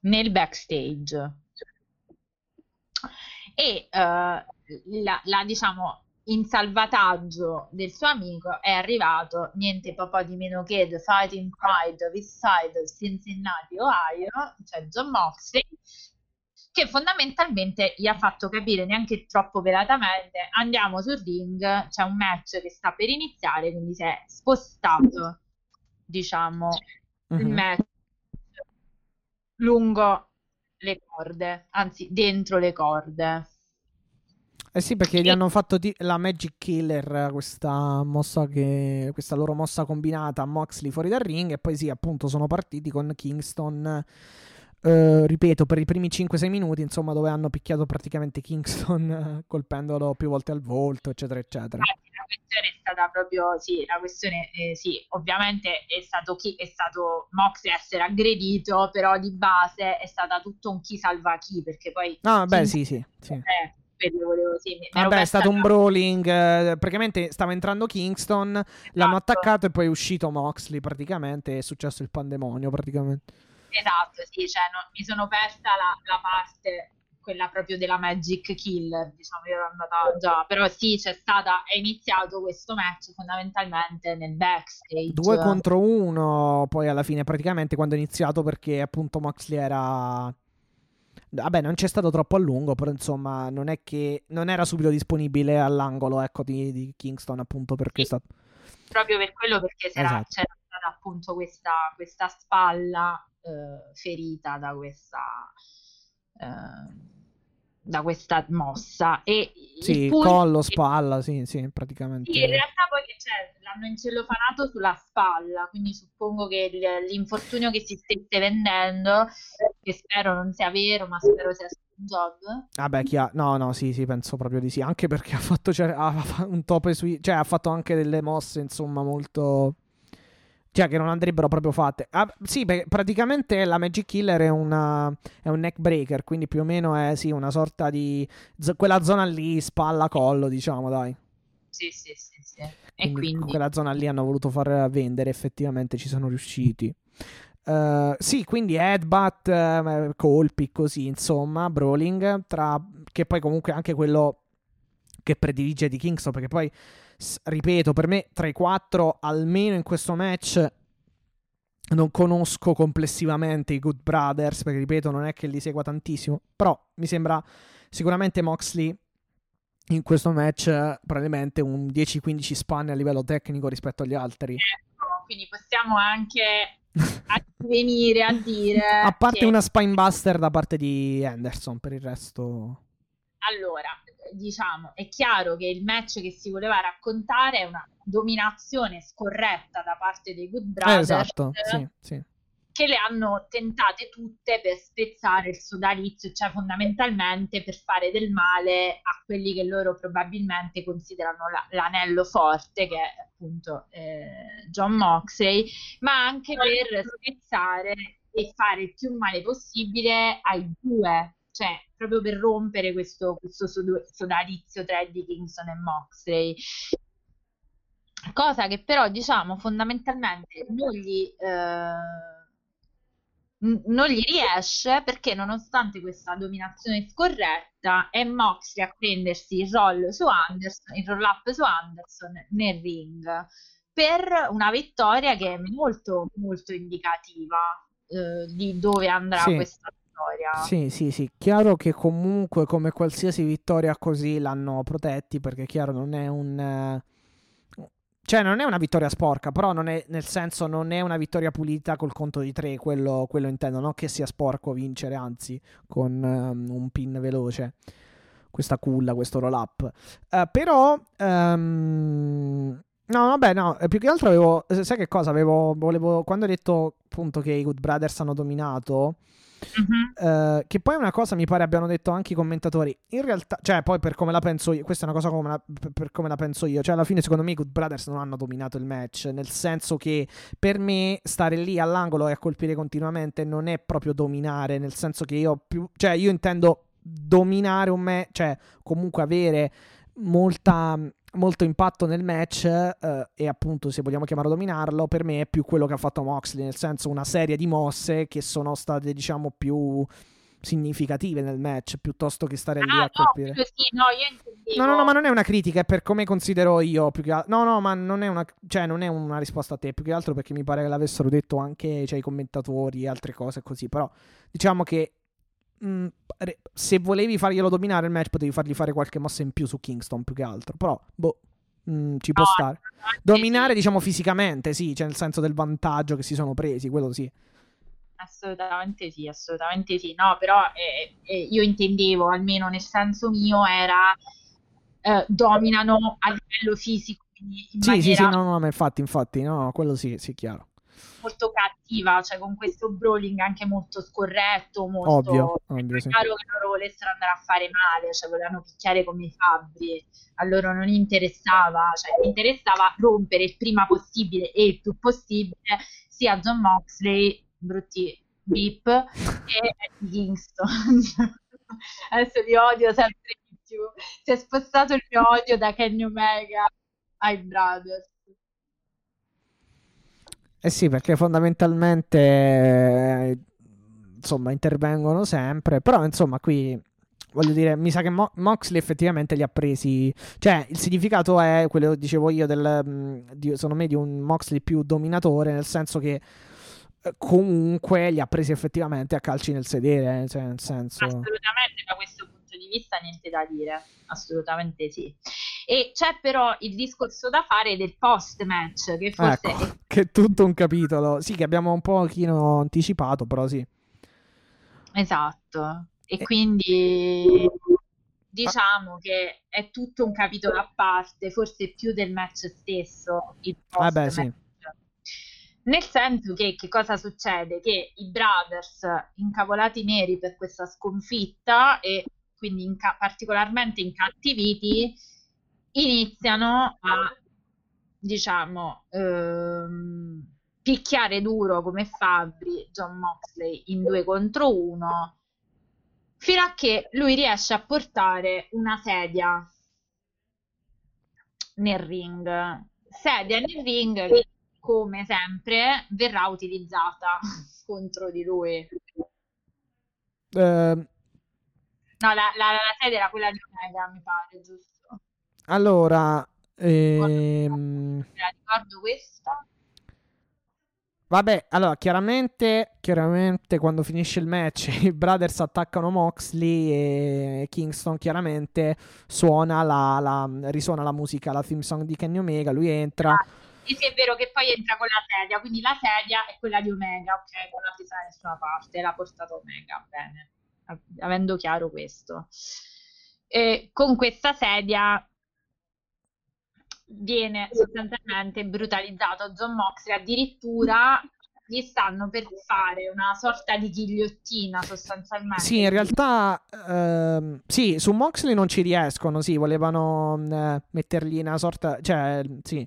nel backstage. E eh, la, la, diciamo in salvataggio del suo amico è arrivato niente po' di meno che The Fighting Pride of East Side of Cincinnati, Ohio, cioè John Moxley, che fondamentalmente gli ha fatto capire neanche troppo velatamente andiamo sul ring, c'è un match che sta per iniziare, quindi si è spostato, diciamo, il Mhm. match lungo le corde, anzi dentro le corde. Eh sì, perché gli E- hanno fatto ti- la Magic Killer, questa mossa che, questa loro mossa combinata a Moxley fuori dal ring e poi sì, appunto sono partiti con Kingston, eh, ripeto, per i primi 5-6 minuti, insomma, dove hanno picchiato praticamente Kingston colpendolo più volte al volto, eccetera, eccetera. La questione è stata proprio, sì, la questione, eh, sì, ovviamente è stato, chi, è stato Moxley essere aggredito, però di base è stata tutto un chi salva chi, perché poi... No, beh, Kingston- sì, sì, sì. Eh, quello volevo, sì, mi- Vabbè, è stato un brawling. eh, praticamente stava entrando Kingston, l'hanno Esatto. attaccato e poi è uscito Moxley. Praticamente è successo il pandemonio. Praticamente. Esatto, sì, cioè no, mi sono persa la, la parte, quella proprio della Magic Killer, diciamo, io ero andata già, però sì, c'è stata, è iniziato questo match fondamentalmente nel backstage. Due contro uno. Poi alla fine, praticamente quando è iniziato, perché appunto Moxley era. Vabbè, non c'è stato troppo a lungo, però insomma, non è che non era subito disponibile all'angolo, ecco, di, di Kingston, appunto, perché è Sì. stato. proprio per quello perché c'era, Esatto. c'era stata appunto questa, questa spalla eh, ferita da questa, eh, da questa mossa e il Sì, punto collo, è- spalla, sì, sì, praticamente. Sì, in realtà poi che c'è, l'hanno incellofanato sulla spalla, quindi suppongo che il- l'infortunio che si stesse vendendo, che spero non sia vero, ma spero sia solo un job, Vabbè, chi ha... No, no, sì, sì, penso proprio di sì. Anche perché ha fatto cer- ha fa- un tope sui... Cioè, ha fatto anche delle mosse, insomma, molto... Cioè, che non andrebbero proprio fatte. Ah, sì, praticamente la Magic Killer è, una... è un neck breaker, quindi più o meno è, sì, una sorta di... z- quella zona lì, spalla, collo, diciamo, dai. sì, sì, sì, sì. E Quindi, quindi, quella zona lì hanno voluto far vendere, effettivamente ci sono riusciti. Eh, sì, quindi headbutt, eh, colpi così, insomma, brawling, tra, che poi comunque anche quello che predilige di Kingston, perché poi, ripeto, per me tra i quattro, almeno in questo match, non conosco complessivamente i Good Brothers, perché ripeto, non è che li segua tantissimo, però mi sembra sicuramente Moxley in questo match probabilmente un 10-15 spanne a livello tecnico rispetto agli altri. ecco, quindi possiamo anche venire a dire A parte che- una spinebuster da parte di Anderson, per il resto... Allora, diciamo, è chiaro che il match che si voleva raccontare è una dominazione scorretta da parte dei Good Eh, Brothers esatto, sì, sì. Che le hanno tentate tutte per spezzare il sodalizio, cioè fondamentalmente per fare del male a quelli che loro probabilmente considerano la- l'anello forte, che è appunto eh, John Moxley, ma anche per spezzare e fare il più male possibile ai due, cioè proprio per rompere questo, questo sodalizio tra Eddie Kingston e Moxley. Cosa che però, diciamo, fondamentalmente non gli, eh, non gli riesce perché nonostante questa dominazione scorretta è Moxley a prendersi il roll su Anderson, il roll up su Anderson nel ring per una vittoria che è molto molto indicativa eh, di dove andrà sì. questa vittoria. Sì, sì, sì, chiaro che comunque come qualsiasi vittoria così l'hanno protetti perché chiaro non è un cioè, non è una vittoria sporca, però è, nel senso non è una vittoria pulita col conto di tre, quello, quello intendo, non che sia sporco vincere, anzi, con um, un pin veloce. Questa culla, questo roll up. Uh, però, um, no, vabbè, no, più che altro avevo, sai che cosa, avevo, volevo, quando hai detto appunto che i Good Brothers hanno dominato, Uh-huh. Uh, che poi è una cosa mi pare abbiano detto anche i commentatori. In realtà, cioè, poi per come la penso io, questa è una cosa come la, per, come la penso io. Cioè, alla fine, secondo me, i Good Brothers non hanno dominato il match. Nel senso che per me stare lì all'angolo e a colpire continuamente non è proprio dominare. Nel senso che io più, cioè, io intendo dominare un match, cioè, comunque avere molta molto impatto nel match eh, e appunto se vogliamo chiamarlo dominarlo per me è più quello che ha fatto Moxley nel senso una serie di mosse che sono state diciamo più significative nel match piuttosto che stare lì ah, a colpire no, sì, no, no, no, no, ma non è una critica, è per come considero io più che altro. No, no, ma non è una cioè non è una risposta a te, più che altro perché mi pare che l'avessero detto anche cioè, i commentatori e altre cose così, però diciamo che mh, mm, se volevi farglielo dominare il match, potevi fargli fare qualche mossa in più su Kingston più che altro. Però, boh, mh, mm, ci può no, stare. Dominare, diciamo, fisicamente, sì, cioè nel senso del vantaggio che si sono presi, quello sì. Assolutamente sì, assolutamente sì. No, però eh, eh, io intendevo, almeno nel senso mio, era eh, dominano a livello fisico. sì, maniera... sì, sì, no, no, ma infatti, infatti, no, quello sì, sì, chiaro molto cattiva, cioè con questo brawling anche molto scorretto, molto ovvio, ovvio è chiaro sì. che loro volessero andare a fare male, cioè volevano picchiare come i fabbri, a loro non interessava, cioè interessava rompere il prima possibile e il più possibile sia John Moxley, brutti beep, e Eddie Kingston. Adesso li odio sempre di più. Si è spostato il mio odio da Kenny Omega ai Brothers. Eh sì, perché fondamentalmente insomma intervengono sempre, però insomma qui voglio dire, mi sa che Mo- Moxley effettivamente li ha presi, cioè il significato è quello che dicevo io del, mm, di, secondo me di un Moxley più dominatore, nel senso che eh, comunque li ha presi effettivamente a calci nel sedere, cioè nel senso... Assolutamente da questo punto di vista niente da dire, assolutamente sì. E c'è però il discorso da fare del post match, che forse ecco, è... che è tutto un capitolo. Sì, che abbiamo un pochino anticipato, però sì. Esatto. E, e... quindi diciamo che è tutto un capitolo a parte, forse più del match stesso. Il post Vabbè, sì. Nel senso che, che cosa succede? Che i Brothers, incavolati neri per questa sconfitta e quindi inca- particolarmente incattiviti, iniziano a, diciamo, ehm, picchiare duro come Fabri John Moxley in due contro uno fino a che lui riesce a portare una sedia nel ring. Sedia nel ring che, come sempre, verrà utilizzata contro di lui. Uh, No, la, la, la, sedia era quella di Omega, mi pare, giusto? Allora, ehm... ricordo questa. Vabbè, allora, chiaramente, chiaramente quando finisce il match i Brothers attaccano Moxley e Kingston chiaramente suona la, la, risuona la musica, la theme song di Kenny Omega, lui entra. Ah, sì, sì, è vero che poi entra con la sedia, quindi la sedia è quella di Omega, ok, non l'ha presa da nessuna parte, l'ha portata Omega, bene, avendo chiaro questo. E con questa sedia viene sostanzialmente brutalizzato John Moxley, addirittura gli stanno per fare una sorta di ghigliottina sostanzialmente. Sì, in realtà ehm, sì, su Moxley non ci riescono, sì, volevano eh, mettergli una sorta, cioè, sì,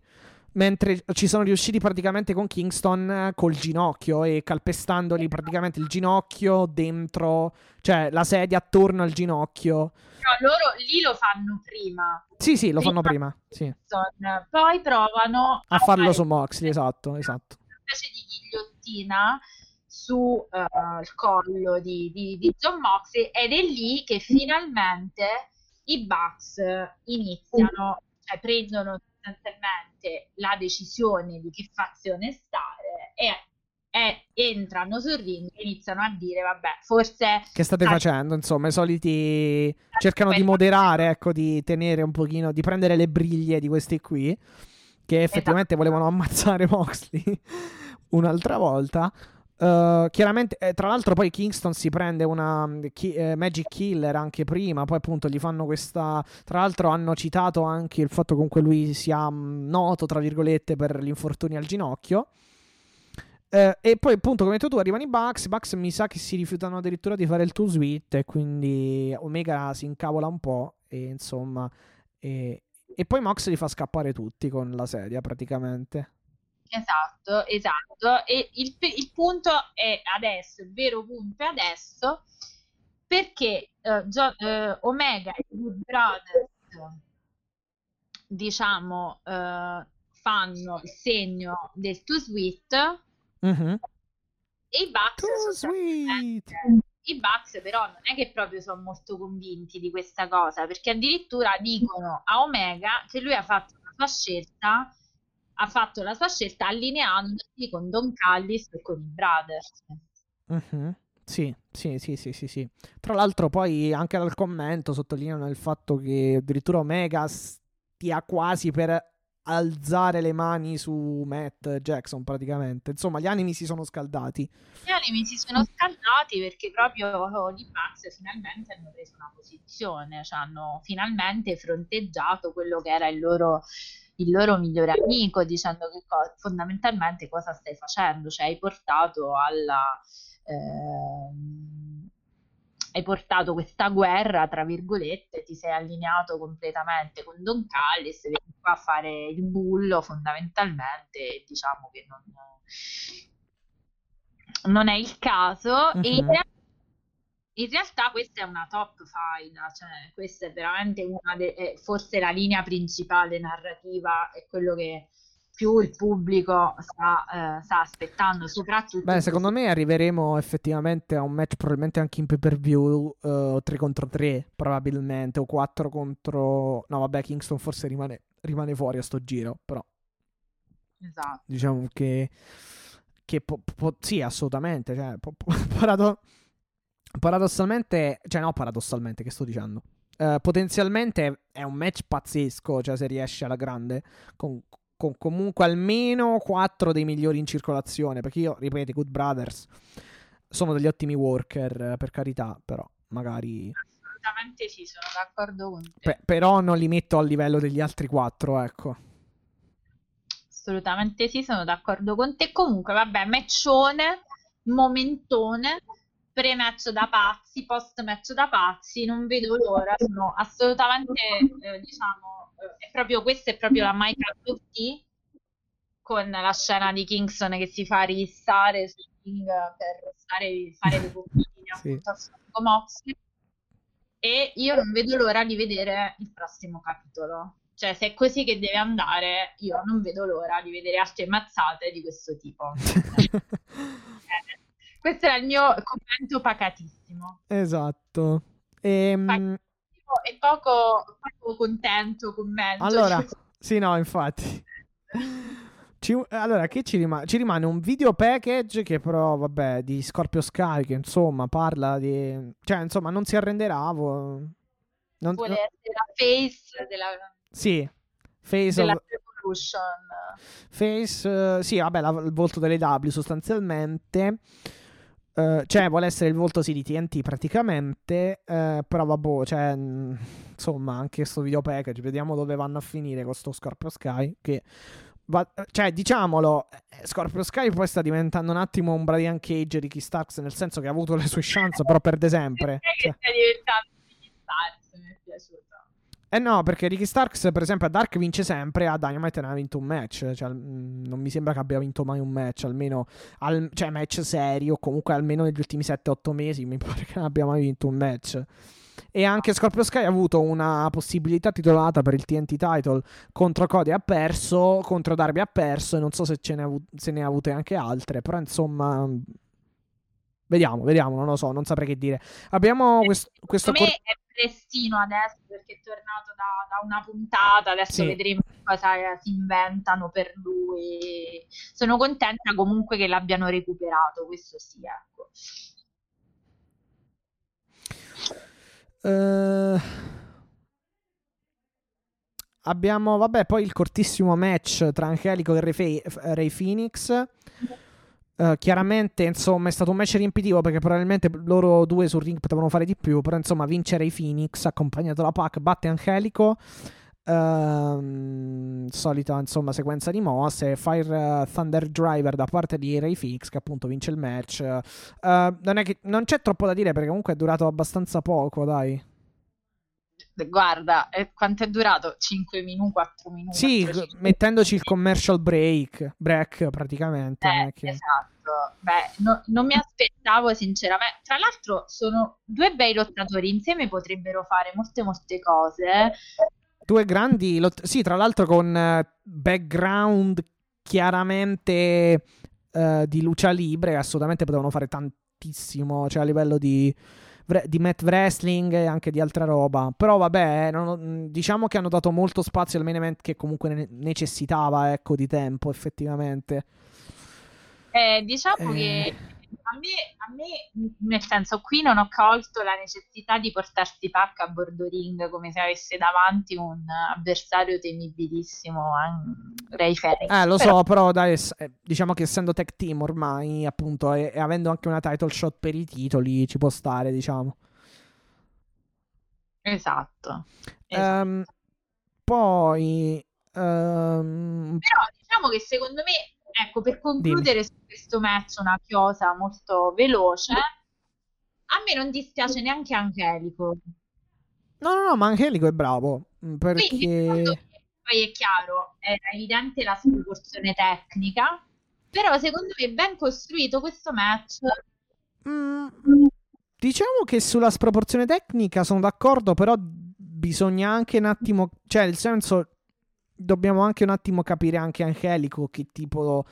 Mentre ci sono riusciti praticamente con Kingston eh, col ginocchio e calpestandoli praticamente il ginocchio dentro, cioè la sedia attorno al ginocchio. No, loro lì lo fanno prima. Sì, sì, lo fanno prima. Sì. Poi provano A farlo su Moxley, esatto, esatto. una specie di ghigliottina sul collo di, di- di John Moxley ed è lì che finalmente i Bucks iniziano, cioè prendono sostanzialmente la decisione di che fazione stare e, e entrano sul ring e iniziano a dire vabbè forse Che state Ah, facendo? Insomma, i soliti cercano di moderare, ecco, di tenere un pochino, di prendere le briglie di questi qui, che effettivamente Esatto. volevano ammazzare Moxley un'altra volta. Uh, chiaramente, eh, tra l'altro, poi Kingston si prende una mm, chi- eh, Magic Killer anche prima. Poi, appunto, gli fanno questa. Tra l'altro, hanno citato anche il fatto che comunque lui sia mm, noto, tra virgolette, per gli infortuni al ginocchio. Eh, e poi, appunto, come hai detto tu, arrivano i Bucks. I Bucks mi sa che si rifiutano addirittura di fare il two sweet. E quindi Omega si incavola un po'. E insomma. E, e poi Mox li fa scappare tutti con la sedia, praticamente. Esatto, esatto. E il, il punto è adesso, il vero punto è adesso, perché eh, Gio- eh, Omega e Good Brothers, diciamo, eh, fanno il segno del Too Sweet Mhm. e i Bucks sweet. I Bucks però non è che proprio sono molto convinti di questa cosa, perché addirittura dicono a Omega che lui ha fatto la sua scelta, ha fatto la sua scelta allineandosi con Don Callis e con i Brothers. Mhm. Sì, sì, sì, sì, sì, sì. Tra l'altro poi anche dal commento sottolineano il fatto che addirittura Omega stia quasi per alzare le mani su Matt Jackson praticamente. Insomma, gli animi si sono scaldati. Gli animi si sono scaldati perché proprio oh, i Bucks finalmente hanno preso una posizione, cioè hanno finalmente fronteggiato quello che era il loro, il loro migliore amico, dicendo che co- fondamentalmente cosa stai facendo, cioè hai portato alla... ehm, hai portato questa guerra, tra virgolette, ti sei allineato completamente con Don Callis, vieni qua a fare il bullo fondamentalmente, diciamo che non, non è il caso. E in, Mhm. In realtà questa è una top faida, cioè questa è veramente una de- è forse la linea principale narrativa, è quello che più il pubblico sta, eh, sta aspettando, soprattutto Beh, secondo me arriveremo effettivamente a un match probabilmente anche in pay per view 3 contro 3 probabilmente o 4 contro... No, vabbè, Kingston forse rimane, rimane fuori a sto giro, però Esatto. diciamo che, che po- po- sì, assolutamente, cioè, po- parado- paradossalmente, cioè no, paradossalmente, che sto dicendo? Eh, potenzialmente è un match pazzesco, cioè se riesce alla grande, con, con comunque almeno 4 dei migliori in circolazione, perché io, ripeto, i Good Brothers sono degli ottimi worker, per carità, però magari... Assolutamente sì, sono d'accordo con te. pe- però non li metto al livello degli altri 4, ecco. Assolutamente sì, sono d'accordo con te. Comunque, vabbè, matchone, momentone, pre-match da pazzi, post-match da pazzi, non vedo l'ora, sono assolutamente, eh, diciamo, eh, è proprio questa è proprio la Michael T con la scena di Kingston che si fa ristare sul ring per stare, fare compagnie Sì. appunto a Franco Moxley e io non vedo l'ora di vedere il prossimo capitolo. Cioè, se è così che deve andare, io non vedo l'ora di vedere altre mazzate di questo tipo. Eh, Questo era il mio commento pacatissimo. esatto. Ehm, Pacatissimo E poco, poco contento commento. Allora, sì, no, infatti. Ci- allora, che ci rimane? Ci rimane un video package che però, vabbè, di Scorpio Sky, che insomma parla di... Cioè, insomma, non si arrenderà. vo- Non, vuole la face della, Sì, Face della of... Revolution. Face, eh, sì, vabbè, la- il volto delle W sostanzialmente. Eh, cioè, vuole essere il volto sì di TNT praticamente. eh, però, vabbè, cioè, mh, insomma, anche sto video package. Vediamo dove vanno a finire con sto Scorpio Sky. Che va- cioè, diciamolo, eh, Scorpio Sky poi sta diventando un attimo un Brian Cage di Key Starks. Nel senso che ha avuto le sue chance, però perde sempre. Cioè, che stai diventando Nicky Starks, mi è piaciuto. Eh no, perché Ricky Starks, per esempio, a Dark vince sempre, a Dynamite non ha vinto un match. Cioè, mm, non mi sembra che abbia vinto mai un match, almeno, al, cioè match serio, comunque almeno negli ultimi 7-8 mesi, mi pare che non abbia mai vinto un match. E anche Scorpio Sky ha avuto una possibilità titolata per il TNT title contro Cody ha perso, contro Darby ha perso e non so se, ce ne ha, avu- se ne ha avute anche altre, però insomma vediamo, vediamo, non lo so, non saprei che dire. Abbiamo questo, questo Secondo me è prestino adesso perché è tornato da, da una puntata, adesso Sì. vedremo cosa eh, si inventano per lui. Sono contenta comunque che l'abbiano recuperato, questo sì, ecco. Eh, abbiamo, vabbè, poi il cortissimo match tra Angelico e Ray, Fe- Ray Phoenix. Eh, chiaramente, insomma, è stato un match riempitivo perché probabilmente loro due sul ring potevano fare di più. Però, insomma, vince Ray Phoenix accompagnato da Pac, batte Angelico. Ehm, solita insomma sequenza di mosse Fire eh, Thunder Driver da parte di Ray Phoenix che appunto vince il match Eh, non, che, non c'è troppo da dire perché comunque è durato abbastanza poco dai Guarda, eh, quanto è durato? 5 minuti, 4 minuti? Sì, quattro, g- cinque mettendoci il commercial break, break praticamente. Eh, che- esatto. Beh, no- non mi aspettavo sinceramente. Tra l'altro sono due bei lottatori, insieme potrebbero fare molte molte cose. Due grandi, lot- sì, tra l'altro con eh, background chiaramente eh, di lucia libre, assolutamente potevano fare tantissimo, cioè a livello di, di mat wrestling e anche di altra roba. Però vabbè, non- diciamo che hanno dato molto spazio al main event che comunque ne- necessitava, ecco, di tempo effettivamente. Eh, diciamo Eh. che a me, a me, nel senso, qui non ho colto la necessità di portarsi Pac a bordo ring come se avesse davanti un avversario temibilissimo, Ray Phoenix. Eh, lo Però- so, però dai, eh, diciamo che essendo tech team ormai, appunto, e, e avendo anche una title shot per i titoli, ci può stare, diciamo. Esatto. esatto. Ehm, poi, ehm, Però diciamo che secondo me, ecco, per concludere su questo match una chiosa molto veloce, a me non dispiace neanche Angelico. no, no, no, ma Angelico è bravo, mm, Quindi, perché... me, poi è chiaro, era evidente la sproporzione tecnica, però secondo me ben costruito questo match. mm, diciamo che sulla sproporzione tecnica sono d'accordo, però bisogna anche un attimo, cioè, nel senso, dobbiamo anche un attimo capire anche Angelico che tipo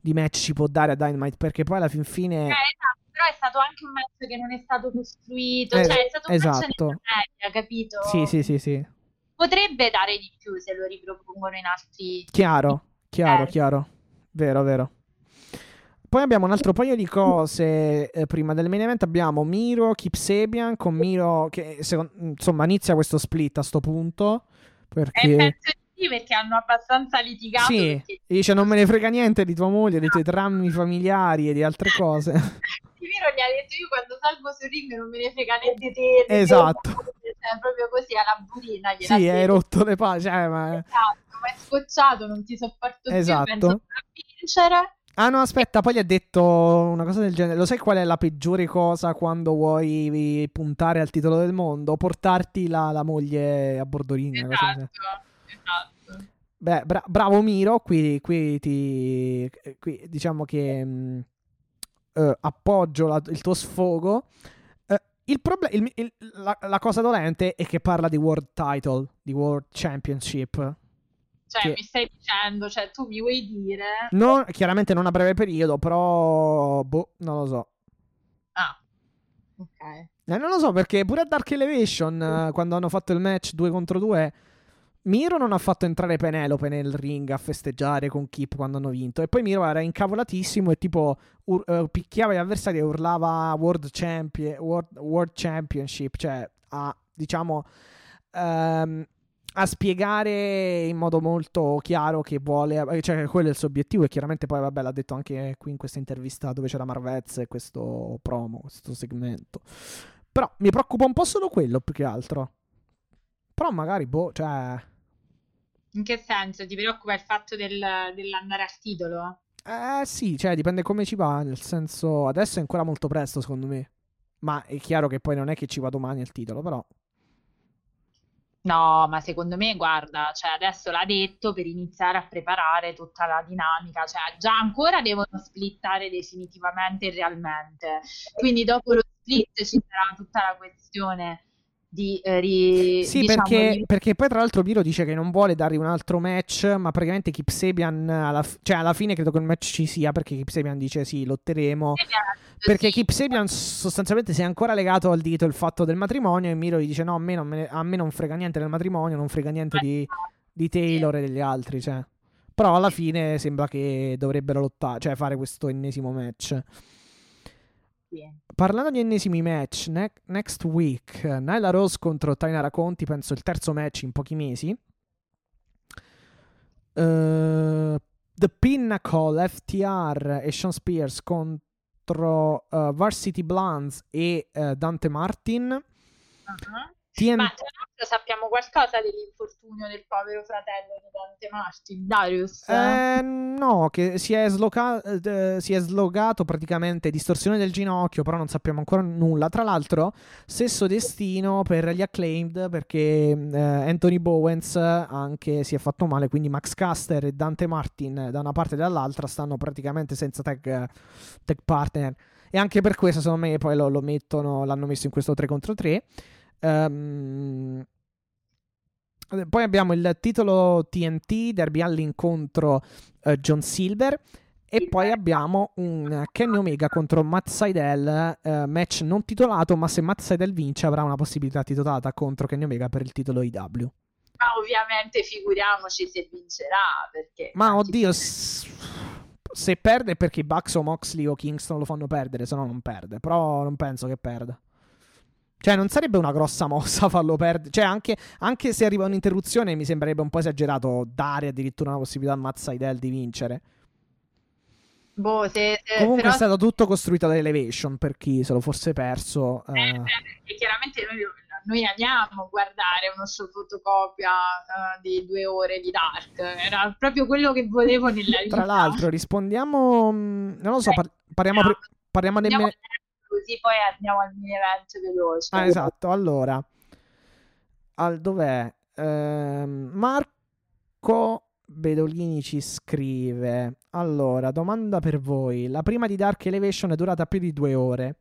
di match ci può dare a Dynamite, perché poi alla fin fine... Eh, esatto, però è stato anche un match che non è stato costruito, Eh, cioè è stato un match esatto. nella media, capito? Sì, sì, sì, sì. Potrebbe dare di più se lo ripropongono in altri... Chiaro, chiaro, Eh. chiaro. Vero, vero. Poi abbiamo un altro paio di cose eh, prima del main event. Abbiamo Miro, Kip Sabian con Miro che secondo- insomma inizia questo split a sto punto. Eh, Perché penso sì, perché hanno abbastanza litigato. sì, perché dice non me ne frega niente di tua moglie, dei tuoi drammi familiari e di altre cose. Miro gli ha detto io quando salgo sul ring non me ne frega né di te. né Esatto. te", cioè, proprio così alla burina gliel'ha sì, hai rotto le palle. Cioè, ma... Esatto, ma è scocciato, non ti sopporto Esatto. più, penso a vincere. Ah no, aspetta, poi gli ha detto una cosa del genere. Lo sai qual è la peggiore cosa quando vuoi puntare al titolo del mondo? Portarti la, la moglie a bordo ring. Esatto, esatto. Beh, bra- bravo Miro, qui, qui ti qui diciamo che mh, eh, appoggio la- il tuo sfogo. Eh, il proble- il- il- la, la cosa dolente è che parla di World Title, di World Championship. Cioè, Che- mi stai dicendo, cioè, tu mi vuoi dire... Non- chiaramente non a breve periodo, però boh, non lo so. Ah, ok. Eh, non lo so perché pure a Dark Elevation, eh, quando hanno fatto il match 2 contro 2, Miro non ha fatto entrare Penelope nel ring a festeggiare con Kip quando hanno vinto. E poi Miro era incavolatissimo e tipo ur- eh, picchiava gli avversari e urlava World, Champion, World, World Championship, cioè a diciamo ehm, a spiegare in modo molto chiaro che vuole, eh, cioè quello è il suo obiettivo. E chiaramente poi, vabbè, l'ha detto anche qui in questa intervista dove c'era Marvez e questo promo, questo segmento. Però mi preoccupa un po' solo quello più che altro. Però magari, boh, cioè. In che senso? Ti preoccupa il fatto del, dell'andare al titolo? Eh sì, cioè dipende come ci va. Nel senso, adesso è ancora molto presto, secondo me. Ma è chiaro che poi non è che ci va domani il titolo, però. No, ma secondo me, guarda, cioè adesso l'ha detto per iniziare a preparare tutta la dinamica, cioè già ancora devono splittare definitivamente e realmente. Quindi dopo lo split ci sarà tutta la questione di eh, ri, Sì, diciamo, perché, di- perché poi tra l'altro Miro dice che non vuole dargli un altro match, ma praticamente Kip Sabian alla, f- cioè alla fine credo che il match ci sia perché Kip Sabian dice sì, lotteremo. Perché sì, Kip Sabian sostanzialmente si è ancora legato al dito il fatto del matrimonio e Miro gli dice no, a me non, me a me non frega niente del matrimonio, non frega niente di, di Taylor e degli altri, cioè. Però alla fine sembra che dovrebbero lottare, cioè fare questo ennesimo match. Sì. Parlando di ennesimi match, ne- next week Nyla Rose contro Tainara Conti, penso il terzo match in pochi mesi. Eh, The Pinnacle, FTR e Sean Spears contro eh, Varsity Blondes e eh, Dante Martin. Uh-huh. TN- Ma tra l'altro sappiamo qualcosa dell'infortunio del povero fratello di Dante Martin, Darius? Eh, no, che si è, sloca- eh, si è slogato praticamente distorsione del ginocchio, però non sappiamo ancora nulla. Tra l'altro, stesso destino per gli acclaimed, perché eh, Anthony Bowens anche si è fatto male, quindi Max Caster e Dante Martin da una parte e dall'altra stanno praticamente senza tag, tag partner. E anche per questo, secondo me, poi lo, lo mettono, l'hanno messo in questo 3 contro 3. Ehm, poi abbiamo il titolo TNT, Derby Allin contro eh, John Silver. E poi abbiamo un Kenny Omega contro Matt Seidel, eh, match non titolato, ma se Matt Seidel vince avrà una possibilità titolata contro Kenny Omega per il titolo IW. Ma ovviamente figuriamoci se vincerà, perché... Ma oddio, s- se perde perché Bucks o Moxley o Kingston lo fanno perdere, se no non perde. Però non penso che perda. Cioè, non sarebbe una grossa mossa farlo perdere. Cioè, anche, anche se arriva un'interruzione, mi sembrerebbe un po' esagerato dare addirittura una possibilità a Matt Seidel di vincere. Boh, se, se- Comunque però è stato tutto costruito da Elevation per chi se lo fosse perso. Eh, eh. perché chiaramente noi, noi amiamo guardare uno show fotocopia eh, di due ore di Dark, era proprio quello che volevo nella vita. Tra l'altro, rispondiamo. mh, Non lo so, par- parliamo, pri- parliamo del. Così poi andiamo al mini event veloce. Ah, esatto. Allora, al, dov'è? Ehm, Marco Bedolini ci scrive. Allora, domanda per voi. La prima di Dark Elevation è durata più di due ore.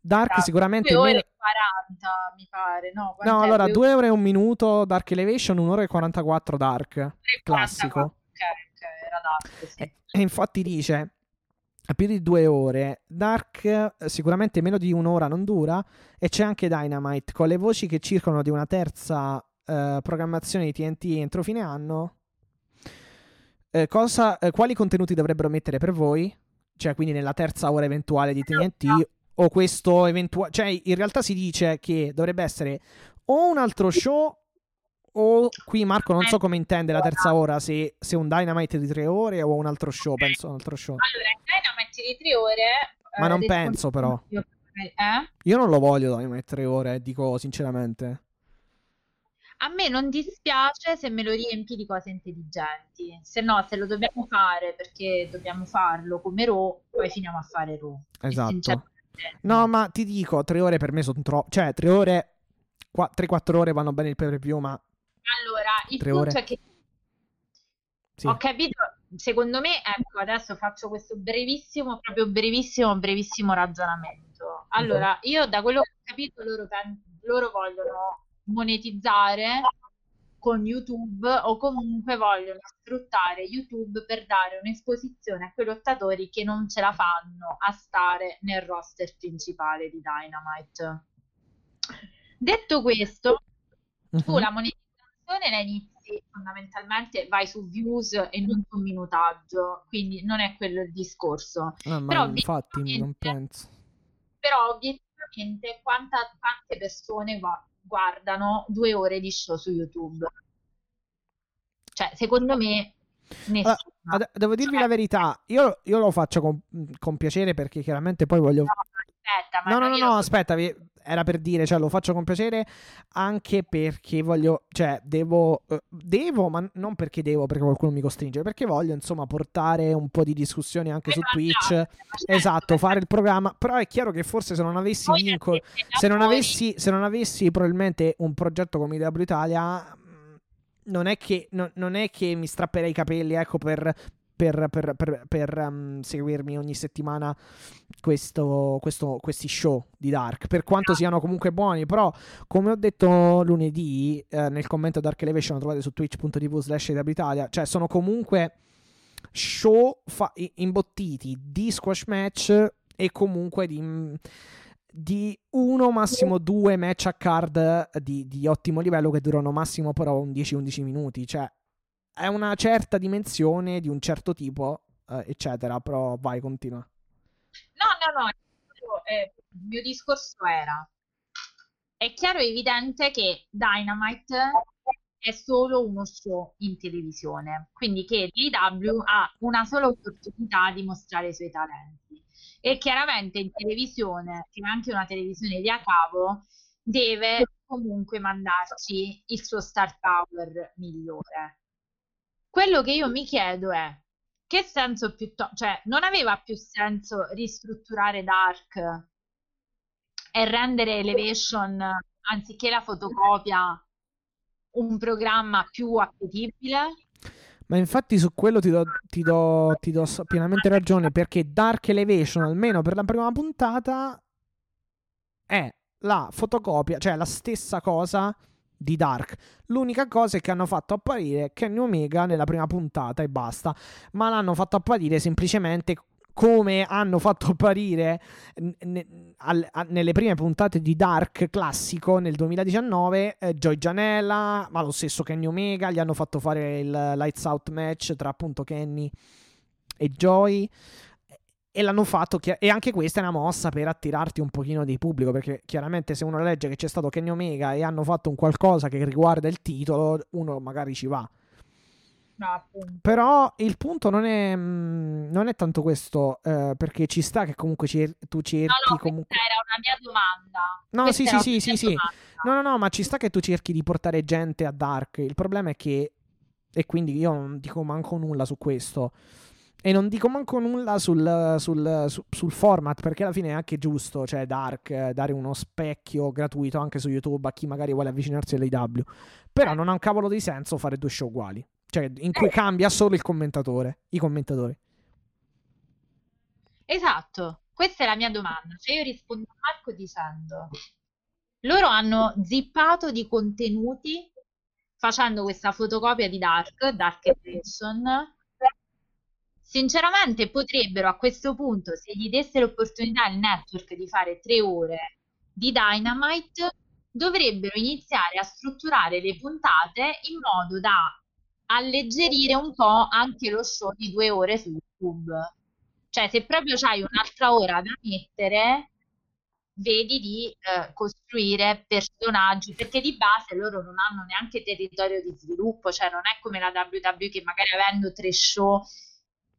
Dark Esatto, sicuramente due ore meno- e 40 mi pare, no? No, allora, Due due ore e un minuto Dark Elevation, un'ora e 44 Dark. classico. 44. Ok, ok, era Dark, sì. E, e infatti dice più di due ore. Dark eh, sicuramente meno di un'ora non dura. E c'è anche Dynamite con le voci che circolano di una terza eh, programmazione di TNT entro fine anno. Eh, cosa, eh, quali contenuti dovrebbero mettere per voi? Cioè, quindi nella terza ora eventuale di TNT. O questo eventuale. Cioè, in realtà si dice che dovrebbe essere o un altro show. O qui Marco non so come intende la terza ora, se, se un Dynamite di tre ore o un altro show, penso un altro show. Allora, Dynamite di tre ore... Ma eh, non penso, però. contenuto- Eh? Io non lo voglio Dynamite tre ore, dico sinceramente. A me non dispiace se me lo riempi di cose intelligenti, se no, se lo dobbiamo fare perché dobbiamo farlo come Raw, poi finiamo a fare Raw. E Esatto. No, ma ti dico, tre ore per me sono troppo. Cioè, tre ore, 3-4 ore vanno bene il pay per view, ma Allora, il punto ore? è che sì. ho capito, secondo me, ecco, adesso faccio questo brevissimo, proprio brevissimo, brevissimo ragionamento. Allora, io da quello che ho capito, loro, loro vogliono monetizzare con YouTube o comunque vogliono sfruttare YouTube per dare un'esposizione a quei lottatori che non ce la fanno a stare nel roster principale di Dynamite. Detto questo, tu Mhm. la monetizzazione la inizi fondamentalmente vai su views e non su minutaggio, quindi non è quello il discorso. Ma però infatti non penso. Però obiettivamente quanta- quante persone gua- guardano due ore di show su YouTube? Cioè, secondo me Allora, ad- devo dirvi Cioè, la verità, io, io lo faccio con, con piacere perché chiaramente poi voglio... no, aspetta, ma No, no, no, no, aspetta, vi- era per dire, cioè lo faccio con piacere anche perché voglio, cioè devo, eh, devo, ma non perché devo, perché qualcuno mi costringe, perché voglio insomma portare un po' di discussioni anche su Twitch, esatto, fare il programma, però è chiaro che forse se non avessi vincoli, se non avessi, se non avessi probabilmente un progetto come IW Italia mm, non è, che, no, non è che mi strapperei i capelli ecco per per, per, per, per um, seguirmi ogni settimana questo, questo, questi show di Dark. Per quanto siano comunque buoni, però, come ho detto lunedì eh, nel commento Dark Elevation, lo trovate su twitch.tv slash Italia, cioè sono comunque show fa- imbottiti di squash match e comunque di di uno, massimo due match a card di, di, ottimo livello che durano massimo però 10-11 minuti. Cioè, è una certa dimensione di un certo tipo, eh, eccetera. Però vai, continua. No, no, no. Eh, il mio discorso era: è chiaro e evidente che Dynamite è solo uno show in televisione, quindi che l'IW ha una sola opportunità di mostrare i suoi talenti. E chiaramente in televisione, che è anche una televisione via cavo, deve comunque mandarci il suo star power migliore. Quello che io mi chiedo è che senso più to- cioè non aveva più senso ristrutturare Dark e rendere Elevation anziché la fotocopia un programma più appetibile? Ma infatti su quello ti do, ti do, ti do pienamente ragione perché Dark Elevation, almeno per la prima puntata, è la fotocopia, cioè la stessa cosa di Dark. L'unica cosa è che hanno fatto apparire Kenny Omega nella prima puntata e basta, ma l'hanno fatto apparire semplicemente come hanno fatto apparire nelle prime puntate di Dark classico nel 2019 eh, Joy Janella, ma lo stesso Kenny Omega, gli hanno fatto fare il Lights Out match tra appunto Kenny e Joy e l'hanno fatto e anche questa è una mossa per attirarti un pochino di pubblico perché chiaramente se uno legge che c'è stato Kenny Omega e hanno fatto un qualcosa che riguarda il titolo uno magari ci va. No, però il punto non è, mm, non è tanto questo eh, perché ci sta che comunque cer- tu cerchi no, no, comunque era una mia domanda. No questa sì sì sì sì, sì. no no no ma ci sta che tu cerchi di portare gente a Dark. Il problema è che e quindi io non dico manco nulla su questo e non dico manco nulla sul, sul, sul, sul, format, perché alla fine è anche giusto, cioè Dark, eh, dare uno specchio gratuito anche su YouTube a chi magari vuole avvicinarsi all'AW. Però non ha un cavolo di senso fare due show uguali. Cioè, in cui cambia solo il commentatore, i commentatori. Esatto, questa è la mia domanda. Cioè, io rispondo a Marco dicendo: loro hanno zippato di contenuti facendo questa fotocopia di Dark, Dark Edition Sinceramente potrebbero a questo punto, se gli desse l'opportunità il network di fare tre ore di Dynamite, dovrebbero iniziare a strutturare le puntate in modo da alleggerire un po' anche lo show di due ore su YouTube. Cioè, se proprio c'hai un'altra ora da mettere, vedi di eh, costruire personaggi, perché di base loro non hanno neanche territorio di sviluppo, cioè non è come la WWE che magari avendo tre show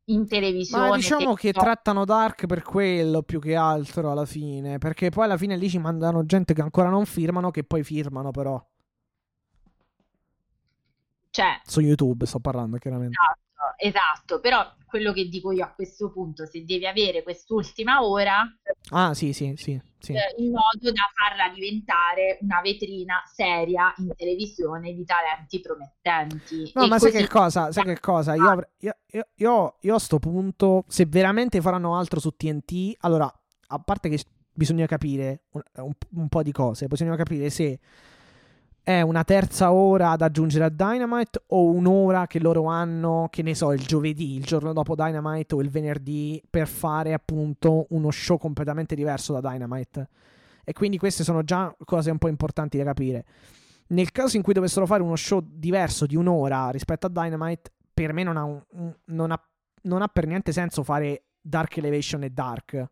in televisione. Ma diciamo che, che trattano Dark per quello più che altro alla fine, perché poi alla fine lì ci mandano gente che ancora non firmano, che poi firmano però. Cioè, su YouTube sto parlando chiaramente. Esatto, esatto, però quello che dico io a questo punto, se devi avere quest'ultima ora, ah sì, sì, sì, sì. Eh, in modo da farla diventare una vetrina seria in televisione di talenti promettenti. No, e ma sai che cosa? Sai che cosa? Io, io, io, io, io a sto punto, se veramente faranno altro su TNT, allora, a parte che bisogna capire un, un, un po' di cose, bisogna capire se è una terza ora da aggiungere a Dynamite o un'ora che loro hanno, che ne so, il giovedì, il giorno dopo Dynamite o il venerdì per fare appunto uno show completamente diverso da Dynamite. E quindi queste sono già cose un po' importanti da capire. Nel caso in cui dovessero fare uno show diverso di un'ora rispetto a Dynamite, per me non ha, un, non ha, non ha per niente senso fare Dark Elevation e Dark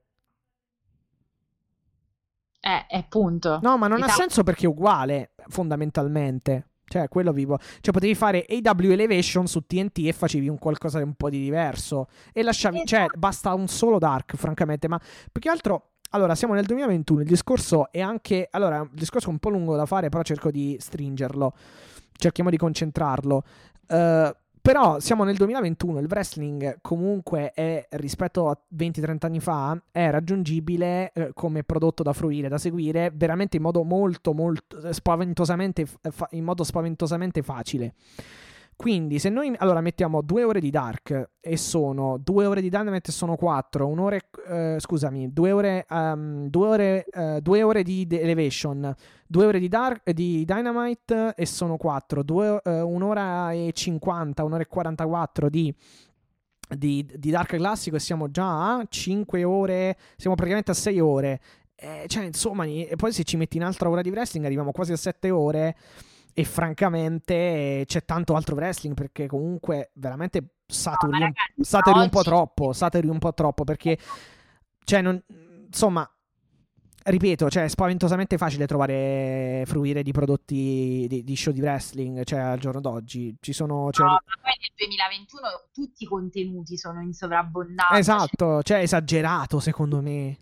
eh, è punto. No, ma non Italia. ha senso perché è uguale, fondamentalmente. Cioè, quello vivo. Cioè, potevi fare AW Elevation su TNT e facevi un qualcosa di un po' di diverso. E lasciavi. Cioè, esatto. Basta un solo Dark, francamente. Ma più che altro allora, siamo nel 2021. Il discorso è anche. Allora, è un discorso un po' lungo da fare, però cerco di stringerlo. Cerchiamo di concentrarlo. Uh, però siamo nel 2021, il wrestling comunque è rispetto a 20-30 anni fa è raggiungibile eh, come prodotto da fruire, da seguire veramente in modo molto molto spaventosamente fa- in modo spaventosamente facile. Quindi, se noi allora mettiamo due ore di Dark e sono due ore di Dynamite e sono quattro, un'ora, eh, scusami, due ore, um, due, ore, uh, due ore di Elevation, due ore di, Dark, di Dynamite e sono quattro, due, uh, un'ora e cinquanta, un'ora e quarantaquattro di di, di, Dark Classico e siamo già a 5 ore, siamo praticamente a 6 ore. Eh, cioè, insomma, e poi se ci metti un'altra ora di wrestling arriviamo quasi a 7 ore e francamente c'è tanto altro wrestling perché comunque veramente saturi, no, ragazzi, saturi un po' troppo, saturi un po' troppo perché cioè non, insomma ripeto, cioè, è spaventosamente facile trovare fruire di prodotti di, di, show di wrestling, cioè al giorno d'oggi. Ci sono. Cioè... No, ma poi nel 2021 tutti i contenuti sono in sovrabbondanza. Esatto, cioè, esagerato secondo me.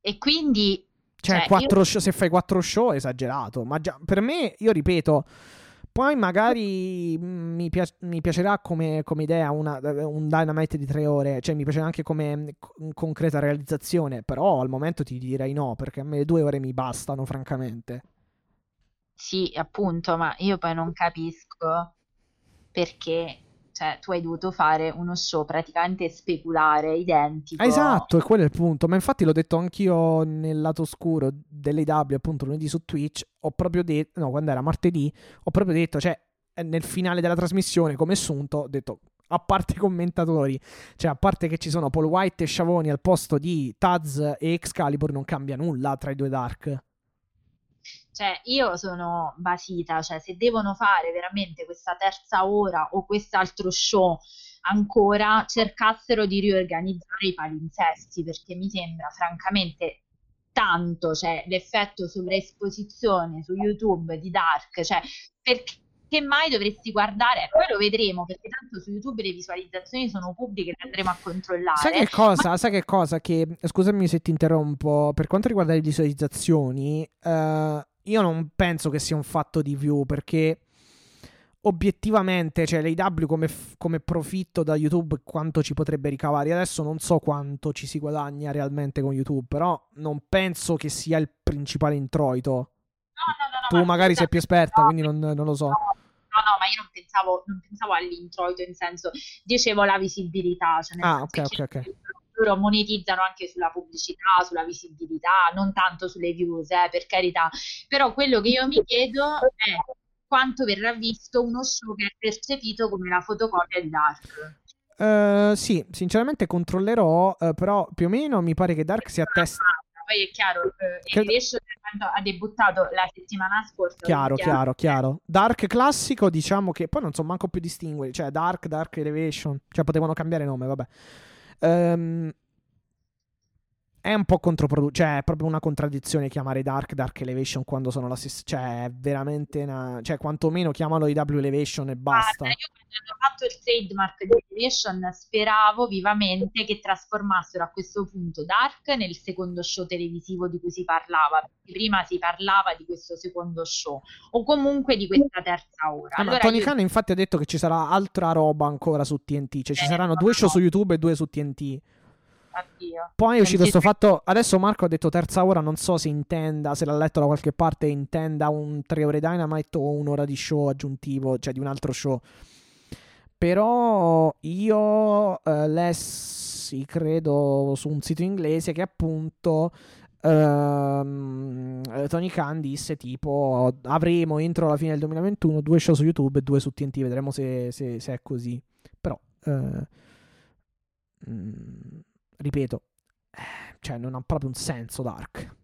E quindi cioè, cioè io... show, se fai quattro show è esagerato. Ma già, per me, io ripeto, poi magari mm, mi, piac- mi piacerà come, come idea una, un Dynamite di tre ore, cioè mi piacerà anche come concreta realizzazione, però al momento ti direi no, perché a me due ore mi bastano, francamente. Sì, appunto, ma io poi non capisco perché cioè tu hai dovuto fare uno show praticamente speculare, identico. Esatto, e quello è il punto. Ma infatti l'ho detto anch'io nel lato oscuro dell'AW, appunto lunedì su Twitch. Ho proprio detto, no, quando era martedì, ho proprio detto, cioè, nel finale della trasmissione, come assunto, ho detto, a parte i commentatori, cioè a parte che ci sono Paul White e Sciavoni al posto di Taz e Excalibur, non cambia nulla tra i due Dark. Cioè, io sono basita, cioè se devono fare veramente questa terza ora o quest'altro show ancora, cercassero di riorganizzare i palinsesti, perché mi sembra francamente tanto, cioè l'effetto sovraesposizione su YouTube di Dark, cioè perché mai dovresti guardare? Poi lo vedremo perché tanto su YouTube le visualizzazioni sono pubbliche le andremo a controllare. Sai che cosa? Ma... Sai che cosa? Che scusami se ti interrompo. Per quanto riguarda le visualizzazioni, uh, io non penso che sia un fatto di view perché obiettivamente, cioè l'AW come, come profitto da YouTube quanto ci potrebbe ricavare. Adesso non so quanto ci si guadagna realmente con YouTube, però non penso che sia il principale introito. No, no, no, tu ma magari sei più esperta, quindi non, non lo so. No, no, ma io non pensavo, non pensavo all'introito, in senso, dicevo la visibilità. Cioè ah, ok, ok, ok loro monetizzano anche sulla pubblicità, sulla visibilità, non tanto sulle views, eh, per carità. Però quello che io mi chiedo è quanto verrà visto uno show che è percepito come la fotocopia di Dark. Uh, sì, sinceramente controllerò, uh, però più o meno mi pare che Dark sia a testa. Poi è chiaro, uh, che... Elevation ha debuttato la settimana scorsa. Chiaro, chiaro, chiaro. Dark classico, diciamo che poi non so manco più distinguere, cioè Dark, Dark Elevation, cioè potevano cambiare nome, vabbè. Um, è un po' controproducente, cioè è proprio una contraddizione chiamare Dark Dark Elevation quando sono la stessa, cioè è veramente una, cioè quantomeno chiamalo IW Elevation e basta. Ah, io quando hanno fatto il trademark di Elevation speravo vivamente che trasformassero a questo punto Dark nel secondo show televisivo di cui si parlava, perché prima si parlava di questo secondo show o comunque di questa terza ora. Ah, allora Tony io... Khan infatti ha detto che ci sarà altra roba ancora su TNT, cioè eh, ci saranno due show su YouTube e due su TNT. Addio. Poi è uscito questo fatto. Adesso Marco ha detto terza ora. Non so se intenda, se l'ha letto da qualche parte, intenda un 3 ore Dynamite o un'ora di show aggiuntivo, cioè di un altro show. Però io eh, lessi, credo, su un sito inglese che appunto. Uh, Tony Khan disse tipo avremo entro la fine del 2021 due show su YouTube e due su TNT vedremo se, se, se è così però uh, ripeto, eh, cioè non ha proprio un senso Dark.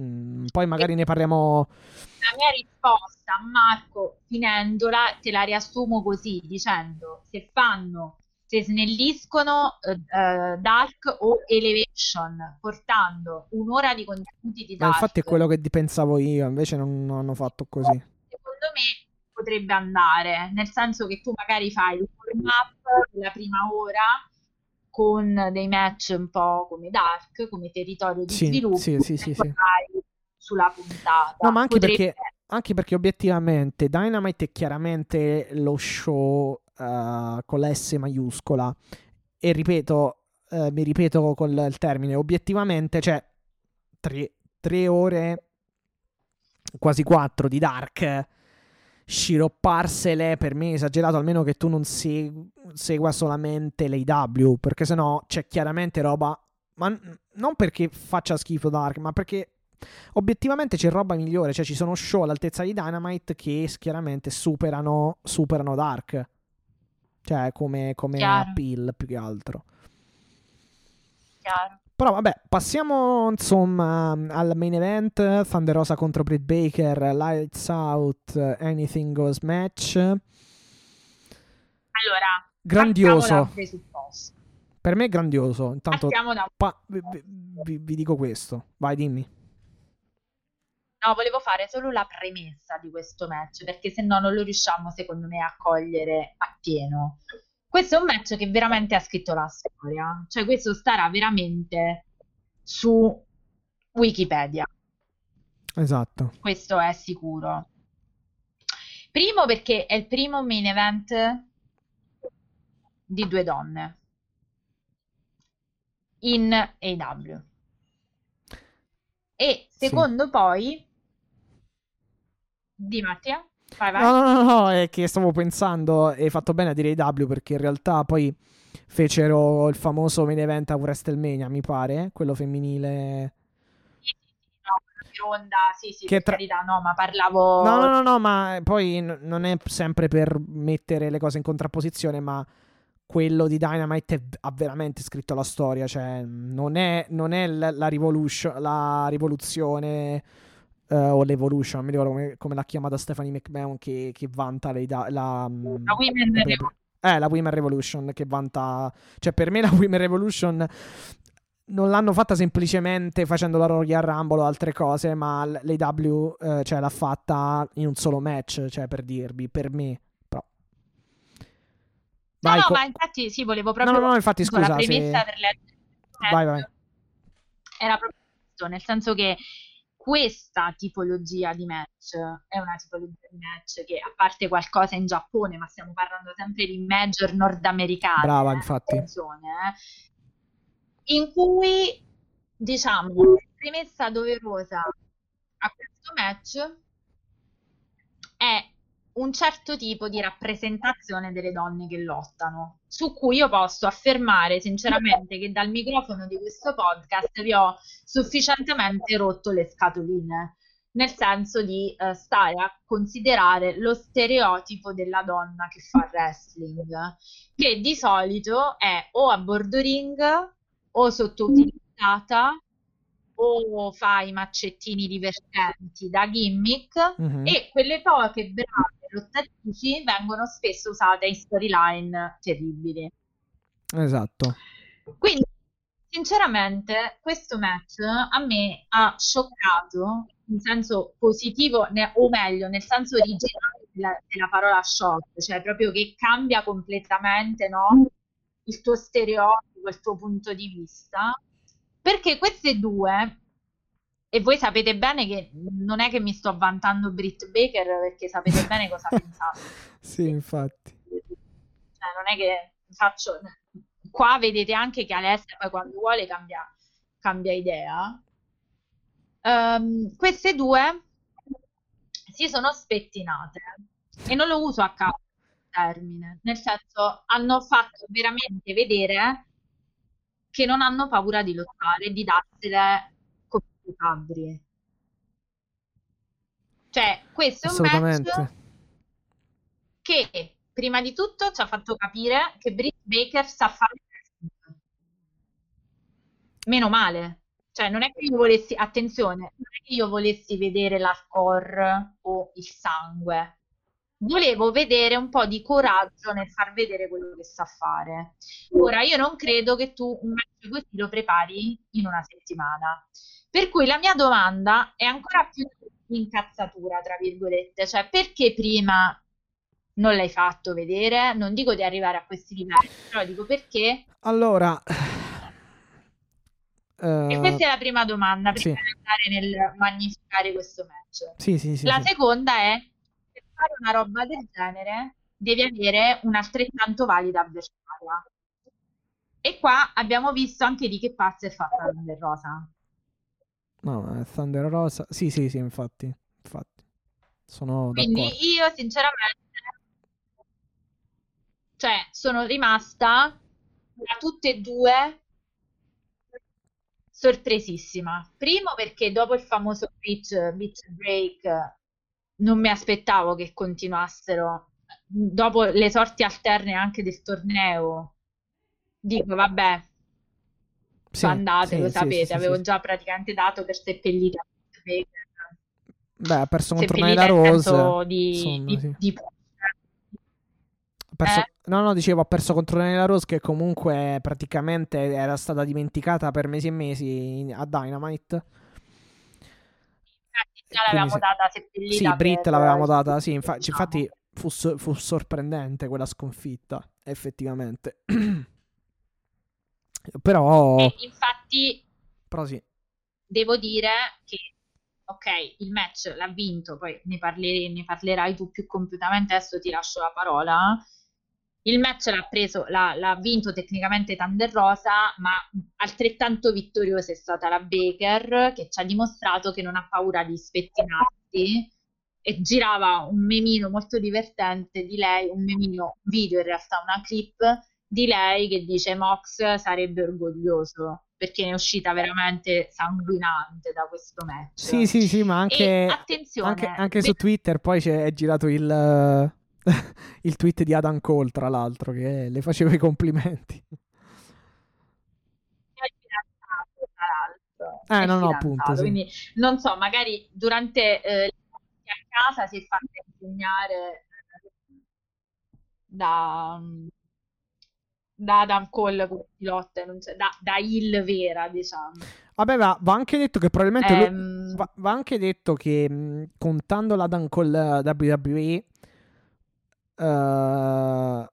Mm, poi magari ne parliamo. La mia risposta a Marco, finendola, te la riassumo così, dicendo se fanno, se snelliscono uh, Dark o Elevation, portando un'ora di contenuti di Dark. Ma infatti è quello che pensavo io, invece non, non hanno fatto così. Secondo me potrebbe andare, nel senso che tu magari fai il warm up la prima ora con dei match un po' come Dark, come territorio di Sì, sviluppo, sì, sì, sì, sì. sulla puntata. No, ma anche Potrebbe- perché, anche perché obiettivamente Dynamite è chiaramente lo show eh, con la S maiuscola. E ripeto, eh, mi ripeto con il termine, obiettivamente, cioè, tre, tre ore, quasi quattro di Dark, sciropparsele per me è esagerato, almeno che tu non segu- segua solamente l'AW, perché sennò c'è chiaramente roba, ma n- non perché faccia schifo Dark, ma perché obiettivamente c'è roba migliore, cioè ci sono show all'altezza di Dynamite che chiaramente superano, superano Dark. Cioè, come, come appeal più che altro. chiaro. Però vabbè, passiamo insomma al main event, Thunder Rosa contro Britt Baker, Lights Out, Anything Goes match. Allora, Grandioso. Per me è grandioso. Intanto da un pa- vi, vi- vi dico questo. Vai, dimmi. No, volevo fare solo la premessa di questo match, perché se no non lo riusciamo, secondo me, a cogliere appieno. Questo è un match che veramente ha scritto la storia, cioè questo starà veramente su Wikipedia, Esatto. questo è sicuro. Primo perché è il primo main event di due donne in AW. E secondo poi di Mattia, vai vai. No, no, no, no, è che stavo pensando, hai fatto bene a dire AW perché in realtà poi fecero il famoso main event a WrestleMania, mi pare, quello femminile. Sì, sì, sì, no, Ronda, sì, sì, Che tra- carità, no, ma parlavo No, no, no, no, ma poi n- non è sempre per mettere le cose in contrapposizione, ma quello di Dynamite ha veramente scritto la storia, cioè non è, non è la, la la rivoluzione eh, o l'evolution, mi ricordo come, come l'ha chiamata Stephanie McMahon che, che vanta le, da- la, mm, la Women la- Revolution. eh, la Women Revolution che vanta, cioè per me la Women Revolution non l'hanno fatta semplicemente facendo la Royal Rumble o altre cose, ma l'AW eh, cioè, l'ha fatta in un solo match, cioè per dirvi, per me. Però. No, Vai, no, co- ma infatti sì, volevo no, proprio no, no, infatti appunto, scusa, la premessa se... per il Vai, vai. era proprio questo, nel senso che questa tipologia di match è una tipologia di match che, a parte qualcosa in Giappone, ma stiamo parlando sempre di major nordamericane, Brava, eh, infatti. attenzione, eh, in cui, diciamo, la premessa doverosa a questo match è un certo tipo di rappresentazione delle donne che lottano, su cui io posso affermare sinceramente che dal microfono di questo podcast vi ho sufficientemente rotto le scatoline, nel senso di eh, stare a considerare lo stereotipo della donna che fa wrestling, che di solito è o a bordo ring o sottoutilizzata o fa i maccettini divertenti da gimmick Mhm. e quelle poche brave lottatrici vengono spesso usate in storyline terribili. Esatto. Quindi, sinceramente, questo match a me ha scioccato in senso positivo, ne- o meglio, nel senso originale della, della parola shock, cioè proprio che cambia completamente, no? Il tuo stereotipo, il tuo punto di vista, perché queste due, e voi sapete bene che non è che mi sto vantando Britt Baker perché sapete bene cosa pensate. Sì, infatti. Cioè, non è che faccio. Qua vedete anche che Alessia poi quando vuole cambia, cambia idea. Ehm, queste due si sono spettinate e non lo uso a caso il termine, nel senso hanno fatto veramente vedere che non hanno paura di lottare, di darsele fabbri. Cioè, questo è un match che prima di tutto ci ha fatto capire che Britt Baker sa fare. Meno male. Cioè, non è che io volessi, attenzione, non è che io volessi vedere l'hardcore o il sangue. Volevo vedere un po' di coraggio nel far vedere quello che sa fare. Ora, io non credo che tu un match così lo prepari in una settimana. Per cui la mia domanda è ancora più incazzatura, tra virgolette, cioè perché prima non l'hai fatto vedere. Non dico di arrivare a questi livelli, però dico perché. Allora, e eh, questa è la prima domanda sì. prima di andare nel magnificare questo match. Sì, sì, sì, La sì. seconda è, per fare una roba del genere, devi avere un'altrettanto valida avversaria. E qua abbiamo visto anche di che pazza è fatta Thunder Rosa. No, è Thunder Rosa. Sì, sì, sì, infatti. Infatti. Sono Quindi d'accordo. io sinceramente, cioè, sono rimasta da tutte e due sorpresissima. Primo perché dopo il famoso beach, beach break non mi aspettavo che continuassero. Dopo le sorti alterne anche del torneo, dico vabbè, Sì, andate, sì, lo sapete, sì, avevo già praticamente dato per seppellita. Beh, ha perso contro Nyla Rose. di, Insomma, di- di- perso- Eh? No, no, dicevo, ha perso contro Nyla Rose che comunque praticamente era stata dimenticata per mesi e mesi a Dynamite. L'avevamo sì. data seppellita Sì, Britt per- l'avevamo data, sì, infa- diciamo. infatti fu, so- fu sorprendente quella sconfitta, effettivamente. Però, E infatti però sì, devo dire che, ok, il match l'ha vinto, poi ne, parleri- ne parlerai tu più compiutamente, adesso ti lascio la parola. Il match l'ha preso, l'ha, l'ha vinto tecnicamente Thunder Rosa, ma altrettanto vittoriosa è stata la Baker, che ci ha dimostrato che non ha paura di spettinarsi e girava un memino molto divertente di lei, un memino, video in realtà, una clip di lei che dice Mox sarebbe orgoglioso perché ne è uscita veramente sanguinante da questo match. sì, sì, sì, ma anche, E attenzione, anche, anche su Twitter poi c'è, è girato il, il tweet di Adam Cole, tra l'altro, che le faceva i complimenti. Eh, no, no, appunto, sì. Quindi non so, magari durante eh, a casa si è fatta insegnare eh, da, da Adam Cole non c'è- da, da Hill vera, diciamo. Vabbè, va, va anche detto che probabilmente lui- Ehm, va, va anche detto che mh, contando l'Adam Cole WWE, eh,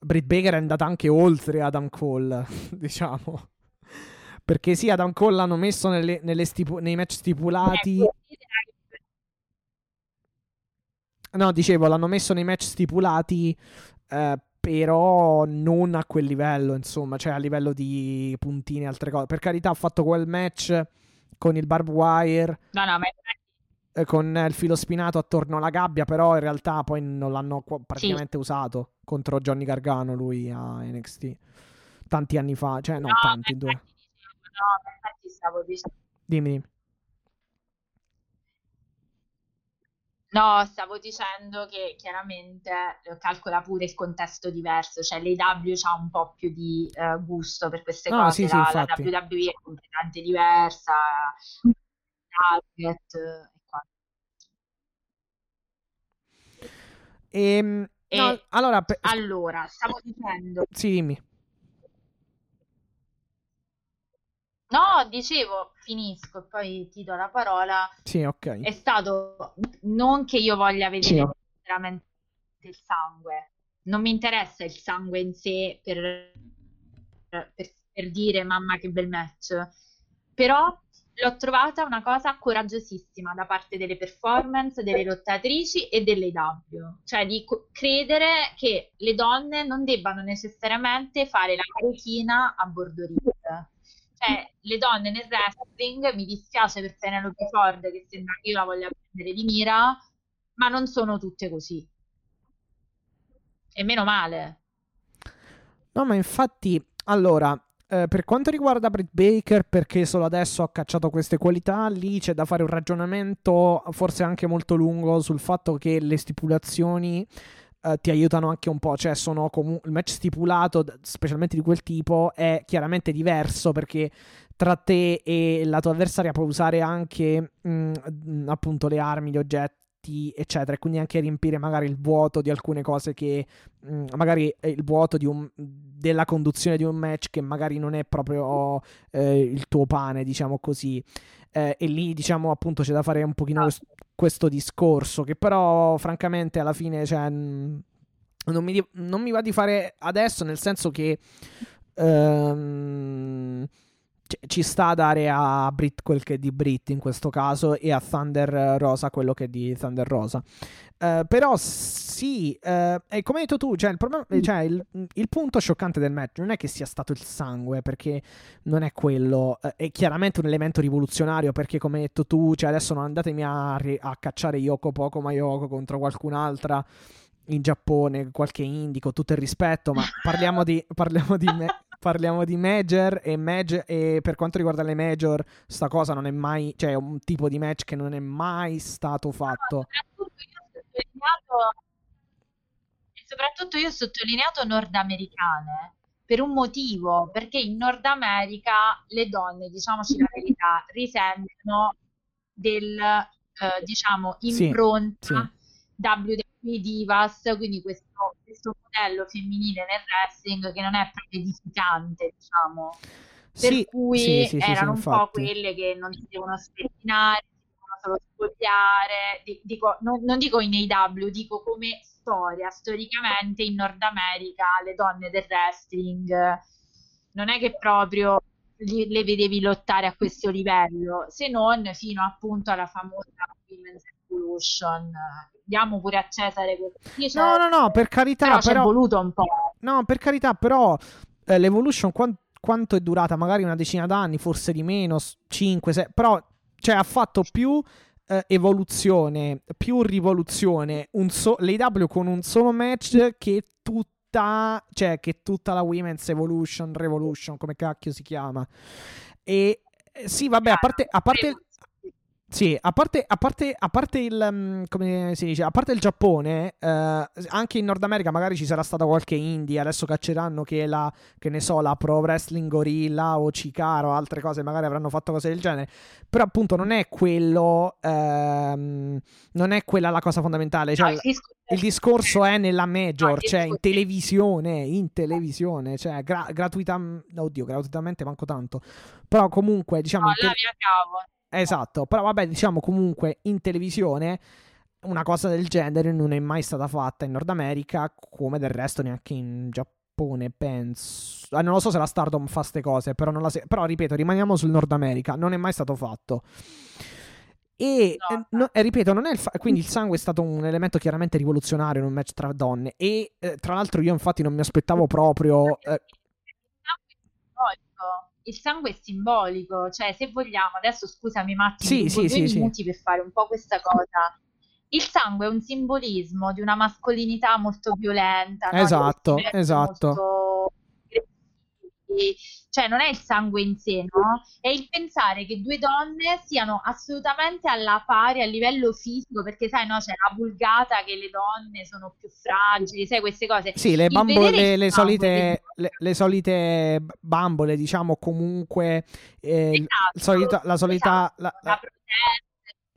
Britt Baker è andata anche oltre Adam Cole, diciamo. Perché sì, Adam Cole l'hanno messo nelle- nelle stipu- nei match stipulati. eh, No, dicevo, l'hanno messo nei match stipulati, eh, però non a quel livello, insomma, cioè a livello di puntini e altre cose. Per carità, ha fatto quel match con il barbed wire, No, no, ma infatti eh, con il filo spinato attorno alla gabbia, però in realtà poi non l'hanno praticamente usato contro Johnny Gargano lui a NXT. Tanti anni fa, cioè no, No, tanti, due. no, infatti stavo dicendo, Dimmi, dimmi. no, stavo dicendo che chiaramente eh, calcola pure il contesto diverso, cioè l'AW ha un po' più di eh, gusto per queste No, cose, sì, sì, la, la infatti. WWE è completamente diversa, target e. Ehm, no, E allora, pe- allora, stavo dicendo, sì, dimmi. no, dicevo, finisco e poi ti do la parola. Sì, ok. È stato non che io voglia vedere veramente il sangue, non mi interessa il sangue in sé per, per- per dire mamma che bel match, però l'ho trovata una cosa coraggiosissima da parte delle performance, delle lottatrici e delle W, cioè di co- credere che le donne non debbano necessariamente fare la carichina a bordo ring. Cioè, le donne nel wrestling, mi dispiace per Penelope Ford che sembra che io la voglia prendere di mira, ma non sono tutte così. E meno male. No, ma infatti, allora, eh, per quanto riguarda Britt Baker, perché solo adesso ha cacciato queste qualità, lì c'è da fare un ragionamento forse anche molto lungo sul fatto che le stipulazioni eh, ti aiutano anche un po', cioè sono comu- il match stipulato, specialmente di quel tipo, è chiaramente diverso perché tra te e la tua avversaria puoi usare anche mm, mm, appunto le armi, gli oggetti, eccetera, e quindi anche riempire magari il vuoto di alcune cose che mm, magari è il vuoto di un- della conduzione di un match che magari non è proprio eh, il tuo pane, diciamo così. Eh, e lì, diciamo, appunto, c'è da fare un pochino quest- questo discorso, che però, francamente, alla fine, cioè, non mi, non mi va di fare adesso, nel senso che ehm, ci sta a dare a Brit quel che è di Brit in questo caso e a Thunder Rosa quello che è di Thunder Rosa. Uh, però sì, uh, e come hai detto tu, cioè, il, problema, cioè il, il, punto scioccante del match non è che sia stato il sangue, perché non è quello, uh, è chiaramente un elemento rivoluzionario, perché come hai detto tu, cioè, adesso non andatemi a, a cacciare Yoko Poco Mayoko contro qualcun'altra in Giappone, qualche indico, tutto il rispetto, ma parliamo di, parliamo di, me, parliamo di major e, major e per quanto riguarda le major, sta cosa non è mai, cioè è un tipo di match che non è mai stato fatto. E soprattutto io ho sottolineato nordamericane per un motivo, perché in Nord America le donne, diciamoci la verità, risentono del, eh, diciamo, impronta sì, sì. WWE Divas, quindi questo, questo modello femminile nel wrestling che non è proprio edificante, diciamo. Per sì, cui sì, sì, erano un po' quelle che non si devono spettinare, si devono solo spogliare. Dico, non, non, dico in AW, dico come storia. Storicamente in Nord America le donne del wrestling non è che proprio li, le vedevi lottare a questo livello, se non fino appunto alla famosa Women's Evolution diamo pure a Cesare questo. No, no, no, per carità, però, però... voluto un po'. No, per carità, però eh, l'Evolution quant- quanto è durata? Magari una decina d'anni, forse di meno, 5, 6, però cioè, ha fatto più eh, evoluzione, più rivoluzione, un so- l'AW con un solo match che tutta, cioè che tutta la Women's Evolution, Revolution, come cacchio si chiama. E eh, sì, vabbè, a parte, a parte sì, a parte, a parte, a parte il, mm, come si dice, a parte il Giappone, eh, anche in Nord America magari ci sarà stata qualche indie, adesso cacceranno che la, che ne so, la Pro Wrestling Gorilla o Cicaro, altre cose, magari avranno fatto cose del genere, però appunto non è quello, ehm, non è quella la cosa fondamentale, cioè, no, il, discorso è nella major, no, cioè in televisione, in televisione, cioè gra- gratuitamente, oddio, gratuitamente manco tanto, però comunque diciamo... No, te- la mia cavo Esatto, però vabbè, diciamo comunque in televisione una cosa del genere non è mai stata fatta in Nord America, come del resto neanche in Giappone, penso. Eh, non lo so se la Stardom fa queste cose, però, la se- però ripeto, rimaniamo sul Nord America, non è mai stato fatto. E, no. eh, no, eh, ripeto, non è il fa- quindi il sangue è stato un elemento chiaramente rivoluzionario in un match tra donne. E eh, tra l'altro, io infatti non mi aspettavo proprio. Eh, il sangue è simbolico, cioè se vogliamo, adesso scusami Matti, sì, sì, due sì, minuti sì. per fare un po' questa cosa. Il sangue è un simbolismo di una mascolinità molto violenta. Esatto, no? esatto. Molto cioè non è il sangue in sé, no? È il pensare che due donne siano assolutamente alla pari a livello fisico, perché sai, no, c'è la vulgata che le donne sono più fragili, sai queste cose. Sì, le, bambole, le, le solite, le, solite bambole, diciamo comunque eh, esatto, solita, la solita... Esatto, la, la...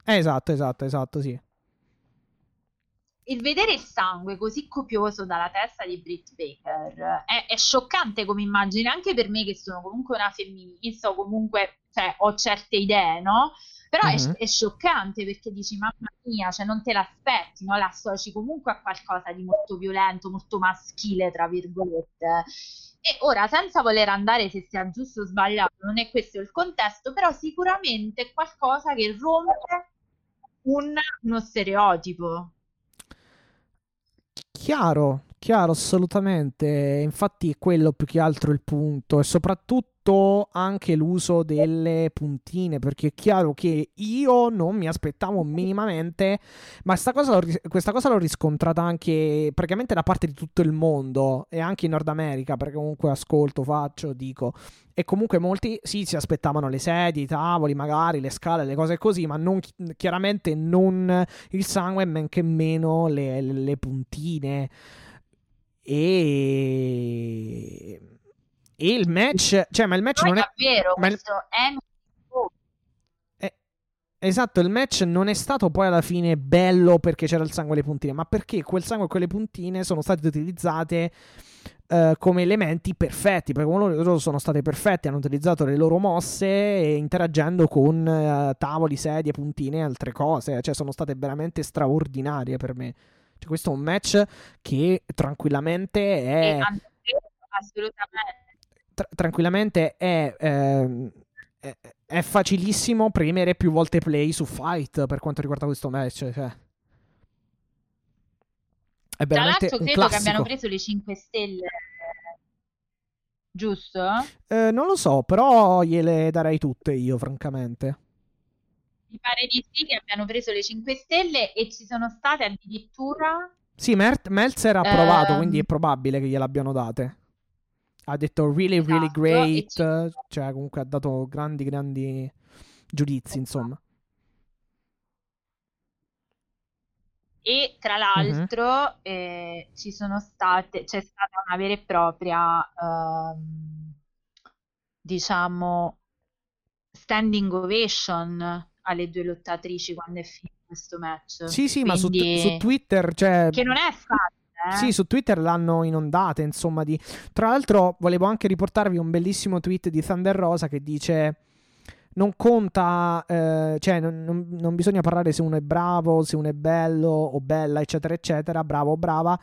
La esatto, esatto, esatto, sì il vedere il sangue così copioso dalla testa di Britt Baker è, è, scioccante come immagine anche per me che sono comunque una femminista o comunque cioè, ho certe idee, no? Però uh-huh. è, mhm. è, scioccante perché dici mamma mia, cioè non te l'aspetti, no? L'associ comunque a qualcosa di molto violento, molto maschile, tra virgolette. E ora, senza voler andare se sia giusto o sbagliato, non è questo il contesto, però sicuramente è qualcosa che rompe un, uno stereotipo. Chiaro, chiaro, assolutamente. Infatti quello più che altro il punto e soprattutto anche l'uso delle puntine, perché è chiaro che io non mi aspettavo minimamente, ma cosa questa cosa l'ho riscontrata anche praticamente da parte di tutto il mondo e anche in Nord America, perché comunque ascolto, faccio, dico. E comunque molti sì, si aspettavano le sedie, i tavoli, magari le scale, le cose così, ma non, chiaramente non il sangue, men che meno le, le puntine. E e il match, cioè, ma il match non, non è. Davvero, ma questo il... è. Eh, esatto, il match non è stato poi alla fine bello perché c'era il sangue e le puntine, ma perché quel sangue e quelle puntine sono state utilizzate uh, come elementi perfetti, perché loro, sono state perfette, hanno utilizzato le loro mosse interagendo con uh, tavoli, sedie, puntine e altre cose, cioè sono state veramente straordinarie per me. Cioè, questo è un match che tranquillamente è... assolutamente. Tra- tranquillamente è, ehm, è, è, facilissimo premere più volte play su Fight per quanto riguarda questo match. Cioè. È Tra l'altro credo classico. che abbiano preso le 5 stelle giusto? Eh, non lo so, però gliele darei tutte io, francamente. Mi pare di sì che abbiano preso le 5 stelle e ci sono state addirittura... Sì, Mer- Meltzer ha provato, um... quindi è probabile che gliel'abbiano date. Ha detto really, esatto, really great, ci... cioè comunque ha dato grandi, grandi giudizi, insomma. E tra l'altro uh-huh. eh, ci sono state, c'è stata una vera e propria, ehm, diciamo, standing ovation alle due lottatrici quando è finito questo match. Sì, sì, ma su, su Twitter, cioè... Che non è facile. Eh? Sì, su Twitter l'hanno inondata, insomma. Di... Tra l'altro, volevo anche riportarvi un bellissimo tweet di Thunder Rosa che dice: Non conta, eh, cioè, non, non, non, bisogna parlare se uno è bravo, se uno è bello o bella, eccetera, eccetera, bravo o brava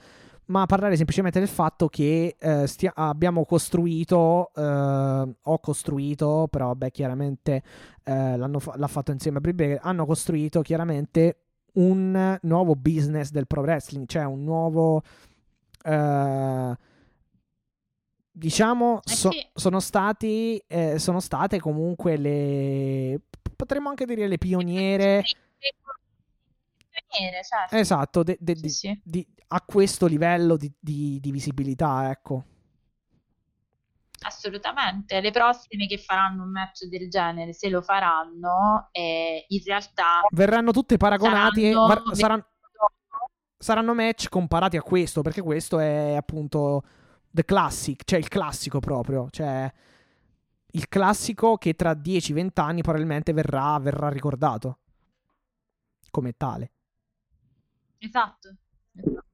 ma parlare semplicemente del fatto che eh, stia- abbiamo costruito, eh, ho costruito, però vabbè chiaramente eh, fa- l'ha fatto insieme a Bribecker, hanno costruito chiaramente un nuovo business del pro wrestling, cioè un nuovo... Eh, diciamo, eh so- sono stati, eh, sono state comunque le, potremmo anche dire le pioniere pioniere, certo. Esatto, de, de, sì, sì. Di, a questo livello di, di, di, visibilità, ecco. Assolutamente, le prossime che faranno un match del genere, se lo faranno, eh, in realtà verranno tutte paragonate saranno, saranno, saranno match comparati a questo, perché questo è appunto the classic, cioè il classico proprio, cioè il classico che tra 10-20 anni probabilmente verrà, verrà ricordato come tale. Esatto, esatto,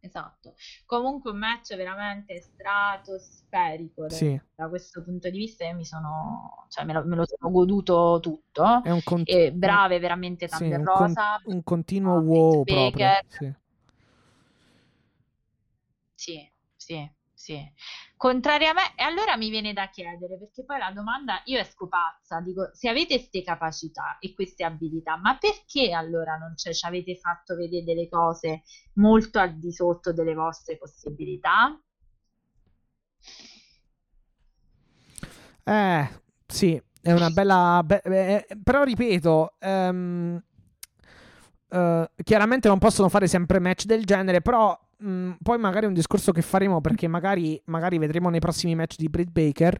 esatto. Comunque un match veramente stratosferico sì. da questo punto di vista io mi sono, cioè me lo, me lo sono goduto tutto. È un cont- e brave veramente tante sì, un rosa. Con- un continuo wow proprio. Sì. sì, sì. Sì. Contrariamente, allora mi viene da chiedere, perché poi la domanda, io esco pazza, dico, se avete queste capacità e queste abilità, ma perché allora non ci avete fatto vedere delle cose molto al di sotto delle vostre possibilità? Eh, sì, è una bella... Be- eh, però ripeto, um, uh, chiaramente non possono fare sempre match del genere, però mh, mm, poi magari è un discorso che faremo perché magari, magari vedremo nei prossimi match di Britt Baker.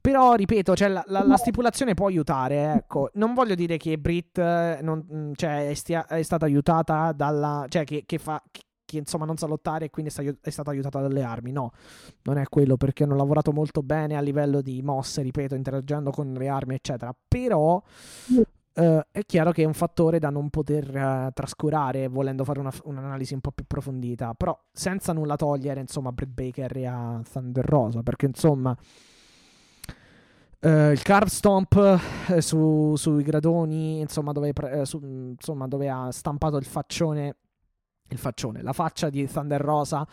Però, ripeto, cioè, la, la, la, stipulazione può aiutare. Ecco. Non voglio dire che Britt eh, non, mm, cioè, è, stia, è, stata aiutata dalla. cioè, che, che fa. Che, che insomma non sa lottare e quindi è stata aiutata dalle armi. No, non è quello perché hanno lavorato molto bene a livello di mosse, ripeto, interagendo con le armi, eccetera. Però Uh, è chiaro che è un fattore da non poter uh, trascurare volendo fare una, un'analisi un po' più approfondita, però senza nulla togliere insomma a Brett Baker e a Thunder Rosa, perché insomma uh, il carve stomp su, sui gradoni, insomma dove, su, insomma dove, ha stampato il faccione, il faccione, la faccia di Thunder Rosa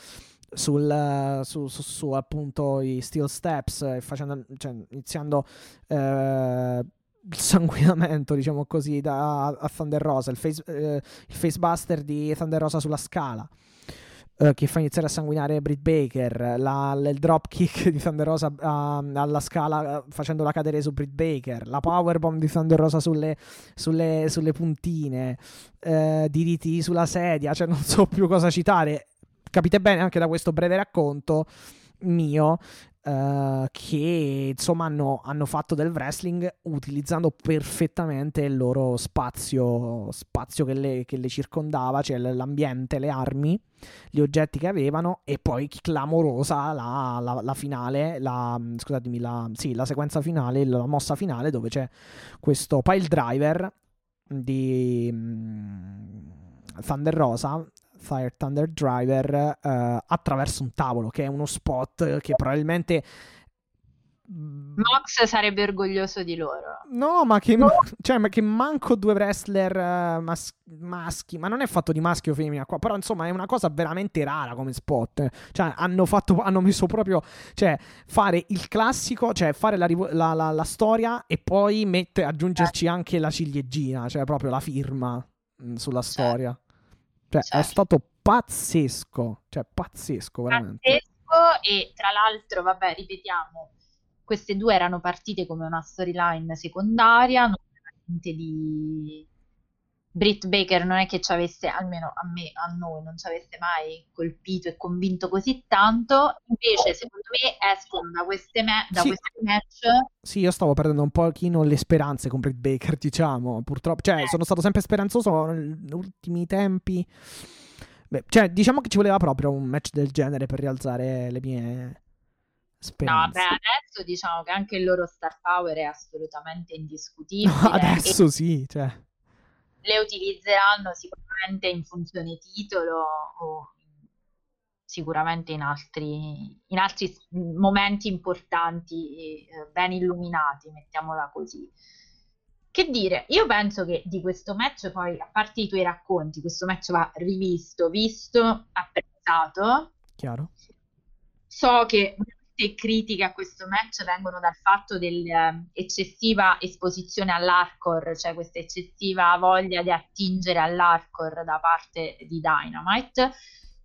sul, su, su, su, appunto i steel steps, facendo, cioè, iniziando sanguinamento, diciamo così, da, a Thunder Rosa, il, face, eh, il facebuster di Thunder Rosa sulla scala. Eh, che fa iniziare a sanguinare Britt Baker, la, il dropkick di Thunder Rosa uh, alla scala facendola cadere su Britt Baker, la powerbomb di Thunder Rosa sulle, sulle, sulle puntine, uh, diritti sulla sedia, cioè non so più cosa citare. Capite bene anche da questo breve racconto mio Uh, che insomma hanno, hanno, fatto del wrestling utilizzando perfettamente il loro spazio, spazio che, le, che le circondava, cioè l'ambiente, le armi, gli oggetti che avevano e poi clamorosa la, la, la finale, la, scusatemi, la, sì, la sequenza finale, la mossa finale dove c'è questo pile driver di um, Thunder Rosa Fire Thunder Driver uh, attraverso un tavolo, che è uno spot che probabilmente Mox sarebbe orgoglioso di loro. No, ma che, cioè, ma che manco due wrestler uh, mas- maschi, ma non è fatto di maschio o femmina qua, però insomma è una cosa veramente rara come spot. Cioè, hanno, fatto, hanno messo proprio, cioè, fare il classico, cioè fare la, la, la, la storia e poi mette, aggiungerci eh. anche la ciliegina, cioè proprio la firma mh, mm, sulla certo. storia. Cioè, certo. è stato pazzesco, cioè pazzesco veramente. Pazzesco e tra l'altro, vabbè, ripetiamo queste due erano partite come una storyline secondaria, non niente di... Britt Baker non è che ci avesse, almeno a me, a noi, non ci avesse mai colpito e convinto così tanto, invece secondo me escono da, queste me- da sì. questi match... Sì, io stavo perdendo un pochino le speranze con Britt Baker, diciamo, purtroppo, cioè eh. sono stato sempre speranzoso negli ultimi tempi. Beh, cioè, diciamo che ci voleva proprio un match del genere per rialzare le mie Speranza. No, beh, adesso diciamo che anche il loro star power è assolutamente indiscutibile. No, adesso sì, cioè. Le utilizzeranno sicuramente in funzione titolo o sicuramente in altri, in altri momenti importanti, eh, ben illuminati, mettiamola così. Che dire, io penso che di questo match poi, a parte i tuoi racconti, questo match va rivisto, visto, apprezzato. Chiaro. So che molte critiche a questo match vengono dal fatto dell'eccessiva eh, esposizione all'hardcore, cioè questa eccessiva voglia di attingere all'hardcore da parte di Dynamite.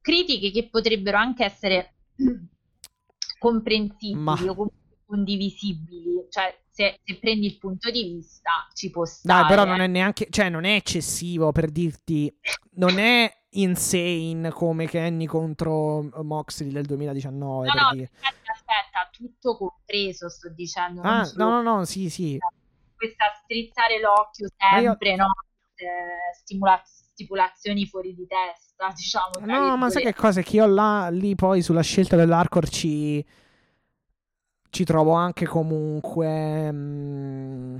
Critiche che potrebbero anche essere comprensibili Ma... o condivisibili, cioè se, se, prendi il punto di vista ci può stare. Dai, però non è neanche, cioè non è eccessivo per dirti, non è insane come Kenny contro Moxley del 2019. No, no, aspetta, aspetta, tutto compreso, sto dicendo. Ah, no, no, no, sì, sì. Questa strizzare l'occhio sempre, io... no? Eh, stimula- stipulazioni fuori di testa, diciamo. No, ma sai che cosa? Che io là, lì poi sulla scelta dell'Arcor ci... ci trovo anche comunque... Mh, mm,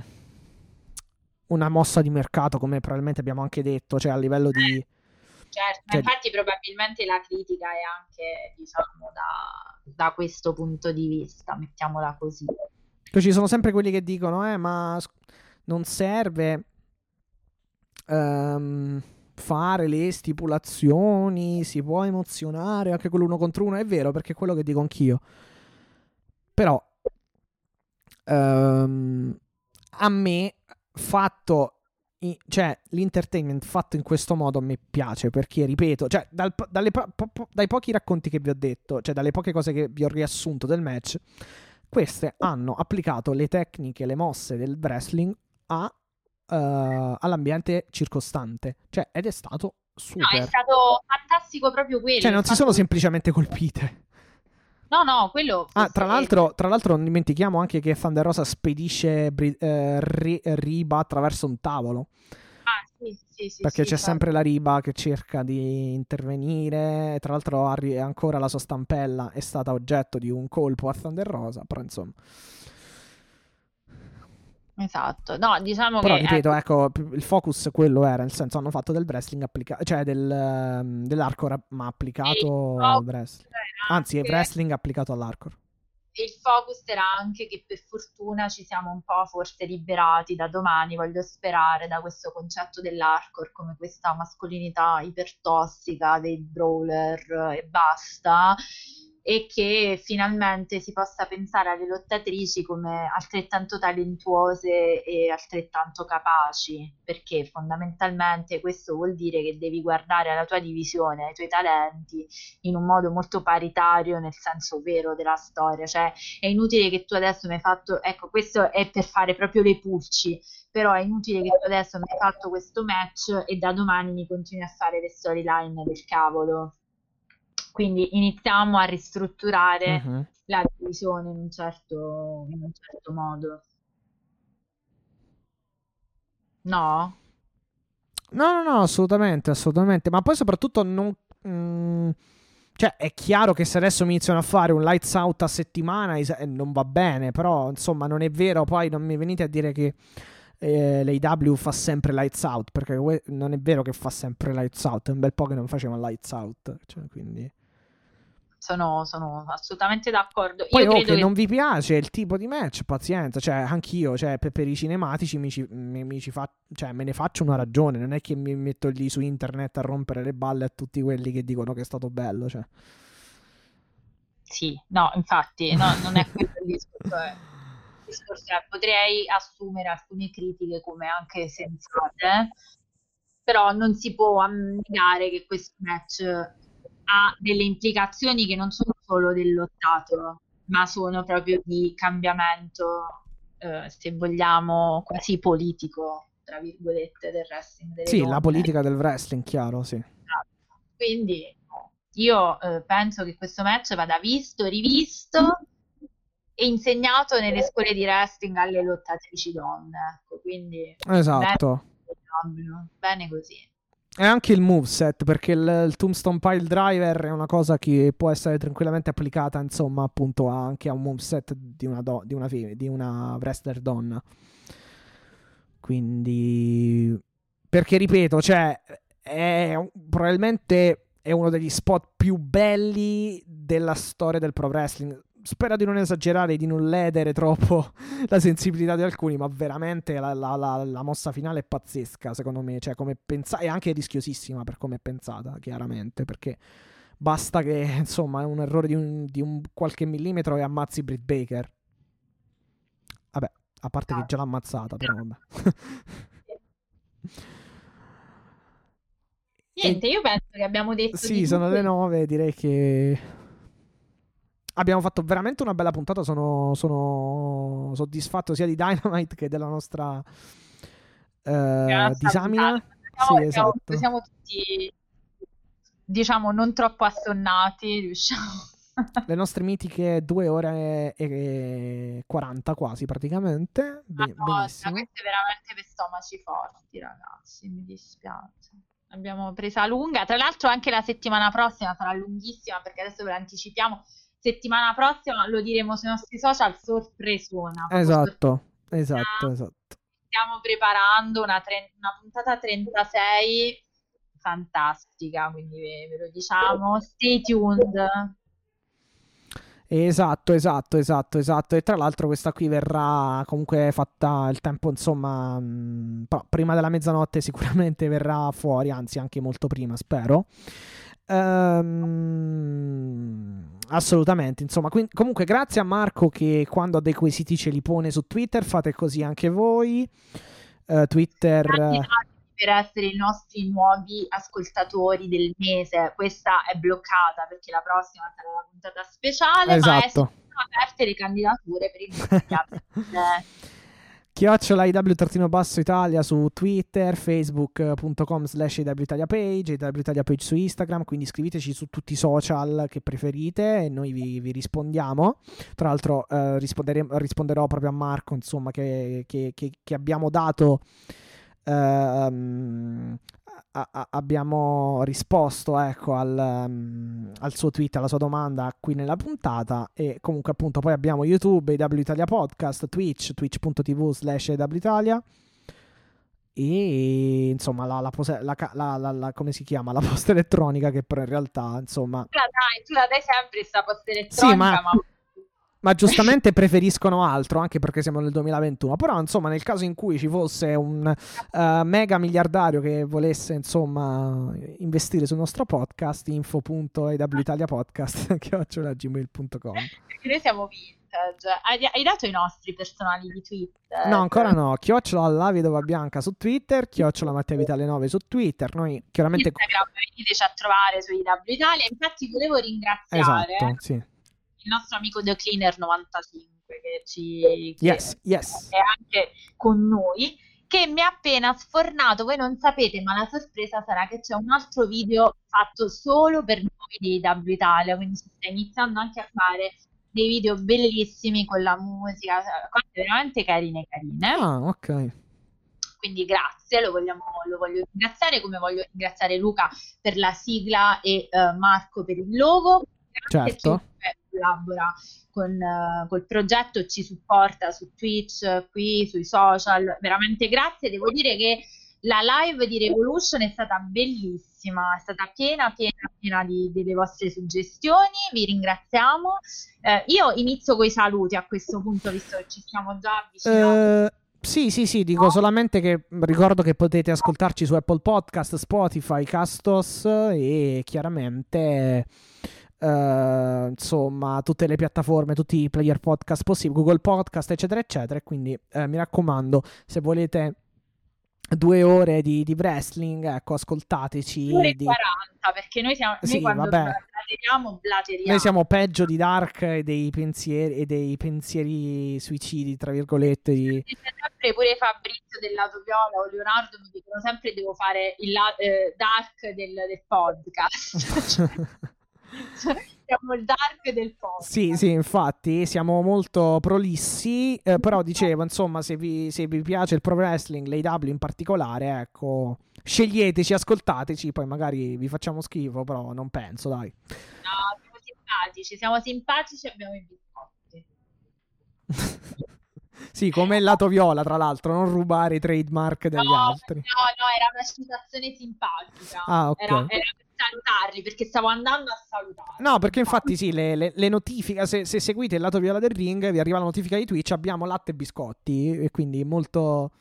una mossa di mercato, come probabilmente abbiamo anche detto, cioè a livello di certo, cioè, infatti probabilmente la critica è anche, diciamo, da, da, questo punto di vista, mettiamola così. Poi ci sono sempre quelli che dicono, eh, ma non serve um, fare le stipulazioni, si può emozionare anche con l'uno contro uno, è vero, perché è quello che dico anch'io. Però, um, a me, fatto cioè, l'entertainment fatto in questo modo a me piace perché, ripeto, cioè, dal, dalle, po- po- dai pochi racconti che vi ho detto, cioè dalle poche cose che vi ho riassunto del match, queste hanno applicato le tecniche, le mosse del wrestling a, uh, all'ambiente circostante, cioè, ed è stato super. No, è stato fantastico proprio quello. Cioè, non si sono semplicemente colpite. No, no, quello. Ah, tra l'altro, tra l'altro, non dimentichiamo anche che Thunder Rosa spedisce eh, Riba attraverso un tavolo. Ah, sì, sì, sì. Perché sì, c'è sempre la Riba che cerca di intervenire. Tra l'altro, ancora la sua stampella è stata oggetto di un colpo a Thunder Rosa. Però, insomma. Esatto, no, diciamo Però, che... ripeto, ecco, il focus quello era, nel senso hanno fatto del wrestling applicato, cioè del, um, dell'hardcore ma applicato al wrestling. Anzi, è wrestling applicato all'hardcore. Il focus era anche che per fortuna ci siamo un po' forse liberati da domani, voglio sperare, da questo concetto dell'hardcore come questa mascolinità ipertossica dei brawler e basta e che finalmente si possa pensare alle lottatrici come altrettanto talentuose e altrettanto capaci, perché fondamentalmente questo vuol dire che devi guardare alla tua divisione, ai tuoi talenti in un modo molto paritario nel senso vero della storia, cioè è inutile che tu adesso mi hai fatto, ecco questo è per fare proprio le pulci, però è inutile che tu adesso mi hai fatto questo match e da domani mi continui a fare le storyline del cavolo quindi iniziamo a ristrutturare uh-huh. la divisione in un, certo, in un certo modo. No? No, no, no, assolutamente, assolutamente. Ma poi soprattutto non... Mm, cioè, è chiaro che se adesso mi iniziano a fare un lights out a settimana eh, non va bene, però insomma non è vero, poi non mi venite a dire che eh, l'AW fa sempre lights out, perché non è vero che fa sempre lights out, è un bel po' che non faceva lights out, cioè, quindi... sono, sono assolutamente d'accordo. Poi Io oh, che che non vi piace il tipo di match, pazienza, cioè anch'io, cioè, per, per i cinematici mi ci, mi- mi ci fa- cioè, me ne faccio una ragione, non è che mi metto lì su internet a rompere le balle a tutti quelli che dicono che è stato bello, cioè. Sì, no, infatti, no, non è quello il discorso. eh. Il discorso è, potrei assumere alcune critiche come anche sensate, però non si può negare che questo match ha delle implicazioni che non sono solo del lottato, ma sono proprio di cambiamento, eh, se vogliamo, quasi politico, tra virgolette, del wrestling delle Sì, la donne. politica del wrestling, chiaro, sì. Quindi io eh, penso che questo match vada visto, rivisto e insegnato nelle scuole di wrestling alle lottatrici donne. Ecco, quindi Esatto. bene, bene così. E anche il moveset, perché il, il Tombstone Pile Driver è una cosa che può essere tranquillamente applicata, insomma, appunto anche a un moveset di una, do- di una, di una wrestler donna. Quindi, perché ripeto, cioè, è probabilmente è uno degli spot più belli della storia del pro wrestling. Spero di non esagerare, di non ledere troppo la sensibilità di alcuni, ma veramente la, la- la- la mossa finale è pazzesca, secondo me. Cioè, come pensa- è anche rischiosissima per come è pensata, chiaramente, perché basta che, insomma, è un errore di un, di un qualche millimetro e ammazzi Britt Baker. Vabbè, a parte che già l'ha ammazzata, però vabbè. Niente, io penso che abbiamo detto Sì, sono le nove, direi che abbiamo fatto veramente una bella puntata, sono, sono soddisfatto sia di Dynamite che della nostra eh, disamina. Siamo, Sì, esatto. siamo tutti, diciamo, non troppo assonnati, riusciamo. Le nostre mitiche 2 ore e 40 quasi praticamente. Be- Madonna, queste veramente per stomaci forti, ragazzi, mi dispiace. Abbiamo presa lunga. Tra l'altro anche la settimana prossima sarà lunghissima perché adesso ve l'anticipiamo. Settimana prossima lo diremo sui nostri social, sorpresona. Esatto, esatto, esatto. stiamo preparando una, tre- una puntata 36 fantastica, quindi ve, ve lo diciamo. Stay tuned. Esatto, esatto, esatto, esatto. E tra l'altro questa qui verrà comunque fatta il tempo, insomma, mh, prima della mezzanotte sicuramente verrà fuori, anzi anche molto prima, spero. Ehm, assolutamente, insomma, quindi, comunque grazie a Marco che quando ha dei quesiti ce li pone su Twitter, fate così anche voi. Eh, Twitter... Candidati per essere i nostri nuovi ascoltatori del mese. Questa è bloccata perché la prossima sarà la puntata speciale, ma Esatto. sono aperte le candidature per i nuovi eh, Chiocciola IW basso Italia su Twitter, facebook.com slash IW Italia page, su Instagram, quindi scriveteci su tutti i social che preferite e noi vi, vi rispondiamo. Tra l'altro eh, risponderò proprio a Marco, insomma, che, che- che- che abbiamo dato... ehm, a- abbiamo risposto ecco, al, um, al suo tweet, alla sua domanda qui nella puntata e comunque appunto poi abbiamo YouTube, IW Italia Podcast, Twitch, twitch.tv slash IW Italia e insomma la, la, pose- la la- come si chiama? La posta elettronica che però in realtà insomma tu la dai, tu la dai sempre sta posta elettronica, Sì, ma- ma ma giustamente preferiscono altro anche perché siamo nel 2021 però insomma nel caso in cui ci fosse un eh, mega miliardario che volesse insomma investire sul nostro podcast info.ewitaliapodcast chiocciolagmail.com perché noi siamo vintage. Hai, hai dato i nostri personali di Twitter? no ancora no chiocciola la vedova bianca su Twitter chiocciola Matteo Vitale 9 su Twitter noi chiaramente Instagram, veniteci a trovare su IW Italia. Infatti volevo ringraziare esatto sì il nostro amico The Cleaner 95 che ci che yes yes. è anche con noi che mi ha appena sfornato voi non sapete ma la sorpresa sarà che c'è un altro video fatto solo per noi di W Italia quindi si sta iniziando anche a fare dei video bellissimi con la musica cose veramente carine carine. Ah ok. Quindi grazie, lo, vogliamo, lo voglio ringraziare come voglio ringraziare Luca per la sigla e eh, Marco per il logo. Certo. chiunque collabora con eh, col progetto ci supporta su Twitch, qui sui social, veramente grazie. Devo dire che la live di Revolution è stata bellissima, è stata piena, piena, piena di, delle vostre suggestioni, vi ringraziamo. Eh, io inizio con i saluti a questo punto, visto che ci stiamo già avvicinando. Eh, sì, sì, sì, dico solamente che ricordo che potete ascoltarci su Apple Podcast, Spotify, Castos e chiaramente eh, insomma tutte le piattaforme, tutti i player podcast possibili, Google Podcast, eccetera, eccetera. E quindi eh, mi raccomando, se volete due ore di, di wrestling, ecco, ascoltateci. Due ore e di... 40, perché noi, siamo, noi Sì, quando vabbè. blateriamo, blateriamo. Noi siamo peggio di Dark e dei pensieri, e dei pensieri suicidi, tra virgolette. Di... Sempre pure Fabrizio del lato viola o Leonardo mi dicono sempre devo fare il la- eh, dark del, del podcast. Cioè, siamo il dark del podcast. Sì, sì, infatti siamo molto prolissi, eh, però dicevo, insomma, se vi, se vi piace il pro wrestling, l'AW in particolare, ecco, sceglieteci, ascoltateci, poi magari vi facciamo schifo, però non penso, dai. No, siamo simpatici, siamo simpatici e abbiamo i biscotti. sì, come il lato viola, tra l'altro, non rubare i trademark degli No, altri. No, no, era una citazione simpatica. Ah, ok. Era, era per salutarli, perché stavo andando a salutare. No, perché infatti sì, le, le- le notifiche, se, se seguite il lato viola del ring, vi arriva la notifica di Twitch, abbiamo latte e biscotti, e quindi molto...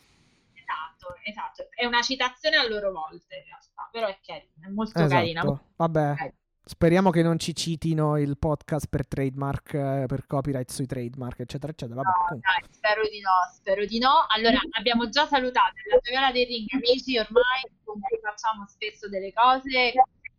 Esatto, esatto. È una citazione a loro volte, in realtà, però è carina, è molto Esatto. carina. Vabbè, Ok. Speriamo che non ci citino il podcast per trademark, eh, per copyright sui trademark, eccetera, eccetera. Vabbè, No, dai, spero di no, spero di no. Allora, abbiamo già salutato la Viola del Ring, amici ormai con cui facciamo spesso delle cose,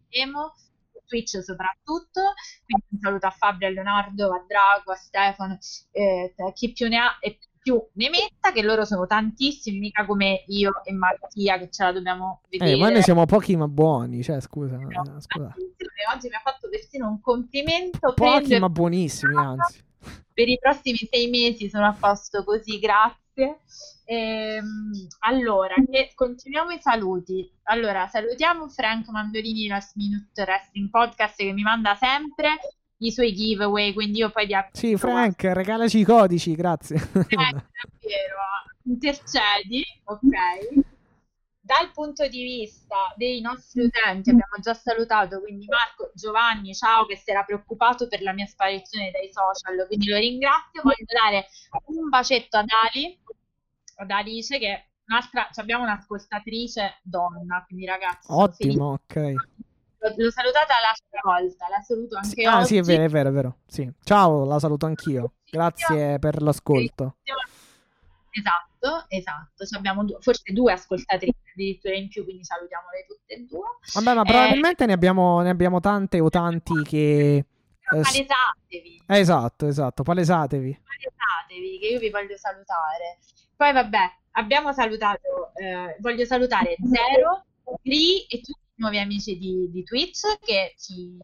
faremo, su Twitch soprattutto. Quindi un saluto a Fabio, a Leonardo, a Drago, a Stefano, eh, chi più ne ha e più ne metta, che loro sono tantissimi, mica come io e Mattia che ce la dobbiamo vedere. Eh, ma noi siamo pochi ma buoni, cioè, scusa. No, eh, scusa. oggi mi ha fatto persino un complimento. Pochi ma buonissimi, anzi. per i prossimi sei mesi sono a posto così, grazie. Ehm, allora, continuiamo i saluti. Allora, salutiamo Frank Mandolini, Last Minute Wrestling Podcast, che mi manda sempre i suoi giveaway, quindi io poi vi Sì, Frank, regalaci i codici, grazie. eh, davvero, intercedi, ok? Dal punto di vista dei nostri utenti, abbiamo già salutato, quindi Marco, Giovanni, ciao, che si era preoccupato per la mia sparizione dai social, quindi lo ringrazio. Voglio dare un bacetto ad Ali, ad Alice, che è un'altra, abbiamo un'ascoltatrice donna, quindi ragazzi, Ottimo, ok. L'ho, salutata l'altra volta, la saluto anche Sì, ah, oggi. sì, è vero, è vero, è vero. Sì. Ciao, la saluto anch'io. Grazie per l'ascolto. Esatto, esatto. Ci abbiamo due- forse due ascoltatrici addirittura in più, quindi salutiamole tutte e due. Vabbè, ma Eh, probabilmente ne abbiamo, ne abbiamo tante o tanti che... eh, palesatevi, eh, esatto, esatto, palesatevi. palesatevi, che io vi voglio salutare. Poi vabbè, abbiamo salutato, eh, voglio salutare Zero, Gri e tutti nuovi amici di, di Twitch che ci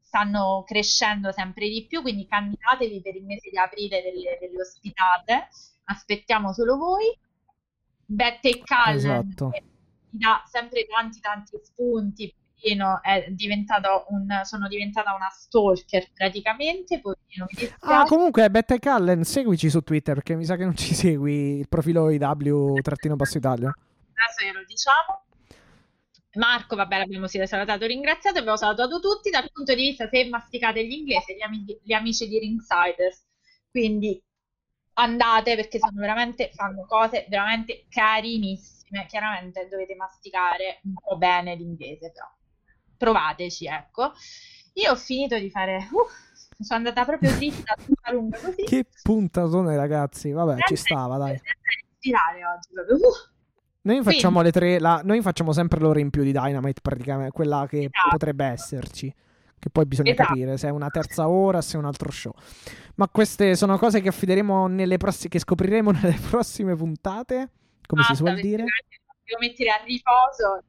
stanno crescendo sempre di più, quindi candidatevi per il mese di aprile delle, delle ospitate, aspettiamo solo voi. Bette e Callen Esatto. mi dà sempre tanti tanti spunti, poverino, è diventato un, sono diventata una stalker praticamente, poverino. Ah, comunque, Bette Callen, seguici su Twitter perché mi sa che non ci segui il profilo IW-Italia. adesso glielo diciamo. Marco, vabbè, l'abbiamo salutato, ringraziato, abbiamo salutato tutti dal punto di vista se masticate l'inglese, gli, ami- gli amici di Ringsiders, quindi andate perché sono veramente, fanno cose veramente carinissime, chiaramente dovete masticare un po' bene l'inglese, però provateci, ecco. Io ho finito di fare, uh, sono andata proprio dritta, tutta lunga così. Che puntatone, ragazzi. Vabbè, ci stava, dai. Senza respirare oggi, proprio. uh. Noi facciamo le tre. la- noi facciamo sempre l'ora in più di Dynamite, praticamente. Quella che Esatto. potrebbe esserci. Che poi bisogna Esatto. capire se è una terza ora, se è un altro show. Ma queste sono cose che affideremo nelle prossime. che scopriremo nelle prossime puntate. Come si Basta, suol perché dire. Devo mettere a riposo,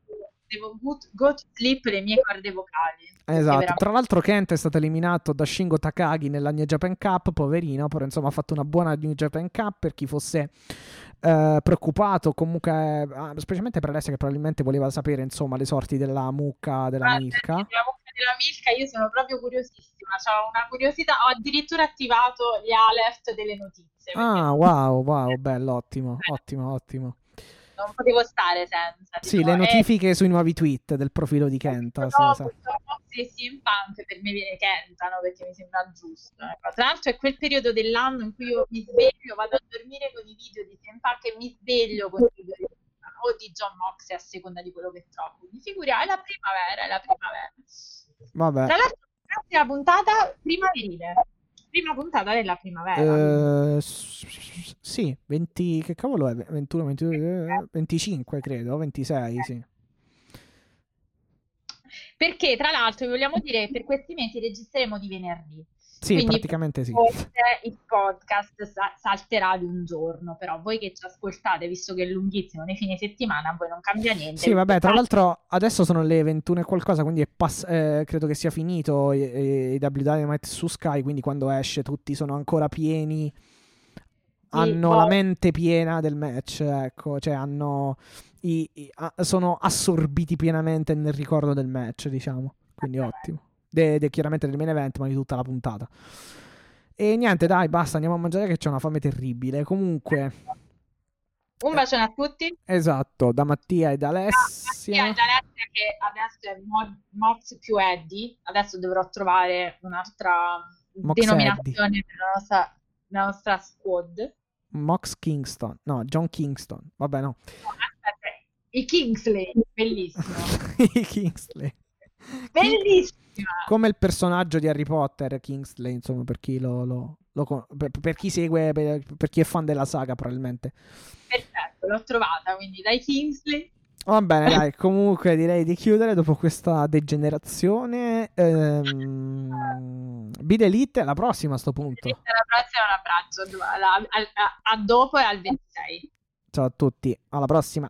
devo go, to sleep le mie corde vocali. Esatto. veramente- Tra l'altro, Kent è stato eliminato da Shingo Takagi nella New Japan Cup, poverino. Però insomma ha fatto una buona New Japan Cup per chi fosse eh, preoccupato. Comunque, ah, specialmente per Alessia, che probabilmente voleva sapere insomma le sorti della mucca della Guarda, Milka. della mucca della Milka io sono proprio curiosissima, ho una curiosità, ho addirittura attivato gli alert delle notizie. Ah, wow, wow, bello, ottimo, ottimo, ottimo. non potevo stare senza. Sì, le eh, notifiche sui nuovi tweet del profilo di Kenta. sì, No, esatto. CM Punk per me viene Kenta, no, perché mi sembra giusto. ecco. Tra l'altro è quel periodo dell'anno in cui io mi sveglio, vado a dormire con i video di Punk e mi sveglio con i video di o di John Moxley a seconda di quello che trovo. Quindi figuriamo, è la primavera, è la primavera. Vabbè. Tra l'altro, prossima puntata primaverile. Prima puntata della primavera. S- sì, 20, che cavolo è? 21, 22, eh, 25 credo, 26, sì. Perché, tra l'altro, vi vogliamo dire che per questi mesi registreremo di venerdì. Sì, Quindi praticamente sì. Forse il podcast sa- salterà di un giorno, però voi che ci ascoltate, visto che è lunghissimo nei fine settimana, a voi non cambia niente. Sì, vabbè, tra l'altro adesso sono le 21 e qualcosa, quindi è pass- eh, credo che sia finito i, i, W Dynamite su Sky, quindi quando esce tutti sono ancora pieni, hanno boh. la mente piena del match, ecco, cioè hanno i- i- a- sono assorbiti pienamente nel ricordo del match, diciamo, quindi ottimo. De, de- chiaramente del main event, ma di tutta la puntata. E niente, dai, basta, andiamo a mangiare che c'è una fame terribile. Comunque, Un bacione a tutti. esatto, da Mattia e da Alessia. è da Alessia che adesso è Mo- Mox più Eddie. Adesso dovrò trovare un'altra Mox denominazione per la nostra, la nostra squad. Mox Kingston, no, John Kingston, vabbè no, No, I Kingsley, bellissimo. Kingsley. Bellissima. Come il personaggio di Harry Potter, Kingsley, insomma, per chi lo, lo- lo per, per chi segue, per, per chi è fan della saga probabilmente. Perfetto, l'ho trovata, quindi dai Kingsley. Va bene, dai, comunque direi di chiudere dopo questa degenerazione. Ehm, Bid Elite, alla prossima a sto punto. Alla prossima, un abbraccio. Al- a- a dopo e al 26. Ciao a tutti, alla prossima.